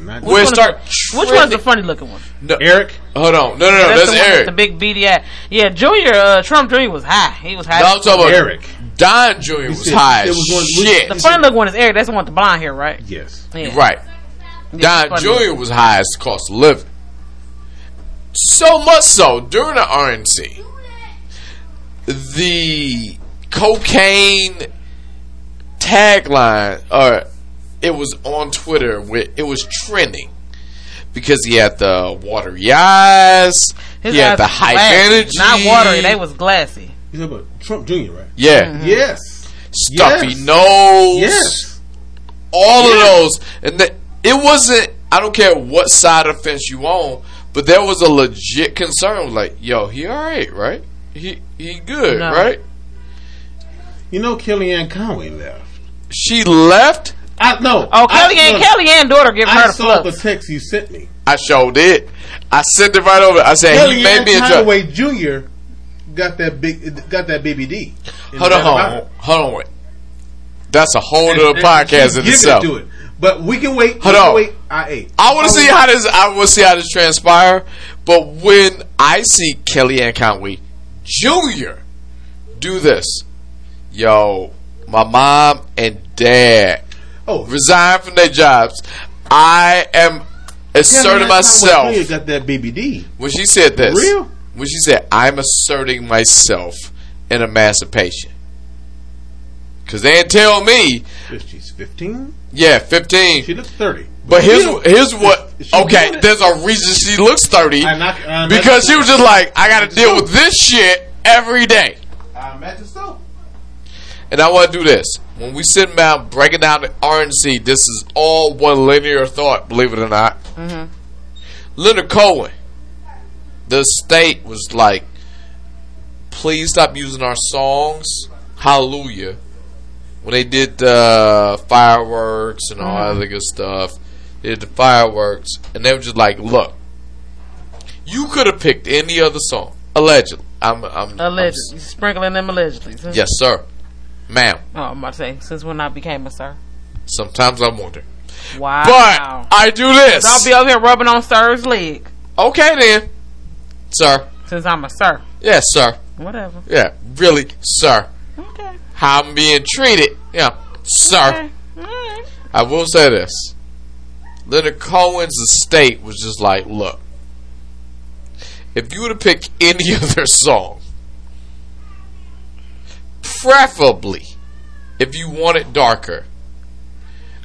not Where it Which start Which one's the funny looking one? No, Eric. hold on, no, no, no, That's, that's, the one Eric. the big beady ass. Yeah, Junior, uh, Trump Junior was high. He was high. No, I'm talking about Eric. Don Jr. was said- high it was one- shit. the funny looking one is Eric. That's the one with the blonde hair, right? Yes. Yeah. Right. Yeah, Don funny. Jr. was high as cost of living. So much so during the RNC, the cocaine tagline, or it was on Twitter, where it was trending because he had the watery eyes, His he had the was high glassy. energy, Not watery. They was glassy. You talking about Trump Jr. Right? yeah, mm-hmm. Yes. stuffy Yes. nose, Yes. all Yeah. of those, and the, it wasn't. I don't care what side of the fence you on, but there was a legit concern. Like, yo, he all right, right? He he good, No. right? You know Kellyanne Conway left. She left. I no. Oh, I, Kellyanne, look, Kellyanne daughter giving her a slap. I the saw the text you sent me. I showed it. I sent it right over. I said he made Kellyanne me a joke. Conway Jr. got that big, got that baby D. In Hold on, hold pocket. on, hold on, wait. That's a whole And- other and podcast she's in giving itself. It to do it. But we can wait. Hold we can on. Wait. I ate. I want to see how this. I want to see how this transpire. But when I see Kellyanne Conway Jr. do this, yo, my mom and dad Oh, resign from their jobs. I am asserting myself. Got that baby D. When she said this, real? when she said, "I'm asserting myself in emancipation," because they didn't tell me. She's fifteen. Yeah, 15. She looks thirty. But here's here's what. Okay, there's a reason she looks thirty I knock- I knock- because she was just like, I got to deal with this shit every day, I'm at the so. And I want to do this. When we sit down breaking down the RNC, this is all one linear thought. Believe it or not. Mm-hmm. Leonard Cohen, the state was like, please stop using our songs. Hallelujah. When they did the fireworks and all that mm-hmm. other good stuff, they did the fireworks, and they were just like, look, you could have picked any other song. Allegedly. I'm, I'm, I'm- Allegedly. Sprinkling them allegedly. Yes, sir. Ma'am. Oh, I'm about to say, since when I became a sir. Sometimes I wonder. Wow. But I do this. I'll be over here rubbing on sir's leg. okay then. Sir. Since I'm a sir. Yes, sir. Whatever. Yeah, really, sir. Okay. How I'm being treated. Yeah, sir. Okay. Alright. I will say this. Leonard Cohen's estate was just like, look, if you would have picked any other song, preferably if you want it darker,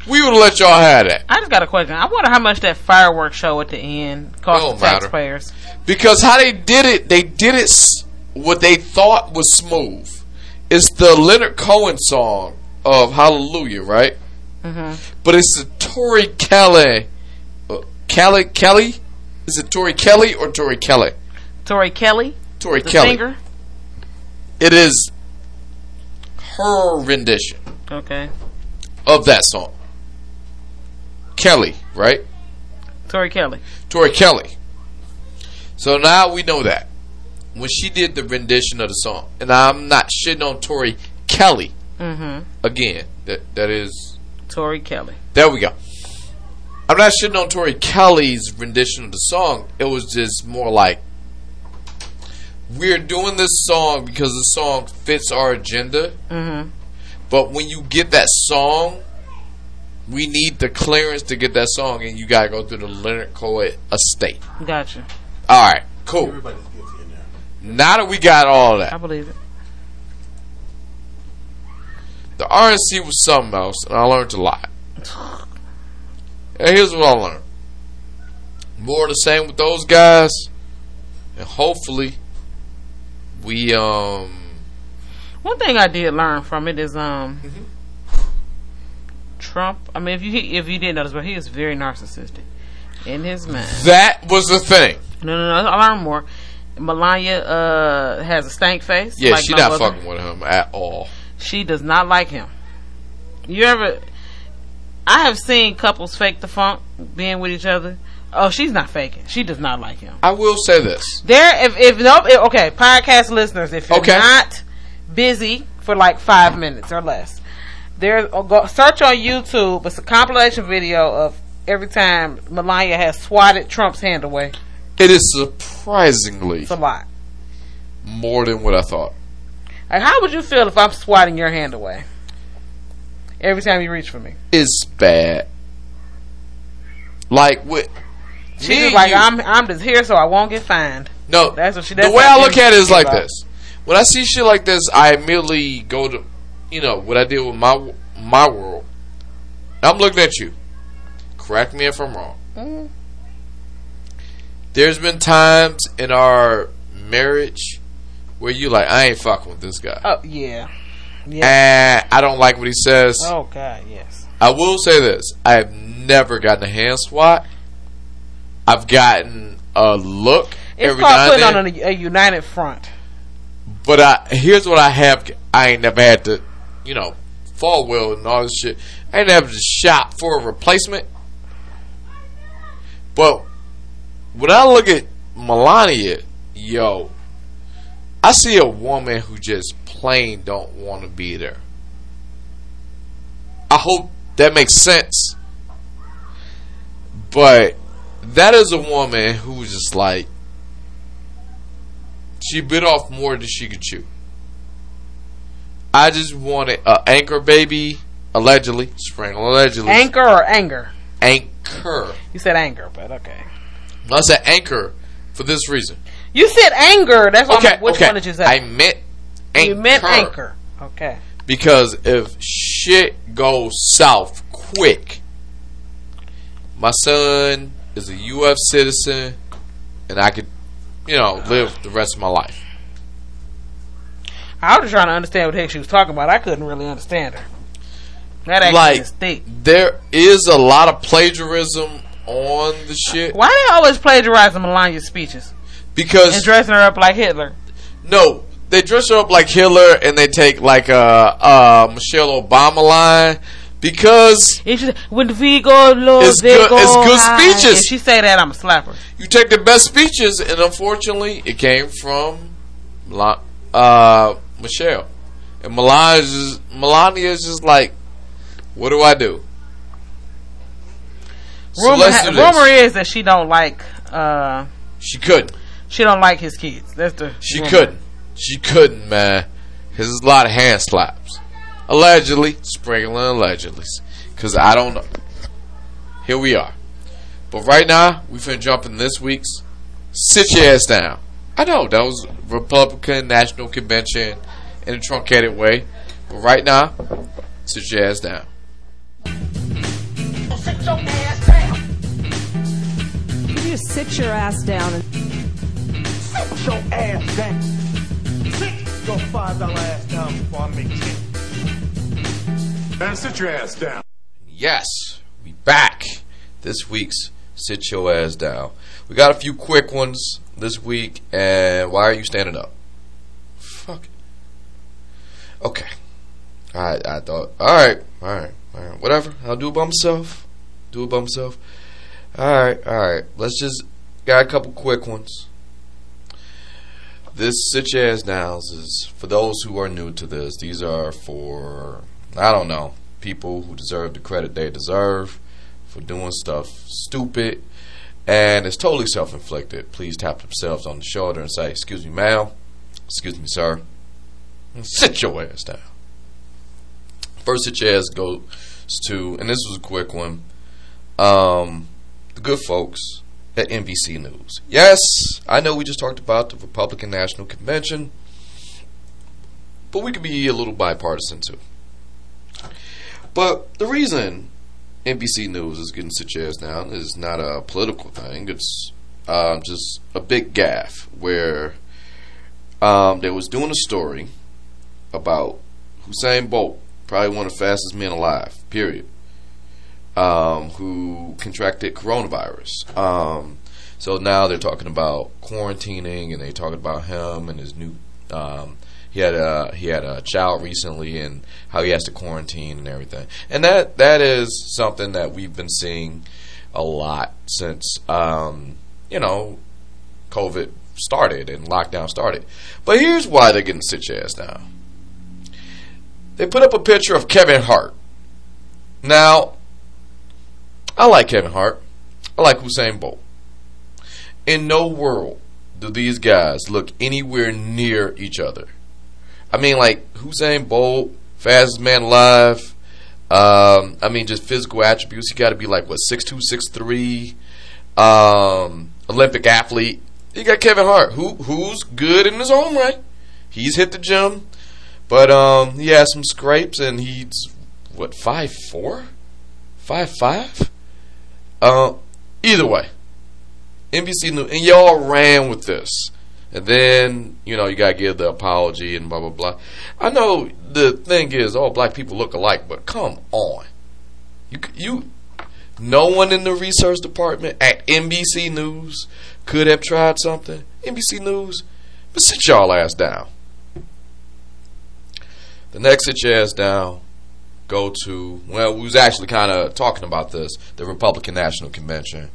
we would let y'all have that. I just got a question. I wonder how much that fireworks show at the end cost Don't the matter. taxpayers. Because how they did it, they did it what they thought was smooth. It's the Leonard Cohen song of Hallelujah, right? Mm-hmm. But it's the Tori Kelly. Uh, Kelly? Kelly? Is it Tori Kelly or Tori Kelly? Tori Kelly, Tori the Kelly. singer. It is her rendition Okay. of that song. Kelly, right? Tori Kelly. Tori Kelly. So now we know that. When she did the rendition of the song, and I'm not shitting on Tori Kelly Mm-hmm. again. That that is Tori Kelly. there we go. I'm not shitting on Tori Kelly's rendition of the song. It was just more like we're doing this song because the song fits our agenda. Mm-hmm. But when you get that song, we need the clearance to get that song, and you gotta go through the Leonard Cohen estate. Gotcha. All right, cool. Everybody's guilty in there. Now that we got all that, I believe it. the RNC was something else, and I learned a lot. And here's what I learned: more of the same with those guys, and hopefully, we um. One thing I did learn from it is um Mm-hmm. Trump. I mean, if you if you didn't notice, but he is very narcissistic in his mind. That was the thing. No, no, no. I learned more. Melania uh, has a stank face. Yeah, like she no not other. fucking with him at all. She does not like him. You ever? I have seen couples fake the funk being with each other. Oh, she's not faking. She does not like him. I will say this. There, if if no, if, okay, podcast listeners, if you're Okay. not busy for like five minutes or less, there uh, go search on YouTube. It's a compilation video of every time Melania has swatted Trump's hand away. It is surprisingly It's a lot. more than what I thought. Like, how would you feel if I'm swatting your hand away every time you reach for me? It's bad. Like what? She's me just and like, you- I'm I'm just here so I won't get fined. No, That's what she- does. The way I look at it is like about. this: when I see shit like this, I immediately go to, you know, what I did with my my world. I'm looking at you. Correct me if I'm wrong. Mhm. There's been times in our marriage where you like, I ain't fucking with this guy, Oh yeah, yeah. and I don't like what he says. Oh god, yes. I will say this: I have never gotten a hand swat. I've gotten a look It's every called putting on a, a united front. But I here's what I have. I ain't never had to, you know, fall well and all this shit. I ain't never just shop for a replacement. But when I look at Melania, yo, I see a woman who just plain don't want to be there. I hope that makes sense. But that is a woman who's just like she bit off more than she could chew. I just wanted a anchor baby, allegedly, Spring allegedly, Anchor or anger? anchor. You said anger, but okay. I said anchor for this reason. You said anger. That's what Okay, I'm, which okay. one did you say? I meant anchor. you meant anchor. Okay. Because if shit goes south quick, my son is a U.S. citizen, and I could, you know, live the rest of my life. I was trying to understand what the heck she was talking about. I couldn't really understand her. That Like- is thick. There is a lot of plagiarism on the shit Why they always plagiarizing Melania's speeches Because and dressing her up like Hitler? no, they dress her up like Hitler and they take like a uh, Michelle Obama line because If when we go low, It's they good- go it's good high. speeches. If she say that, I'm a slapper. you take the best speeches and unfortunately it came from uh, Michelle and Melania is just, Melania is just like, what do I do? Rumor, let's ha- do rumor is that she don't like uh She couldn't. she don't like his kids. That's the She rumor. couldn't. She couldn't, man. Cause there's a lot of hand slaps. Allegedly, sprinkling allegedly. Cause I don't know. Here we are. But right now, we finna jump in this week's Sit Your Ass Down. I know, that was Republican National Convention in a truncated way. But right now, sit your ass down. You just sit your ass down and your ass down. Sit your five dollar ass down before I make ten. Man, sit your ass down. Yes, we back. This week's Sit Your Ass Down. We got a few quick ones this week, and why are you standing up? Fuck. Okay. I I thought, alright, alright, alright, whatever. I'll do it by myself. Do it by myself. Alright, alright. Let's just, got a couple quick ones. This Sit Your Ass Downs is, for those who are new to this, these are for, I don't know, people who deserve the credit they deserve for doing stuff stupid and it's totally self-inflicted. Please tap themselves on the shoulder and say, "Excuse me, ma'am. Excuse me, sir. And sit your ass down." First, sit your ass goes to, and this was a quick one. Um, the good folks at NBC News. Yes, I know we just talked about the Republican National Convention, but we could be a little bipartisan too. But the reason NBC News is getting such ass down is not a political thing. It's um, just a big gaffe where um, they was doing a story about Usain Bolt, probably one of the fastest men alive, period, um, who contracted coronavirus. Um, so now they're talking about quarantining, and they're talking about him and his new. Um, he had a he had a child recently, and how he has to quarantine and everything. And that that is something that we've been seeing a lot since um, you know COVID started and lockdown started. But here's why they're getting sit ass now. They put up a picture of Kevin Hart. Now, I like Kevin Hart. I like Usain Bolt. In no world do these guys look anywhere near each other. I mean, like Usain Bolt, fastest man alive. Um, I mean, just physical attributes. You got to be like what six two, six three, um, Olympic athlete. You got Kevin Hart, who who's good in his own right. He's hit the gym, but um, he has some scrapes, and he's what five four, five five. Uh, either way, NBC News, and y'all ran with this. And then, you know, you gotta give the apology and blah blah blah. I know the thing is, all black people look alike, but come on, you you, no one in the research department at NBC News could have tried something. NBC News, but sit y'all ass down. The next sit your ass down, go to well, we was actually kind of talking about this, the Republican National Convention.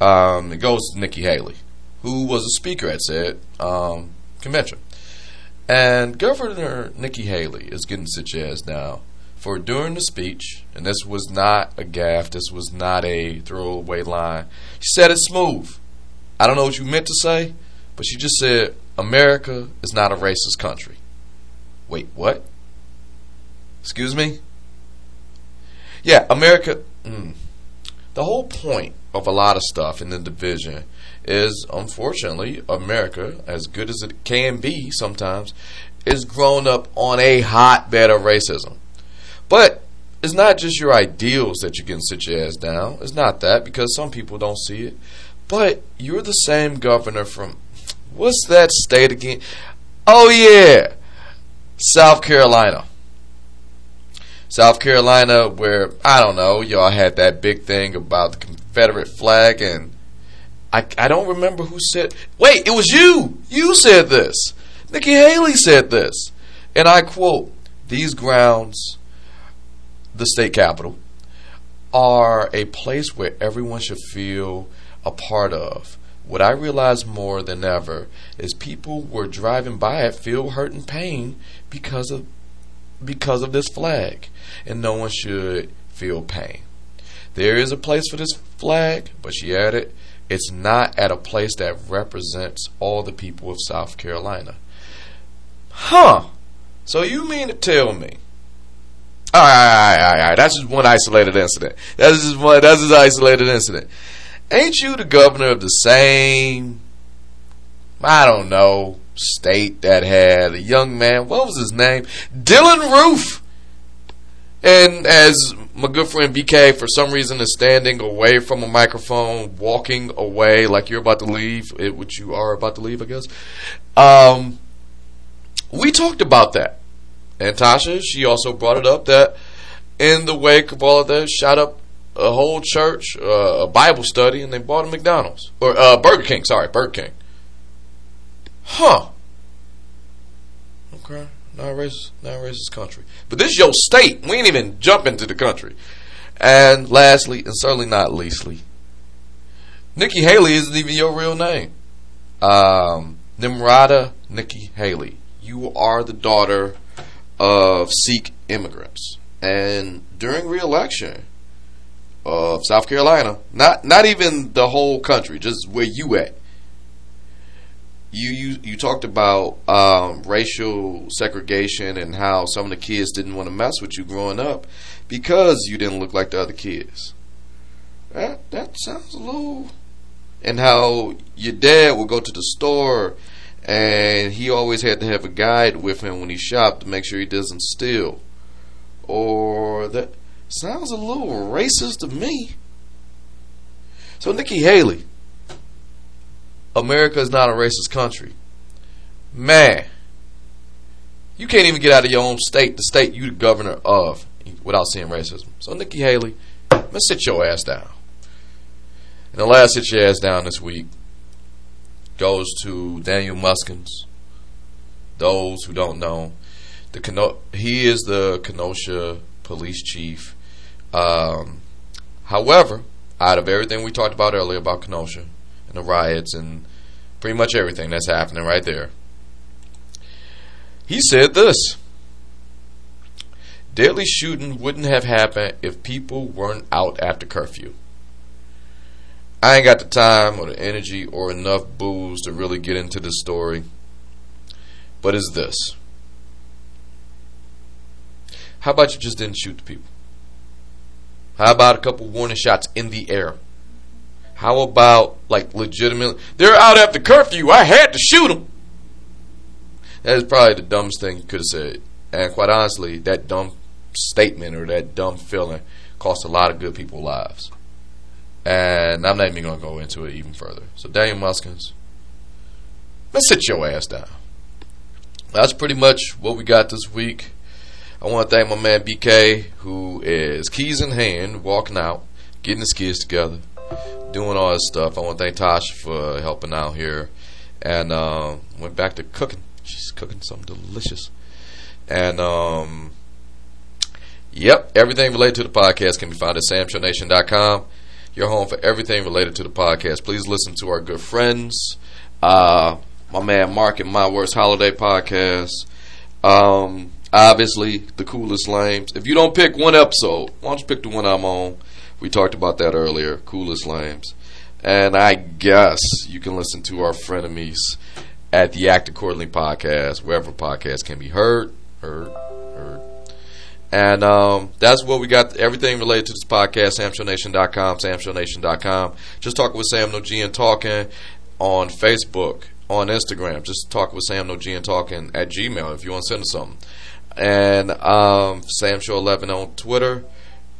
Um, it goes to Nikki Haley who was a speaker at said um, convention. And Governor Nikki Haley is getting such ass down for during the speech, and this was not a gaffe, this was not a throwaway line. She said it smooth. I don't know what you meant to say, but she just said, America is not a racist country. Wait, what? Excuse me? Yeah, America. Mm, the whole point of a lot of stuff in the division is unfortunately America, as good as it can be sometimes, is grown up on a hotbed of racism. But it's not just your ideals that you can sit your ass down. It's not that because some people don't see it. But you're the same governor from what's that state again? Oh yeah, South Carolina. South Carolina, where I don't know, y'all had that big thing about the Confederate flag, and I I don't remember who said. Wait, it was you. You said this. Nikki Haley said this, and I quote: "These grounds, the state capitol, are a place where everyone should feel a part of." What I realize more than ever is people were driving by it feel hurt and pain because of because of this flag, and no one should feel pain. There is a place for this flag, but she added, it's not at a place that represents all the people of South Carolina. Huh. So you mean to tell me? All right, all right, all right. That's just one isolated incident. That's just one. That's just isolated incident. Ain't you the governor of the same? I don't know state that had a young man. What was his name? Dylann Roof. And as my good friend BK, for some reason, is standing away from a microphone, walking away like you're about to leave, it, which you are about to leave, I guess. Um, we talked about that. And Tasha, she also brought it up that in the wake of all of that, shot up a whole church, uh, a Bible study, and they bought a McDonald's. Or uh, Burger King, sorry, Burger King. Huh. Okay. Not a racist, not a racist country. But this is your state. We ain't even jump into the country. And lastly, and certainly not leastly, Nikki Haley isn't even your real name. Um, Nimrata Nikki Haley. You are the daughter of Sikh immigrants. And during re-election of South Carolina, not not even the whole country, just where you at, you you you talked about um, racial segregation and how some of the kids didn't want to mess with you growing up because you didn't look like the other kids. That that sounds a little. And how your dad would go to the store and he always had to have a guide with him when he shopped to make sure he doesn't steal. Or that sounds a little racist to me. So Nikki Haley, America is not a racist country. Man, you can't even get out of your own state, the state you're the governor of, without seeing racism. So Nikki Haley, let's sit your ass down. And the last sit your ass down this week goes to Daniel Miskinis. Those who don't know, the he is the Kenosha police chief. Um, however, out of everything we talked about earlier about Kenosha the riots and pretty much everything that's happening right there, he said this. Deadly shooting wouldn't have happened if people weren't out after curfew. I ain't got the time or the energy or enough booze to really get into this story. But it's this. How about you just didn't shoot the people? How about a couple warning shots in the air? How about like legitimate? They're out after curfew. I had to shoot them. That is probably the dumbest thing you could have said. And quite honestly, that dumb statement or that dumb feeling cost a lot of good people lives. And I'm not even going to go into it even further. So, Daniel Miskinis, let's sit your ass down. That's pretty much what we got this week. I want to thank my man BK, who is keys in hand, walking out, getting his kids together, doing all this stuff. I want to thank Tasha for helping out here. And uh, went back to cooking. She's cooking something delicious. And, um, yep, everything related to the podcast can be found at samshownation.com your home for everything related to the podcast. Please listen to our good friends, uh, my man Mark and My Worst Holiday podcast. Um, obviously, the coolest lames. If you don't pick one episode, why don't you pick the one I'm on? We talked about that earlier. Coolest lames. And I guess you can listen to our frenemies at the Act Accordingly podcast, wherever podcasts can be heard, heard, heard. And um, that's what we got. Everything related to this podcast, samshownation.com, samshownation.com. Just talking with Sam No G and talking on Facebook, on Instagram. Just talk with Sam No G and talking at Gmail if you want to send us something. And um, Sam Show 11 on Twitter.